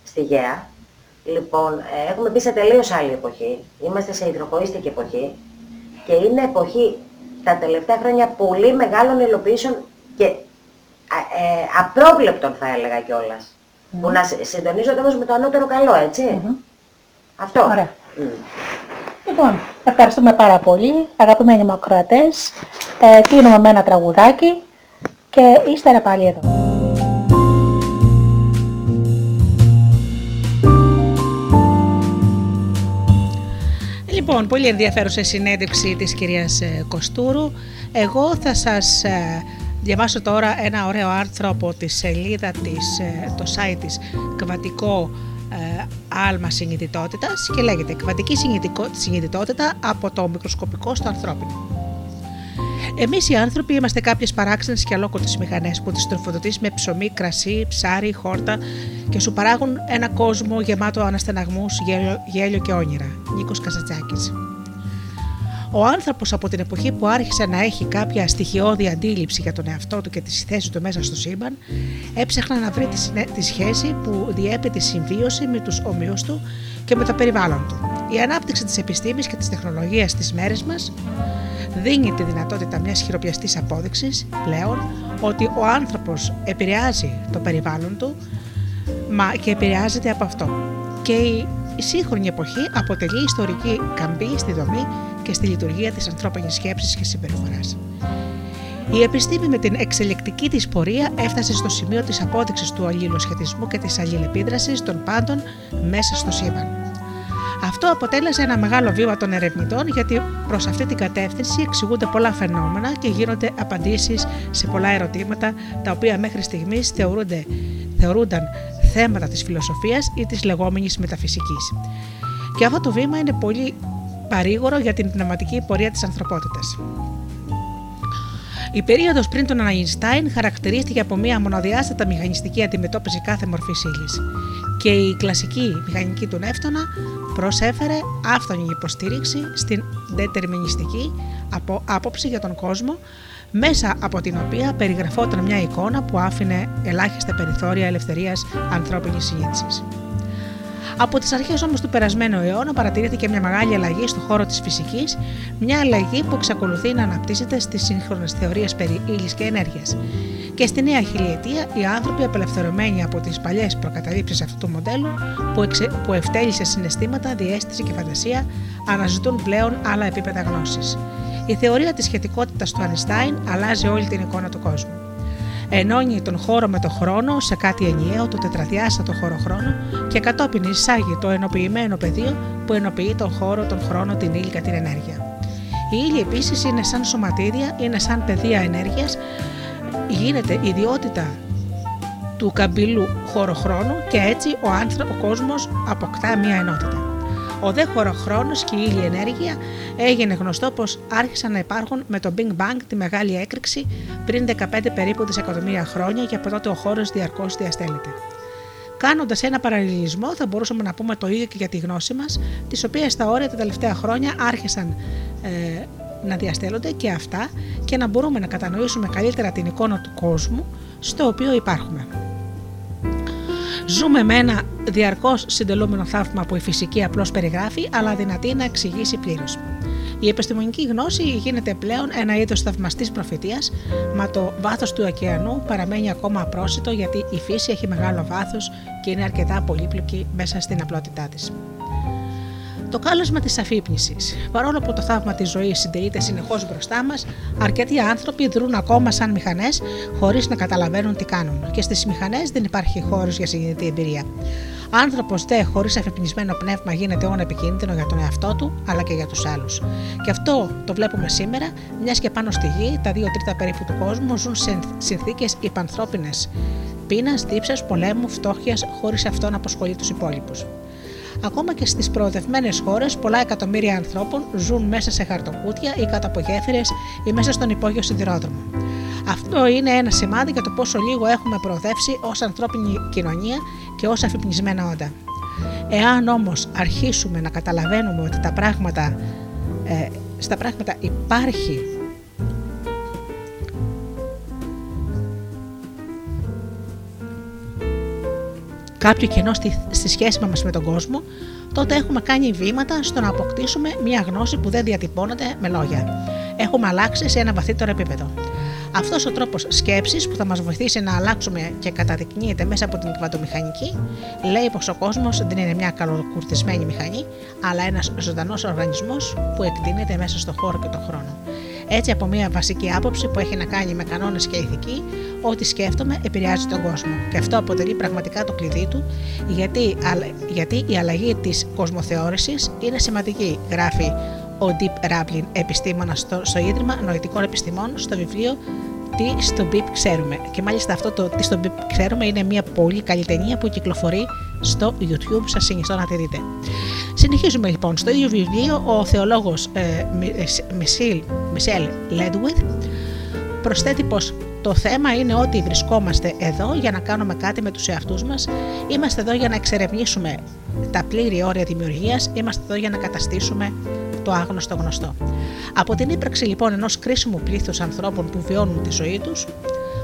στη γέα. Λοιπόν, ε, έχουμε μπει σε τελείως άλλη εποχή. Είμαστε σε υδροχοίστικη εποχή. Και είναι εποχή τα τελευταία χρόνια πολύ μεγάλων υλοποιήσεων και α, ε, απρόβλεπτων θα έλεγα κιόλας. Που να συ- συντονίζονται όμως με το ανώτερο καλό, έτσι. Αυτό. Ωραία. Μμ. Λοιπόν, ευχαριστούμε πάρα πολύ, αγαπημένοι μου ακροατές. Ε, κλείνουμε με ένα τραγουδάκι και ύστερα πάλι εδώ. Λοιπόν, πολύ ενδιαφέρουσα η συνέντευξη της κυρίας ε, Κοστούρου. Εγώ θα σας ε, διαβάσω τώρα ένα ωραίο άρθρο από τη σελίδα της, ε, το site της Κβαντικό ε, Άλμα Συνειδητότητας και λέγεται Κβαντική συνειδητικο- Συνειδητότητα από το μικροσκοπικό στο ανθρώπινο. Εμείς οι άνθρωποι είμαστε κάποιες παράξενες και αλόκοτες μηχανές που τις τροφοδοτείς με ψωμί, κρασί, ψάρι, χόρτα και σου παράγουν ένα κόσμο γεμάτο αναστεναγμούς, γέλιο, γέλιο και όνειρα. Νίκος Καζατζάκη. Ο άνθρωπος από την εποχή που άρχισε να έχει κάποια στοιχειώδη αντίληψη για τον εαυτό του και τη θέση του μέσα στο σύμπαν, έψαχνε να βρει τη, συνέ- τη σχέση που διέπει τη συμβίωση με τους ομοίους του και με το περιβάλλον του. Η ανάπτυξη της επιστήμης και της τεχνολογίας στις μέρες μας δίνει τη δυνατότητα μιας χειροπιαστής απόδειξης πλέον ότι ο άνθρωπος επηρεάζει το περιβάλλον του μα και επηρεάζεται από αυτό. Και η η σύγχρονη εποχή αποτελεί ιστορική καμπή στη δομή και στη λειτουργία της ανθρώπινης σκέψης και συμπεριφοράς. Η επιστήμη με την εξελικτική της πορεία έφτασε στο σημείο της απόδειξης του αλληλοσχετισμού και της αλληλεπίδρασης των πάντων μέσα στο σύμπαν. Αυτό αποτέλεσε ένα μεγάλο βήμα των ερευνητών γιατί προς αυτή την κατεύθυνση εξηγούνται πολλά φαινόμενα και γίνονται απαντήσεις σε πολλά ερωτήματα τα οποία μέχρι στιγμής θεωρούνται, θεωρούνταν θέματα της φιλοσοφίας ή της λεγόμενης μεταφυσικής. Και αυτό το βήμα είναι πολύ παρήγορο για την πνευματική πορεία της ανθρωπότητας. Η περίοδος πριν τον Αϊνστάιν χαρακτηρίστηκε από μια μονοδιάστατα μηχανιστική αντιμετώπιση κάθε μορφής ύλης. Και η κλασική μηχανική του Νεύτωνα προσέφερε άφθονη υποστήριξη στην δετερμινιστική απο- άποψη για τον κόσμο, μέσα από την οποία περιγραφόταν μια εικόνα που άφηνε ελάχιστα περιθώρια ελευθερίας ανθρώπινης συνείδησης. Από τις αρχές όμως του περασμένου αιώνα παρατηρήθηκε μια μεγάλη αλλαγή στο χώρο της φυσικής, μια αλλαγή που εξακολουθεί να αναπτύσσεται στις σύγχρονες θεωρίες περί ύλης και ενέργειας. Και στη νέα χιλιετία οι άνθρωποι απελευθερωμένοι από τις παλιές προκαταλήψεις αυτού του μοντέλου που, εξε, που ευτέλισε συναισθήματα, διέστηση και φαντασία αναζητούν πλέον άλλα επίπεδα γνώσης. Η θεωρία της σχετικότητας του Ανιστάιν αλλάζει όλη την εικόνα του κόσμου. Ενώνει τον χώρο με τον χρόνο σε κάτι ενιαίο, το τετραδιάστατο χώρο-χρόνο και κατόπιν εισάγει το ενοποιημένο πεδίο που ενοποιεί τον χώρο, τον χρόνο, την ήλια, την ενέργεια. Η ήλια επίσης είναι σαν σωματίδια, είναι σαν πεδία ενέργειας, γίνεται ιδιότητα του καμπύλου χώρο-χρόνου και έτσι ο, άνθρω- ο κόσμος αποκτά μία ενότητα. Ο δε χωροχρόνος και η ήλια ενέργεια έγινε γνωστό πως άρχισαν να υπάρχουν με το Big Bang τη μεγάλη έκρηξη πριν 15 περίπου δισεκατομμύρια χρόνια και από τότε ο χώρος διαρκώς διαστέλλεται. Κάνοντας ένα παραλληλισμό, θα μπορούσαμε να πούμε το ίδιο και για τη γνώση μας, τις οποίες τα όρια τα τελευταία χρόνια άρχισαν ε, να διαστέλλονται και αυτά και να μπορούμε να κατανοήσουμε καλύτερα την εικόνα του κόσμου στο οποίο υπάρχουμε. Ζούμε με ένα διαρκώς συντελούμενο θαύμα που η φυσική απλώς περιγράφει, αλλά δυνατή να εξηγήσει πλήρως. Η επιστημονική γνώση γίνεται πλέον ένα είδος θαυμαστής προφητείας, μα το βάθος του ωκεανού παραμένει ακόμα απρόσιτο γιατί η φύση έχει μεγάλο βάθος και είναι αρκετά πολύπλοκη μέσα στην απλότητά της. Το κάλεσμα της αφύπνισης. Παρόλο που το θαύμα της ζωής συντηρείται συνεχώς μπροστά μας, αρκετοί άνθρωποι δρούν ακόμα σαν μηχανές χωρίς να καταλαβαίνουν τι κάνουν. Και στις μηχανές δεν υπάρχει χώρος για συγκινητή εμπειρία. Άνθρωπος δε χωρίς αφυπνισμένο πνεύμα γίνεται όν επικίνδυνο για τον εαυτό του αλλά και για τους άλλους. Και αυτό το βλέπουμε σήμερα, μιας και πάνω στη γη τα δύο τρίτα περίπου του κόσμου ζουν σε συνθήκες υπανθρώπινες πείνας, δίψα, πολέμου, φτώχειας, χωρίς αυτό να απασχολεί τους υπόλοιπους. Ακόμα και στις προοδευμένες χώρες, πολλά εκατομμύρια ανθρώπων ζουν μέσα σε χαρτοκούτια ή κάτω από γέφυρες ή μέσα στον υπόγειο σιδηρόδρομο. Αυτό είναι ένα σημάδι για το πόσο λίγο έχουμε προοδεύσει ως ανθρώπινη κοινωνία και ως αφυπνισμένα όντα. Εάν όμως αρχίσουμε να καταλαβαίνουμε ότι τα πράγματα, ε, στα πράγματα υπάρχει κάποιο κενό στη, στη σχέση μας με τον κόσμο, τότε έχουμε κάνει βήματα στο να αποκτήσουμε μια γνώση που δεν διατυπώνεται με λόγια. Έχουμε αλλάξει σε ένα βαθύτερο επίπεδο. Αυτός ο τρόπος σκέψης που θα μας βοηθήσει να αλλάξουμε και καταδεικνύεται μέσα από την κυβατομηχανική, λέει πως ο κόσμος δεν είναι μια καλοκουρτισμένη μηχανή, αλλά ένας ζωντανός οργανισμός που εκτείνεται μέσα στο χώρο και τον χρόνο. Έτσι, από μια βασική άποψη που έχει να κάνει με κανόνες και ηθική, ό,τι σκέφτομαι επηρεάζει τον κόσμο. Και αυτό αποτελεί πραγματικά το κλειδί του, γιατί, γιατί η αλλαγή της κοσμοθεώρησης είναι σημαντική, γράφει ο Deep Rablin, επιστήμονας στο, στο Ίδρυμα Νοητικών Επιστημών, στο βιβλίο Τι στο BIP ξέρουμε. Και μάλιστα αυτό το Τι στο BIP ξέρουμε είναι μια πολύ καλή ταινία που κυκλοφορεί στο YouTube. Σας συνιστώ να τη δείτε. Συνεχίζουμε λοιπόν. Στο ίδιο βιβλίο, ο θεολόγος ε, Μισελ Λέντουιθ προσθέτει πως το θέμα είναι ότι βρισκόμαστε εδώ για να κάνουμε κάτι με τους εαυτούς μας, είμαστε εδώ για να εξερευνήσουμε τα πλήρη όρια δημιουργίας, είμαστε εδώ για να καταστήσουμε το άγνωστο γνωστό. Από την ύπαρξη λοιπόν ενός κρίσιμου πλήθους ανθρώπων που βιώνουν τη ζωή τους,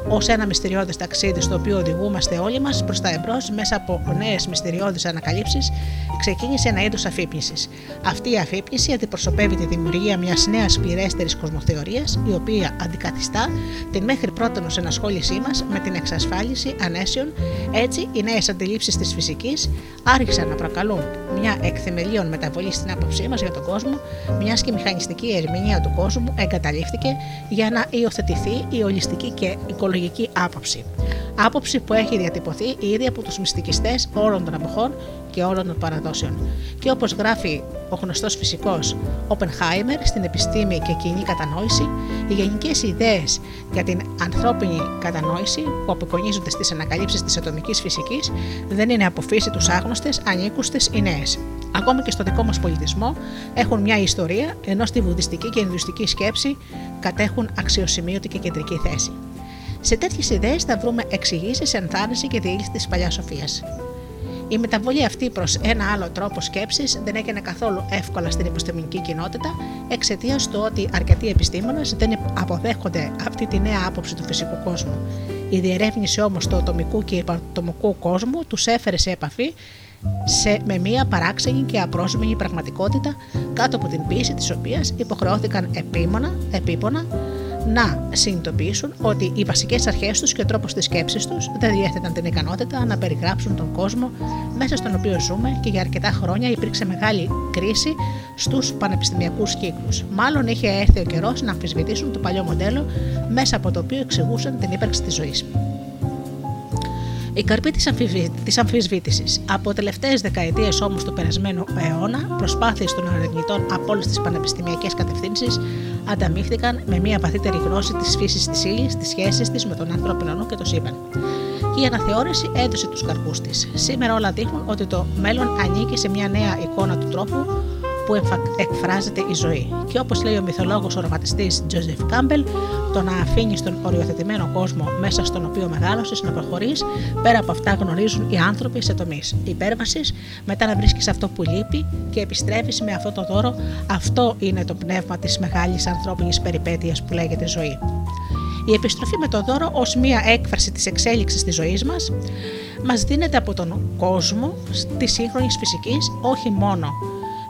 ως ένα μυστηριώδες ταξίδι στο οποίο οδηγούμαστε όλοι μας προς τα εμπρός μέσα από νέες μυστηριώδεις ανακαλύψεις, ξεκίνησε ένα είδος αφύπνισης. Αυτή η αφύπνιση αντιπροσωπεύει τη δημιουργία μιας νέας πληρέστερη κοσμοθεωρίας, η οποία αντικαθιστά την μέχρι πρώτη ενασχόλησή μας με την εξασφάλιση ανέσεων. Έτσι, οι νέες αντιλήψεις της φυσικής άρχισαν να προκαλούν μια εκθεμελίων μεταβολή στην άποψή μας για τον κόσμο, μιας και η μηχανιστική ερμηνεία του κόσμου εγκαταλείφθηκε για να υιοθετηθεί η ολιστική και οικολογική άποψη. Άποψη που έχει διατυπωθεί ήδη από τους μυστικιστές όλων των εποχών και όλων των παραδόσεων. Και όπως γράφει ο γνωστός φυσικός Oppenheimer στην επιστήμη και κοινή κατανόηση, οι γενικές ιδέες για την ανθρώπινη κατανόηση που αποκονίζονται στις ανακαλύψεις της ατομικής φυσικής δεν είναι από φύση τους άγνωστες, ανήκουστες ή νέες. Ακόμα και στο δικό μας πολιτισμό έχουν μια ιστορία, ενώ στη βουδιστική και ινδουιστική σκέψη κατέχουν αξιοσημείωτη και κεντρική θέση. Σε τέτοιες ιδέες θα βρούμε εξηγήσεις, ενθάρρυνση και διήλυση της παλιάς σοφίας. Η μεταβολή αυτή προς ένα άλλο τρόπο σκέψης δεν έγινε καθόλου εύκολα στην επιστημονική κοινότητα εξαιτίας του ότι αρκετοί επιστήμονες δεν αποδέχονται αυτή τη νέα άποψη του φυσικού κόσμου. Η διερεύνηση όμως του ατομικού και υπατομικού κόσμου τους έφερε σε επαφή σε, με μία παράξενη και απρόσμενη πραγματικότητα κάτω από την πίεση της οποίας υποχρεώθηκαν επίμονα, επίπονα να συνειδητοποιήσουν ότι οι βασικές αρχές τους και ο τρόπος της σκέψης τους δεν διέθεταν την ικανότητα να περιγράψουν τον κόσμο μέσα στον οποίο ζούμε και για αρκετά χρόνια υπήρξε μεγάλη κρίση στους πανεπιστημιακούς κύκλους. Μάλλον είχε έρθει ο καιρός να αμφισβητήσουν το παλιό μοντέλο μέσα από το οποίο εξηγούσαν την ύπαρξη της ζωής. Η καρπή της, αμφισβή... της αμφισβήτησης. Από τελευταίες δεκαετίες όμως του περασμένου αιώνα, προσπάθειες των ερευνητών από όλες τις πανεπιστημιακές κατευθύνσεις ανταμείφθηκαν με μια βαθύτερη γνώση της φύσης της ύλης, της σχέσης της με τον ανθρώπινο νου και το σύμπαν. Και η αναθεώρηση έδωσε τους καρπούς της. Σήμερα όλα δείχνουν ότι το μέλλον ανήκει σε μια νέα εικόνα του τρόπου που εκφράζεται η ζωή. Και όπως λέει ο μυθολόγος οραματιστής Τζοζεφ Κάμπελ, το να αφήνεις τον οριοθετημένο κόσμο μέσα στον οποίο μεγάλωσες να προχωρείς, πέρα από αυτά γνωρίζουν οι άνθρωποι σε τομείς υπέρβασης, μετά να βρίσκεις αυτό που λείπει και επιστρέφεις με αυτό το δώρο. Αυτό είναι το πνεύμα της μεγάλης ανθρώπινης περιπέτειας που λέγεται ζωή. Η επιστροφή με το δώρο ως μία έκφραση της εξέλιξης της ζωής μας μας δίνεται από τον κόσμο της σύγχρονης φυσικής όχι μόνο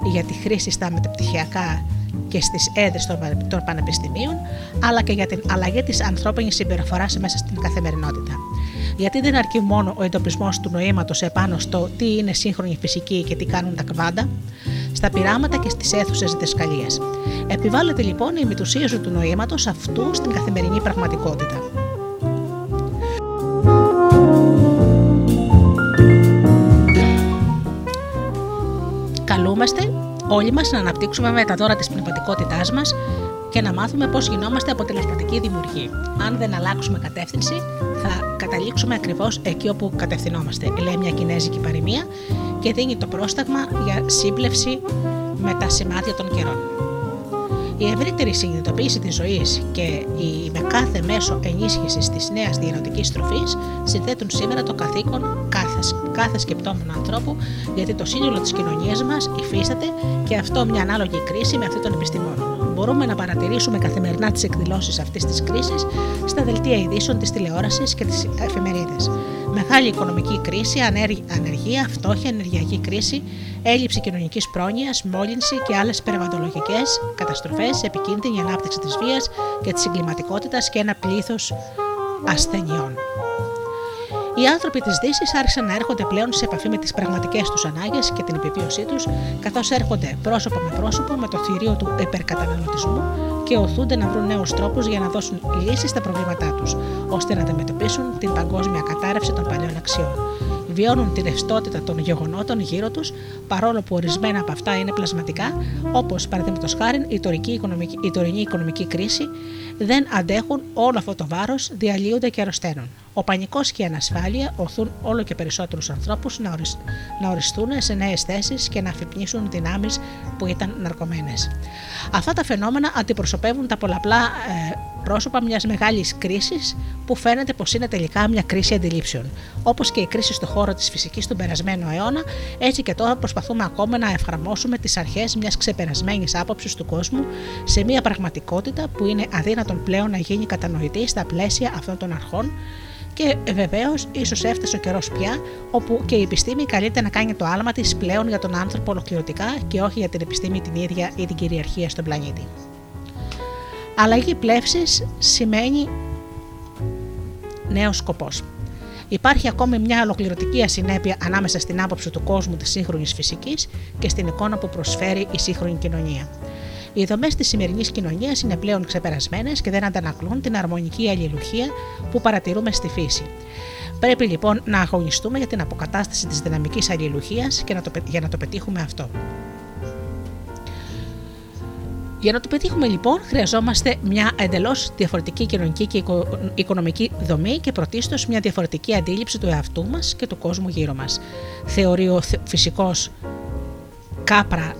για τη χρήση στα μεταπτυχιακά και στις έδρες των πανεπιστημίων, αλλά και για την αλλαγή της ανθρώπινης συμπεριφοράς μέσα στην καθημερινότητα. Γιατί δεν αρκεί μόνο ο εντοπισμός του νοήματος επάνω στο τι είναι σύγχρονη φυσική και τι κάνουν τα κβάντα, στα πειράματα και στις αίθουσες διδασκαλίας. Επιβάλλεται λοιπόν η μυτουσίαση του νοήματος αυτού στην καθημερινή πραγματικότητα. Καλούμαστε όλοι μας να αναπτύξουμε με τα δώρα της πνευματικότητάς μας και να μάθουμε πώς γινόμαστε αποτελεσματικοί δημιουργοί. Αν δεν αλλάξουμε κατεύθυνση, θα καταλήξουμε ακριβώς εκεί όπου κατευθυνόμαστε, λέει μια κινέζικη παροιμία και δίνει το πρόσταγμα για σύμπλευση με τα σημάδια των καιρών. Η ευρύτερη συνειδητοποίηση της ζωής και η με κάθε μέσο ενίσχυσης της νέας διανοητικής τροφής συνθέτουν σήμερα το καθήκον κάθε, κάθε σκεπτόμενου ανθρώπου, γιατί το σύνολο της κοινωνίας μας υφίσταται και αυτό μια ανάλογη κρίση με αυτή των επιστημόνων. Μπορούμε να παρατηρήσουμε καθημερινά τις εκδηλώσεις αυτής της κρίσης στα δελτία ειδήσεων της τηλεόρασης και τις εφημερίδες. Μεγάλη οικονομική κρίση, ανεργία, φτώχεια, ενεργειακή κρίση, έλλειψη κοινωνικής πρόνοιας, μόλυνση και άλλες περιβαλλοντολογικές καταστροφές, επικίνδυνη ανάπτυξη της βίας και της εγκληματικότητας και ένα πλήθος ασθενειών. Οι άνθρωποι της Δύσης άρχισαν να έρχονται πλέον σε επαφή με τις πραγματικές τους ανάγκες και την επιβίωσή τους, καθώς έρχονται πρόσωπο με πρόσωπο με το θηρίο του υπερκαταναλωτισμού και οθούνται να βρουν νέους τρόπους για να δώσουν λύσεις στα προβλήματά τους, ώστε να αντιμετωπίσουν την παγκόσμια κατάρρευση των παλιών αξιών. Βιώνουν τη ρευστότητα των γεγονότων γύρω τους, παρόλο που ορισμένα από αυτά είναι πλασματικά, όπως παραδείγματος χάρη η, οικονομική, η τωρινή οικονομική κρίση, δεν αντέχουν όλο αυτό το βάρος, διαλύονται και αρρωσταίνουν. Ο πανικός και η ανασφάλεια οθούν όλο και περισσότερους ανθρώπους να, να οριστούν σε νέες θέσεις και να αφυπνίσουν δυνάμεις που ήταν ναρκωμένες. Αυτά τα φαινόμενα αντιπροσωπεύουν τα πολλαπλά ε, πρόσωπα μιας μεγάλης κρίσης που φαίνεται πως είναι τελικά μια κρίση αντιλήψεων. Όπως και η κρίση στο χώρο της φυσικής του περασμένου αιώνα, έτσι και τώρα προσπαθούμε ακόμα να εφαρμόσουμε τις αρχές μιας ξεπερασμένης άποψης του κόσμου σε μια πραγματικότητα που είναι αδύνατον πλέον να γίνει κατανοητή στα πλαίσια αυτών των αρχών και βεβαίως, ίσως έφτασε ο καιρός πια, όπου και η επιστήμη καλείται να κάνει το άλμα της πλέον για τον άνθρωπο ολοκληρωτικά και όχι για την επιστήμη την ίδια ή την κυριαρχία στον πλανήτη. Αλλαγή πλεύσης σημαίνει νέος σκοπός. Υπάρχει ακόμη μια ολοκληρωτική ασυνέπεια ανάμεσα στην άποψη του κόσμου της σύγχρονης φυσικής και στην εικόνα που προσφέρει η σύγχρονη κοινωνία. Οι δομές της σημερινής κοινωνίας είναι πλέον ξεπερασμένες και δεν αντανακλούν την αρμονική αλληλουχία που παρατηρούμε στη φύση. Πρέπει λοιπόν να αγωνιστούμε για την αποκατάσταση της δυναμικής αλληλουχίας για να το πετύχουμε αυτό. Για να το πετύχουμε λοιπόν, χρειαζόμαστε μια εντελώς διαφορετική κοινωνική και οικονομική δομή και πρωτίστως μια διαφορετική αντίληψη του εαυτού μας και του κόσμου γύρω μας. Θεωρεί ο φυσικός κάπρα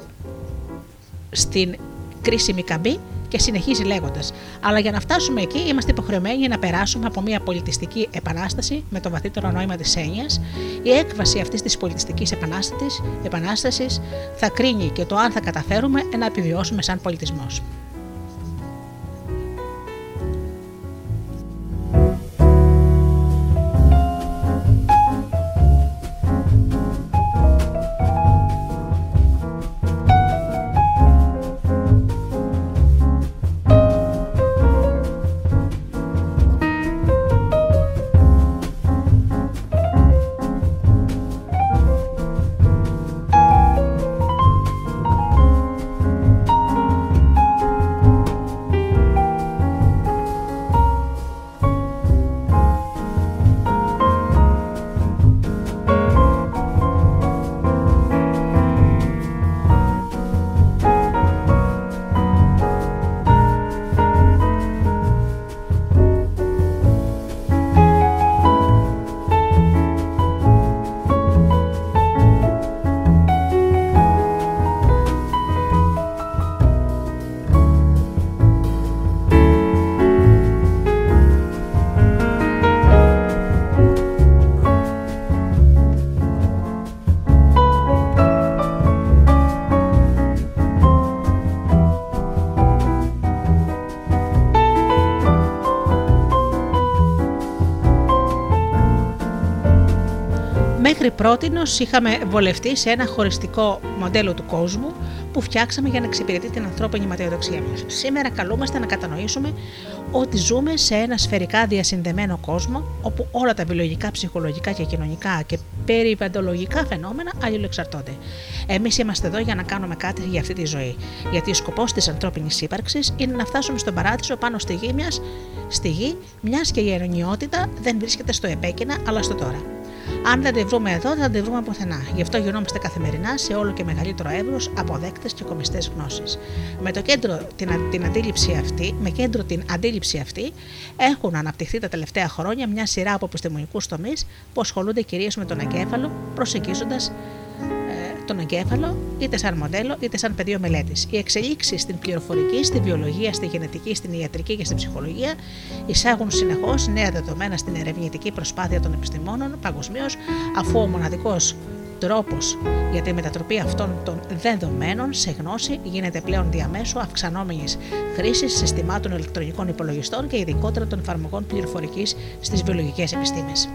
στην κρίσιμη καμπή και συνεχίζει λέγοντας. Αλλά για να φτάσουμε εκεί, είμαστε υποχρεωμένοι να περάσουμε από μια πολιτιστική επανάσταση με το βαθύτερο νόημα της έννοιας. Η έκβαση αυτής της πολιτιστικής επανάστασης θα κρίνει και το αν θα καταφέρουμε να επιβιώσουμε σαν πολιτισμός. Μέχρι πρότινος είχαμε βολευτεί σε ένα χωριστικό μοντέλο του κόσμου που φτιάξαμε για να εξυπηρετεί την ανθρώπινη ματαιοδοξία μας. Σήμερα καλούμαστε να κατανοήσουμε ότι ζούμε σε ένα σφαιρικά διασυνδεμένο κόσμο όπου όλα τα βιολογικά, ψυχολογικά και κοινωνικά και περιβαλλοντολογικά φαινόμενα αλληλοεξαρτώνται. Εμείς είμαστε εδώ για να κάνουμε κάτι για αυτή τη ζωή. Γιατί ο σκοπός της ανθρώπινης ύπαρξης είναι να φτάσουμε στον παράδεισο πάνω στη γη, μιας, στη γη, μιας και η αιρωνιότητα δεν βρίσκεται στο επέκεινα αλλά στο τώρα. Αν δεν τη βρούμε εδώ, δεν τη βρούμε πουθενά. Γι' αυτό γινόμαστε καθημερινά σε όλο και μεγαλύτερο εύρος αποδέκτε και κομιστέ γνώσει. Με, το κέντρο, την, α- την αντίληψη αυτή, με κέντρο την αντίληψη αυτή, έχουν αναπτυχθεί τα τελευταία χρόνια μια σειρά από επιστημονικούς τομείς που ασχολούνται κυρίως με τον εγκέφαλο, προσεγγίζοντας ε, τον εγκέφαλο είτε σαν μοντέλο είτε σαν πεδίο μελέτης. Οι εξελίξεις στην πληροφορική, στη βιολογία, στη γενετική, στην ιατρική και στην ψυχολογία εισάγουν συνεχώς νέα δεδομένα στην ερευνητική προσπάθεια των επιστημόνων παγκοσμίως, αφού ο μοναδικός τρόπος για τη μετατροπή αυτών των δεδομένων σε γνώση γίνεται πλέον διαμέσου αυξανόμενης χρήσης συστημάτων ηλεκτρονικών υπολογιστών και ειδικότερα των εφαρμογών πληροφορικής στις βιολογικές επιστήμες.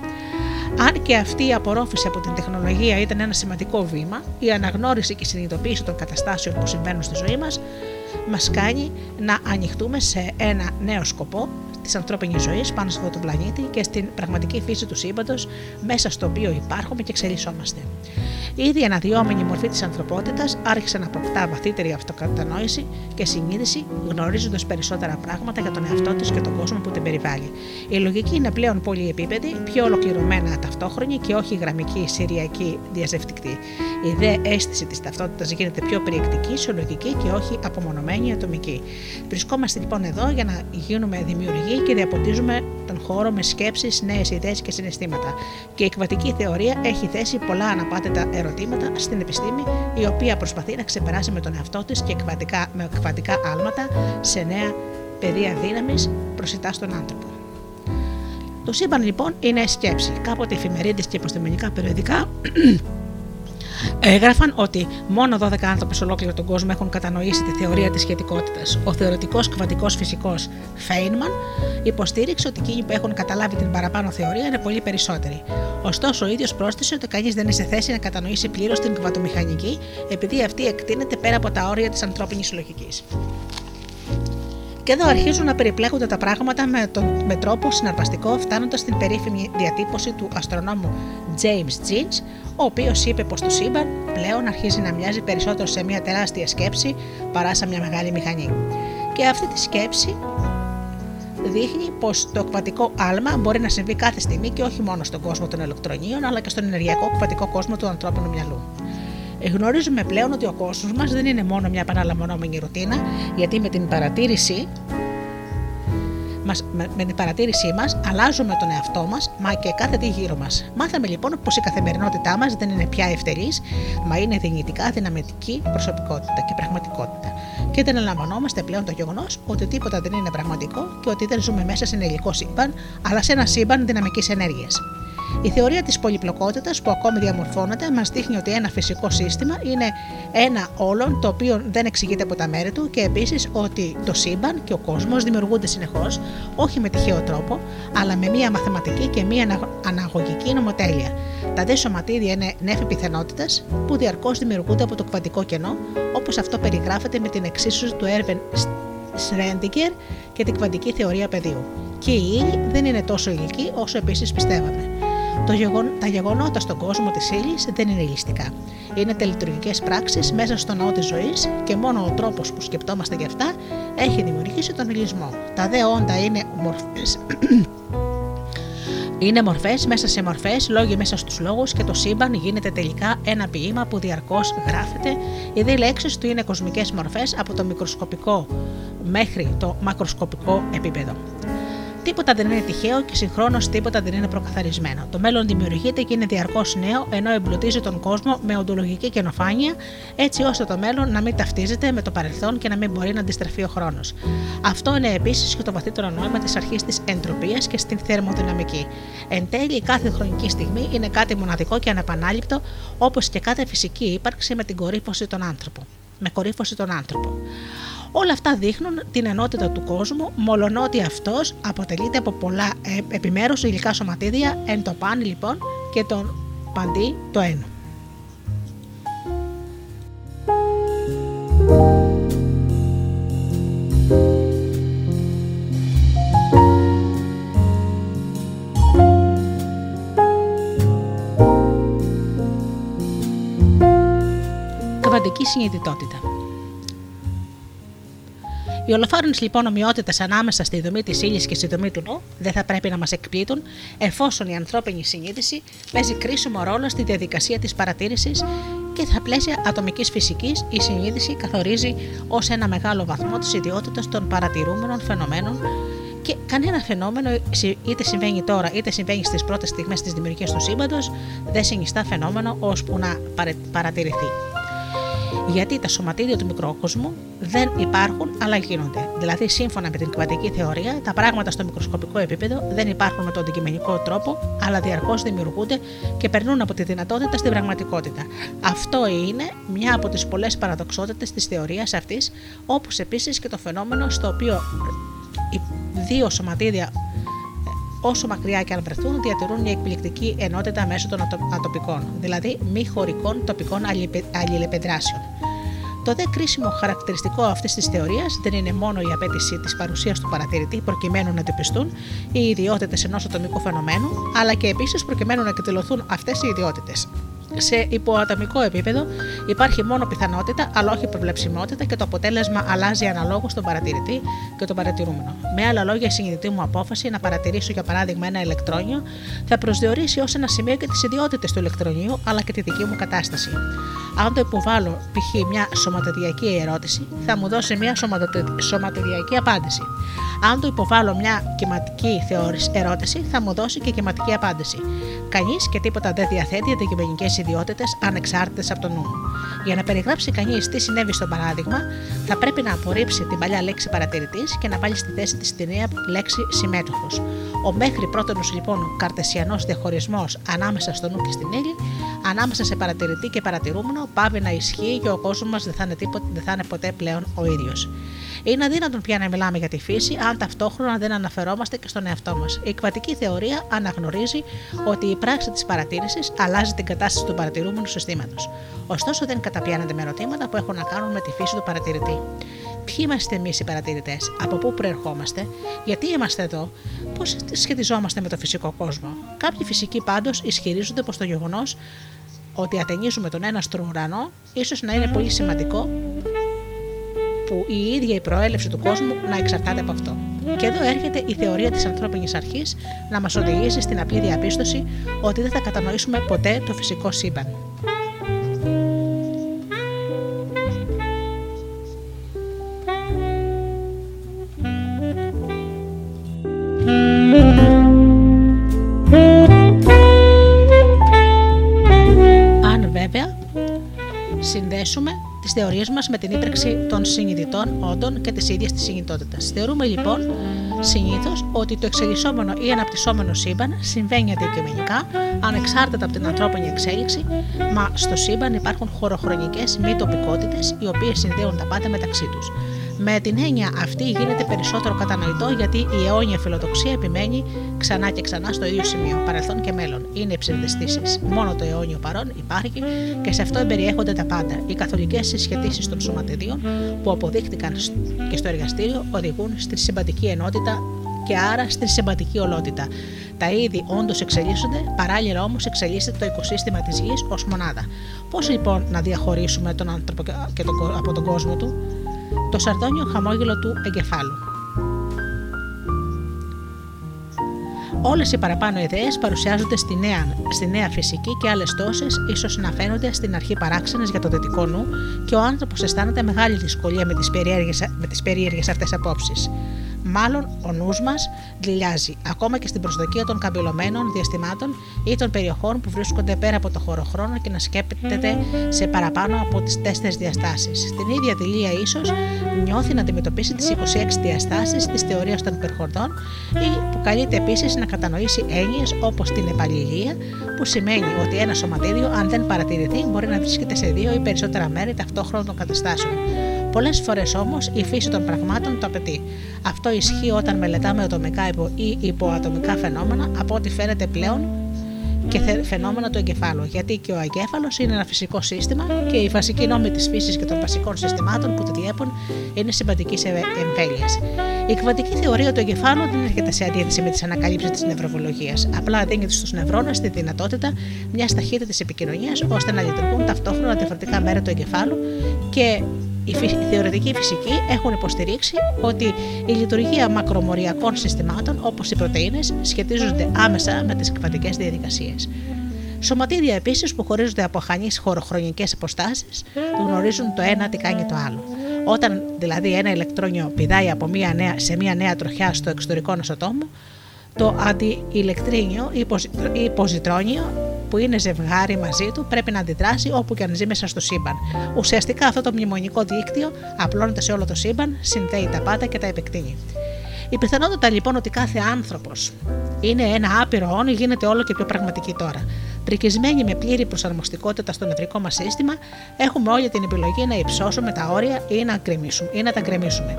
Αν και αυτή η απορρόφηση από την τεχνολογία ήταν ένα σημαντικό βήμα, η αναγνώριση και η συνειδητοποίηση των καταστάσεων που συμβαίνουν στη ζωή μας μας κάνει να ανοιχτούμε σε ένα νέο σκοπό της ανθρώπινης ζωής πάνω σε αυτόν τον πλανήτη και στην πραγματική φύση του σύμπαντος μέσα στο οποίο υπάρχουμε και εξελισσόμαστε. Ήδη η αναδυόμενη μορφή της ανθρωπότητας άρχισε να αποκτά βαθύτερη αυτοκατανόηση και συνείδηση, γνωρίζοντας περισσότερα πράγματα για τον εαυτό της και τον κόσμο που την περιβάλλει. Η λογική είναι πλέον πολυεπίπεδη, πιο ολοκληρωμένα ταυτόχρονη και όχι γραμμική, σηριακή, διαζευτική. Η δε αίσθηση της ταυτότητας γίνεται πιο περιεκτική, συλλογική και όχι απομονωμένη, ατομική. Βρισκόμαστε λοιπόν εδώ για να γίνουμε δημιουργοί και διαποτίζουμε τον χώρο με σκέψεις, νέες ιδέες και συναισθήματα. Και η εκβατική θεωρία έχει θέσει πολλά αναπάντητα ερωτήματα στην επιστήμη, η οποία προσπαθεί να ξεπεράσει με τον εαυτό της και εκβατικά, με εκβατικά άλματα σε νέα πεδία δύναμης προσιτά στον άνθρωπο. Το σύμπαν λοιπόν είναι σκέψη. Κάποτε οι εφημερίδες και επιστημονικά περιοδικά έγραφαν ότι μόνο 12 άνθρωποι σε ολόκληρο τον κόσμο έχουν κατανοήσει τη θεωρία της σχετικότητας. Ο θεωρητικός κβαντικό φυσικός Φέινμαν υποστήριξε ότι εκείνοι που έχουν καταλάβει την παραπάνω θεωρία είναι πολύ περισσότεροι. Ωστόσο, ο ίδιος πρόσθεσε ότι κανείς δεν είναι σε θέση να κατανοήσει πλήρως την κβατομηχανική, επειδή αυτή εκτείνεται πέρα από τα όρια της ανθρώπινης λογικής. Και εδώ αρχίζουν να περιπλέκονται τα πράγματα με, τον, με τρόπο συναρπαστικό, φτάνοντας στην περίφημη διατύπωση του αστρονόμου James Jeans, ο οποίος είπε πως το σύμπαν πλέον αρχίζει να μοιάζει περισσότερο σε μια τεράστια σκέψη παρά σε μια μεγάλη μηχανή. Και αυτή τη σκέψη δείχνει πως το κβατικό άλμα μπορεί να συμβεί κάθε στιγμή και όχι μόνο στον κόσμο των ηλεκτρονίων, αλλά και στον ενεργειακό κβατικό κόσμο του ανθρώπινου μυαλού. Γνωρίζουμε πλέον ότι ο κόσμος μας δεν είναι μόνο μια επαναλαμβανόμενη ρουτίνα, γιατί με την παρατήρηση μας, με, με την παρατήρησή μας αλλάζουμε τον εαυτό μας, μα και κάθε τι γύρω μας. Μάθαμε λοιπόν πως η καθημερινότητά μας δεν είναι πια ευτελή, μα είναι δυνητικά δυναμητική προσωπικότητα και πραγματικότητα. Και δεν αναλαμβανόμαστε πλέον το γεγονός ότι τίποτα δεν είναι πραγματικό και ότι δεν ζούμε μέσα σε ένα υλικό σύμπαν, αλλά σε ένα σύμπαν δυναμικής ενέργειας. Η θεωρία της πολυπλοκότητας που ακόμη διαμορφώνεται μας δείχνει ότι ένα φυσικό σύστημα είναι ένα όλον το οποίο δεν εξηγείται από τα μέρη του και επίσης ότι το σύμπαν και ο κόσμος δημιουργούνται συνεχώς, όχι με τυχαίο τρόπο, αλλά με μία μαθηματική και μία ανα- αναγωγική νομοτέλεια. Τα δε σωματίδια είναι νέφη πιθανότητας που διαρκώς δημιουργούνται από το κβαντικό κενό, όπως αυτό περιγράφεται με την εξίσωση του Έρβεν Σρέντιγκερ και την κβαντική θεωρία πεδίου. Και η ύλη δεν είναι τόσο υλική όσο επίσης πιστεύαμε. Το γεγον... Τα γεγονότα στον κόσμο της ύλης δεν είναι ηλιστικά. Είναι τελειτουργικέ πράξεις μέσα στο ναό της ζωής και μόνο ο τρόπος που σκεπτόμαστε γι' αυτά έχει δημιουργήσει τον υλισμό. Τα δε όντα είναι μορφές είναι μορφές μέσα σε μορφές, λόγοι μέσα στους λόγους και το σύμπαν γίνεται τελικά ένα ποίημα που διαρκώς γράφεται. Οι δύο λέξεις του είναι κοσμικές μορφές από το μικροσκοπικό μέχρι το μακροσκοπικό επίπεδο. Τίποτα δεν είναι τυχαίο και συγχρόνως τίποτα δεν είναι προκαθαρισμένο. Το μέλλον δημιουργείται και είναι διαρκώς νέο, ενώ εμπλουτίζει τον κόσμο με οντολογική καινοφάνεια, έτσι ώστε το μέλλον να μην ταυτίζεται με το παρελθόν και να μην μπορεί να αντιστραφεί ο χρόνος. Αυτό είναι επίσης και το βαθύτερο νόημα της αρχής της εντροπίας και στην θερμοδυναμική. Εν τέλει, κάθε χρονική στιγμή είναι κάτι μοναδικό και ανεπανάληπτο, όπως και κάθε φυσική ύπαρξη με την κορύφωση των άνθρωπων. Με κορύφωση τον άνθρωπο. Όλα αυτά δείχνουν την ενότητα του κόσμου, μολονότι αυτός αποτελείται από πολλά ε, επιμέρους υλικά σωματίδια, εν το πάνι λοιπόν και τον απαντεί το ένα. Κβαντική συνειδητότητα. Οι ολοφάρονες λοιπόν ομοιότητες ανάμεσα στη δομή της ύλης και στη δομή του νου δεν θα πρέπει να μας εκπλήττουν, εφόσον η ανθρώπινη συνείδηση παίζει κρίσιμο ρόλο στη διαδικασία της παρατήρησης και στα πλαίσια ατομικής φυσικής η συνείδηση καθορίζει ως ένα μεγάλο βαθμό της ιδιότητας των παρατηρούμενων φαινομένων και κανένα φαινόμενο, είτε συμβαίνει τώρα είτε συμβαίνει στις πρώτες στιγμές της δημιουργίας του σύμπαντος, δεν συνιστά φαινόμενο ώσπου να παρε- παρατηρηθεί γιατί τα σωματίδια του μικρόκοσμου δεν υπάρχουν αλλά γίνονται. Δηλαδή, σύμφωνα με την κβαντική θεωρία, τα πράγματα στο μικροσκοπικό επίπεδο δεν υπάρχουν με τον αντικειμενικό τρόπο, αλλά διαρκώς δημιουργούνται και περνούν από τη δυνατότητα στην πραγματικότητα. Αυτό είναι μια από τις πολλές παραδοξότητες της θεωρίας αυτής, όπως επίσης και το φαινόμενο στο οποίο οι δύο σωματίδια όσο μακριά και αν βρεθούν, διατηρούν μια εκπληκτική ενότητα μέσω των ατο- ατοπικών, δηλαδή μη χωρικών τοπικών αλληλεπε- αλληλεπιδράσεων. Το δε κρίσιμο χαρακτηριστικό αυτής της θεωρίας δεν είναι μόνο η απέτηση της παρουσίας του παρατηρητή προκειμένου να αντιπιστούν οι ιδιότητες ενός ατομικού φαινομένου, αλλά και επίσης προκειμένου να εκδηλωθούν αυτές οι ιδιότητες. Σε υποατομικό επίπεδο υπάρχει μόνο πιθανότητα, αλλά όχι προβλεψιμότητα και το αποτέλεσμα αλλάζει αναλόγως στον παρατηρητή και τον παρατηρούμενο. Με άλλα λόγια, η συνειδητή μου απόφαση να παρατηρήσω για παράδειγμα ένα ηλεκτρόνιο θα προσδιορίσει ως ένα σημείο και τις ιδιότητες του ηλεκτρονίου, αλλά και τη δική μου κατάσταση. Αν το υποβάλω π.χ. μια σωματοδιακή ερώτηση, θα μου δώσει μια σωματοτε- σωματοδιακή απάντηση. Αν το υποβάλω μια κυματική θεώρηση ερώτηση, θα μου δώσει και κυματική απάντηση. Κανείς και τίποτα δεν διαθέτει αντικειμενικέ ιδιότητες ανεξάρτητες από το νου. Για να περιγράψει κανείς τι συνέβη στο παράδειγμα, θα πρέπει να απορρίψει την παλιά λέξη παρατηρητής και να βάλει στη θέση της τη νέα λέξη συμμέτοχος. Ο μέχρι πρώτον λοιπόν καρτεσιανός διαχωρισμός ανάμεσα στο νου και στην ύλη, ανάμεσα σε παρατηρητή και παρατηρούμενο, πάβει να ισχύει και ο κόσμος μα δεν, θα είναι τίποτε- δεν θα είναι ποτέ πλέον ο ίδιος. Είναι αδύνατον πια να μιλάμε για τη φύση αν ταυτόχρονα δεν αναφερόμαστε και στον εαυτό μας. Η κβατική θεωρία αναγνωρίζει ότι η πράξη της παρατήρησης αλλάζει την κατάσταση του παρατηρούμενου συστήματος. Ωστόσο, δεν καταπιάνεται με ερωτήματα που έχουν να κάνουν με τη φύση του παρατηρητή. Ποιοι είμαστε εμείς οι παρατηρητές, από πού προερχόμαστε, γιατί είμαστε εδώ, πώς σχετιζόμαστε με το φυσικό κόσμο; Κάποιοι φυσικοί πάντως ισχυρίζονται πως το γεγονός ότι ατενίζουμε τον ένα στον ουρανό ίσως να είναι πολύ σημαντικό που η ίδια η προέλευση του κόσμου να εξαρτάται από αυτό. Και εδώ έρχεται η θεωρία της ανθρώπινης αρχής να μας οδηγήσει στην απλή διαπίστωση ότι δεν θα κατανοήσουμε ποτέ το φυσικό σύμπαν. Θεωρίες μας με την ύπαρξη των συνειδητών όντων και της ίδιας της συνειδητότητας. Θεωρούμε λοιπόν συνήθως ότι το εξελισσόμενο ή αναπτυσσόμενο σύμπαν συμβαίνει αντικειμενικά, ανεξάρτητα από την ανθρώπινη εξέλιξη, μα στο σύμπαν υπάρχουν χωροχρονικές μη τοπικότητες, οι οποίες συνδέουν τα πάντα μεταξύ τους. Με την έννοια αυτή γίνεται περισσότερο κατανοητό γιατί η αιώνια φιλοδοξία επιμένει ξανά και ξανά στο ίδιο σημείο, παρελθόν και μέλλον. Είναι ψευδεστήσεις. Μόνο το αιώνιο παρόν υπάρχει και σε αυτό εμπεριέχονται τα πάντα. Οι καθολικές συσχετήσει των σωματιδίων που αποδείχτηκαν σ- και στο εργαστήριο οδηγούν στη συμπαντική ενότητα και άρα στη συμπαντική ολότητα. Τα είδη όντως εξελίσσονται, παράλληλα όμως εξελίσσεται το οικοσύστημα της γης ως μονάδα. Πώς λοιπόν να διαχωρίσουμε τον άνθρωπο και- και τον, κο- από τον κόσμο του, το σαρδόνιο χαμόγελο του εγκεφάλου. Όλες οι παραπάνω ιδέες παρουσιάζονται στη νέα, στη νέα φυσική και άλλες τόσες ίσως να φαίνονται στην αρχή παράξενες για το δυτικό νου και ο άνθρωπος αισθάνεται μεγάλη δυσκολία με τις περίεργε αυτές απόψεις. Μάλλον ο νους μας δηλιάζει, ακόμα και στην προσδοκία των καμπυλωμένων διαστημάτων ή των περιοχών που βρίσκονται πέρα από το χωροχρόνο και να σκέπτεται σε παραπάνω από τις τέσσερις διαστάσεις. Στην ίδια δηλία, ίσως νιώθει να αντιμετωπίσει τις 26 διαστάσεις της θεωρίας των υπερχορδών ή που καλείται επίσης να κατανοήσει έννοιες όπως την επαλληλία, που σημαίνει ότι ένα σωματίδιο, αν δεν παρατηρηθεί, μπορεί να βρίσκεται σε δύο ή περισσότερα μέρη ταυτόχρονα των καταστάσεων. Πολλές φορές όμως η φύση των πραγμάτων το απαιτεί. Αυτό ισχύει όταν μελετάμε ατομικά υπο- ή υποατομικά φαινόμενα, από ό,τι φαίνεται πλέον και θε- φαινόμενα του εγκεφάλου. Γιατί και ο εγκέφαλος είναι ένα φυσικό σύστημα και οι βασικοί νόμοι της φύσης και των βασικών συστημάτων που το διέπουν είναι συμπαντικής εμβέλεια. Η κβαντική θεωρία του εγκεφάλου δεν έρχεται σε αντίθεση με τις ανακαλύψεις της νευροβολογίας. Απλά δίνει στους νευρώνες τη δυνατότητα μιας ταχύτητη επικοινωνίας ώστε να λειτουργούν ταυτόχρονα διαφορετικά μέρη του εγκεφάλου και οι φυ- οι θεωρητικοί φυσικοί έχουν υποστηρίξει ότι η λειτουργία μακρομοριακών συστημάτων όπως οι πρωτενε σχετίζονται άμεσα με τις κβαντικέ διαδικασίες. Σωματίδια επίσης που χωρίζονται από χανεί χωροχρονικές αποστάσεις γνωρίζουν το ένα τι κάνει το άλλο. Όταν δηλαδή ένα ηλεκτρόνιο πηδάει από μία νέα, σε μία νέα τροχιά στο εξωτερικό νοσοτόμο, το αντιηλεκτρίνιο ή ποζι- ή ποζιτρόνιο που είναι ζευγάρι μαζί του πρέπει να αντιδράσει όπου και αν ζει μέσα στο σύμπαν. Ουσιαστικά αυτό το μνημονικό δίκτυο απλώνεται σε όλο το σύμπαν, συνδέει τα πάντα και τα επεκτείνει. Η πιθανότητα λοιπόν ότι κάθε άνθρωπος είναι ένα άπειρο όν γίνεται όλο και πιο πραγματική τώρα. Πρικισμένοι με πλήρη προσαρμοστικότητα στο νευρικό μας σύστημα, έχουμε όλη την επιλογή να υψώσουμε τα όρια ή να, γκρεμίσουμε, ή να τα γκρεμίσουμε.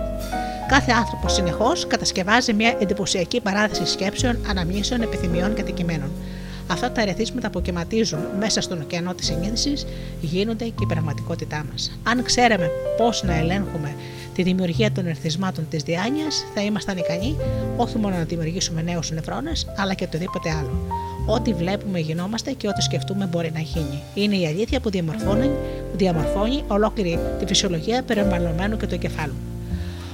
Κάθε άνθρωπος συνεχώς κατασκευάζει μια εντυπωσιακή παράδοση σκέψεων, αναμνήσεων, επιθυμιών και αντικειμένων. Αυτά τα ερεθίσματα που κυματίζουν μέσα στον ωκεανό της συνείδησης γίνονται και η πραγματικότητά μας. Αν ξέραμε πώς να ελέγχουμε τη δημιουργία των ερθισμάτων της διάνοιας, θα ήμασταν ικανοί όχι μόνο να δημιουργήσουμε νέους νευρώνες, αλλά και οτιδήποτε άλλο. Ό,τι βλέπουμε γινόμαστε και ό,τι σκεφτούμε μπορεί να γίνει. Είναι η αλήθεια που διαμορφώνει, που διαμορφώνει ολόκληρη τη φυσιολογία περιβαλλοντμένου και του εγκεφάλου.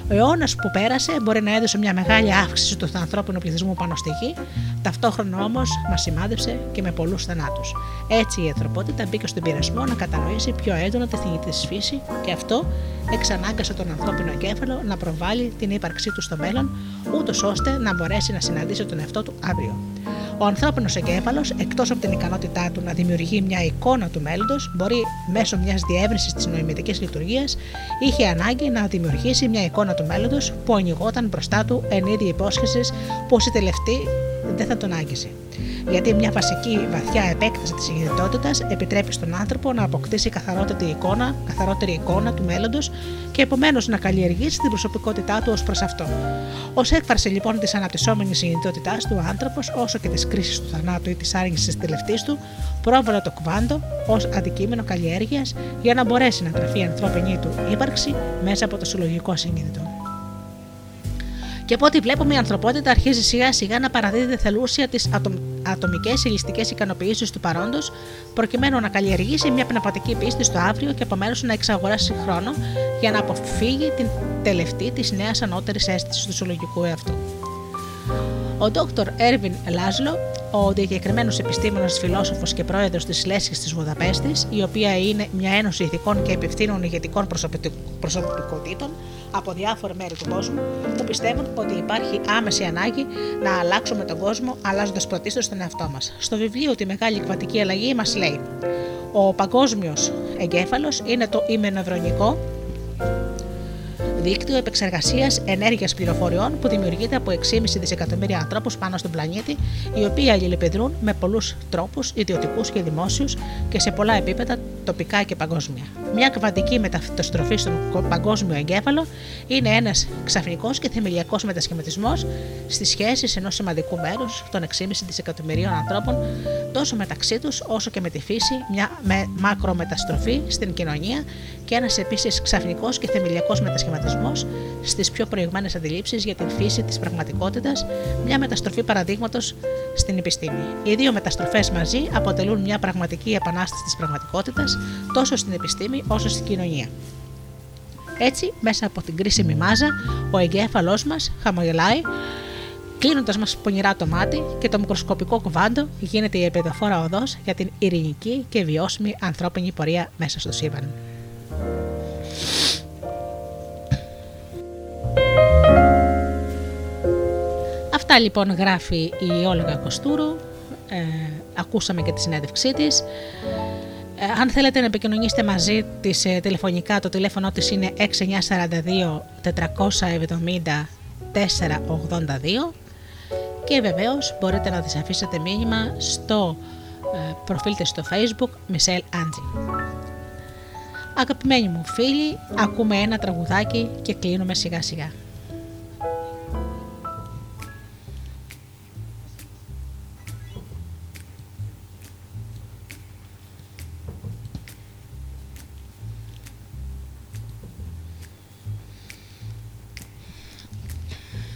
Ο αιώνας που πέρασε μπορεί να έδωσε μια μεγάλη αύξηση του ανθρώπινου πληθυσμού πάνω στη γη, ταυτόχρονα όμως μας σημάδεψε και με πολλούς θανάτους. Έτσι η ανθρωπότητα μπήκε στον πειρασμό να κατανοήσει πιο έντονα τη θνητή της φύση και αυτό εξανάγκασε τον ανθρώπινο εγκέφαλο να προβάλλει την ύπαρξή του στο μέλλον, ούτως ώστε να μπορέσει να συναντήσει τον εαυτό του αύριο. Ο ανθρώπινος εγκέφαλος, εκτός από την ικανότητά του να δημιουργεί μια εικόνα του μέλλοντος, μπορεί μέσω μιας διεύρυνσης της νοημητική λειτουργίας, είχε ανάγκη να δημιουργήσει μια εικόνα του μέλλοντος που ανοιγόταν μπροστά του εν είδη υπόσχεσης πως η τελευταία δεν θα τον άγγιζε. Γιατί μια βασική βαθιά επέκταση της συνειδητότητας επιτρέπει στον άνθρωπο να αποκτήσει καθαρότερη εικόνα, καθαρότερη εικόνα του μέλλοντος και επομένως να καλλιεργήσει την προσωπικότητά του ως προς αυτό. Ω έκφραση λοιπόν της αναπτυσσόμενης συνειδητότητάς του, ο άνθρωπος, όσο και της κρίσης του θανάτου ή της άργησης της τελευταία του, πρόβαλε το κουβάντο ως αντικείμενο καλλιέργειας για να μπορέσει να γραφεί η ανθρώπινη του ύπαρξη μέσα από το συλλογικό συνείδητο. Και από ό,τι βλέπουμε, η ανθρωπότητα αρχίζει σιγά σιγά να παραδίδει θελούσια τις ατομικές ηλιστικέ ικανοποιήσεις του παρόντος, προκειμένου να καλλιεργήσει μια πνευματική πίστη στο αύριο και επομένως να εξαγοράσει χρόνο για να αποφύγει την τελευταία της νέας ανώτερης αίσθησης του συλλογικού εαυτού. Ο Dr. Έρβιν Λάζλο, ο διακεκριμένος επιστήμονας, φιλόσοφος και πρόεδρος της Λέσχης της Βουδαπέστης, η οποία είναι μια ένωση ηθικών και επιφθήνων ηγετικών προσωπικ- προσωπικότητων από διάφορα μέρη του κόσμου, που πιστεύουν ότι υπάρχει άμεση ανάγκη να αλλάξουμε τον κόσμο, αλλάζοντας πρωτίστως τον εαυτό μας. Στο βιβλίο Τη Μεγάλη Κβαντική Αλλαγή μας λέει: Ο παγκόσμιος εγκέφαλος είναι το ημενευρονικό δίκτυο επεξεργασίας ενέργειας πληροφοριών που δημιουργείται από 6,5 δισεκατομμύρια ανθρώπους πάνω στον πλανήτη, οι οποίοι αλληλεπιδρούν με πολλούς τρόπους, ιδιωτικούς και δημόσιους και σε πολλά επίπεδα τοπικά και παγκόσμια. Μια κβαντική μεταστροφή στον κο- παγκόσμιο εγκέφαλο είναι ένας ξαφνικός και θεμελιακός μετασχηματισμός στις σχέσεις ενός σημαντικού μέρους των 6,5 δισεκατομμυρίων ανθρώπων, τόσο μεταξύ τους όσο και με τη φύση, μια με μακρομεταστροφή στην κοινωνία και ένας επίσης ξαφνικός και θεμελιακός μετασχηματισμός στις πιο προηγμένες αντιλήψεις για την φύση της πραγματικότητας, μια μεταστροφή παραδείγματος στην επιστήμη. Οι δύο μεταστροφές μαζί αποτελούν μια πραγματική επανάσταση της πραγματικότητας τόσο στην επιστήμη όσο στην κοινωνία. Έτσι, μέσα από την κρίσιμη μάζα, ο εγκέφαλός μας χαμογελάει, κλείνοντας μας πονηρά το μάτι και το μικροσκοπικό κουβάντο γίνεται η επιδοφόρα οδός για την ειρηνική και βιώσιμη ανθρώπινη πορεία μέσα στο σύμπαν. Αυτά λοιπόν γράφει η Όλγα Κοστούρου. Ε, ακούσαμε και τη συνέντευξή της. Ε, αν θέλετε να επικοινωνήσετε μαζί της ε, τηλεφωνικά, το τηλέφωνο της είναι 6942 470 482 και βεβαίως μπορείτε να της αφήσετε μήνυμα στο ε, προφίλ της στο facebook Michelle Angie. Αγαπημένοι μου φίλοι, ακούμε ένα τραγουδάκι και κλείνουμε σιγά σιγά.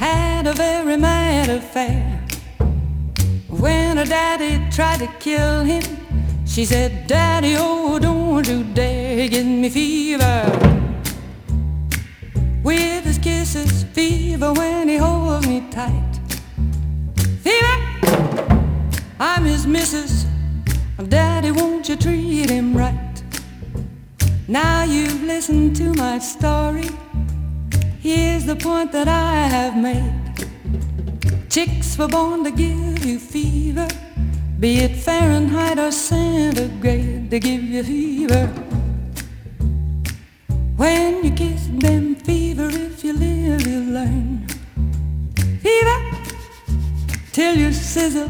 had a very mad affair. When her daddy tried to kill him, she said, Daddy, oh, don't you dare give me fever. With his kisses, fever when he holds me tight. Fever, I'm his missus. Daddy, won't you treat him right? Now you've listened to my story. Here's the point that I have made. Chicks were born to give you fever, be it Fahrenheit or centigrade, they give you fever. When you kiss them, fever, if you live, you learn. Fever, till you sizzle.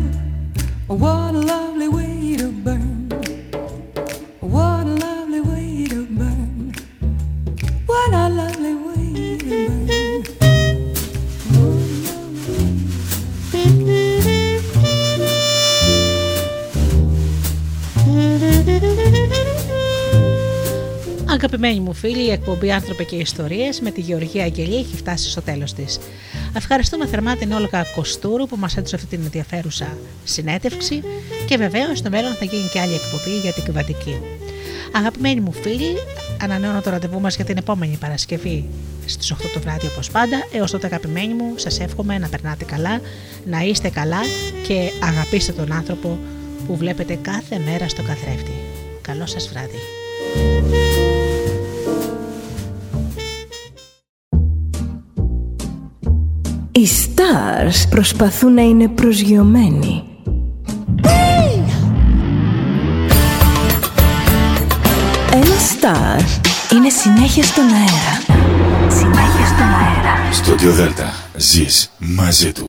What a lovely way to burn. Αγαπημένοι μου φίλοι, η εκπομπή Άνθρωπε και Ιστορίες με τη Γεωργία Αγγελία έχει φτάσει στο τέλος της. Ευχαριστούμε θερμά την Όλγα Κοστούρου που μας έδωσε αυτή την ενδιαφέρουσα συνέντευξη και βεβαίως στο μέλλον θα γίνει και άλλη εκπομπή για την Κβαντική. Αγαπημένοι μου φίλοι, ανανεώνω το ραντεβού μας για την επόμενη Παρασκευή στις 8 το βράδυ όπως πάντα. Έως τότε αγαπημένοι μου, σας εύχομαι να περνάτε καλά, να είστε καλά και αγαπήστε τον άνθρωπο που βλέπετε κάθε μέρα στο καθρέφτη. Καλό σας βράδυ. Οι stars προσπαθούν να είναι προσγειωμένοι. Ένα star είναι συνέχεια στον αέρα. Συνέχεια στον αέρα. Στο Δέλτα ζεις μαζί του.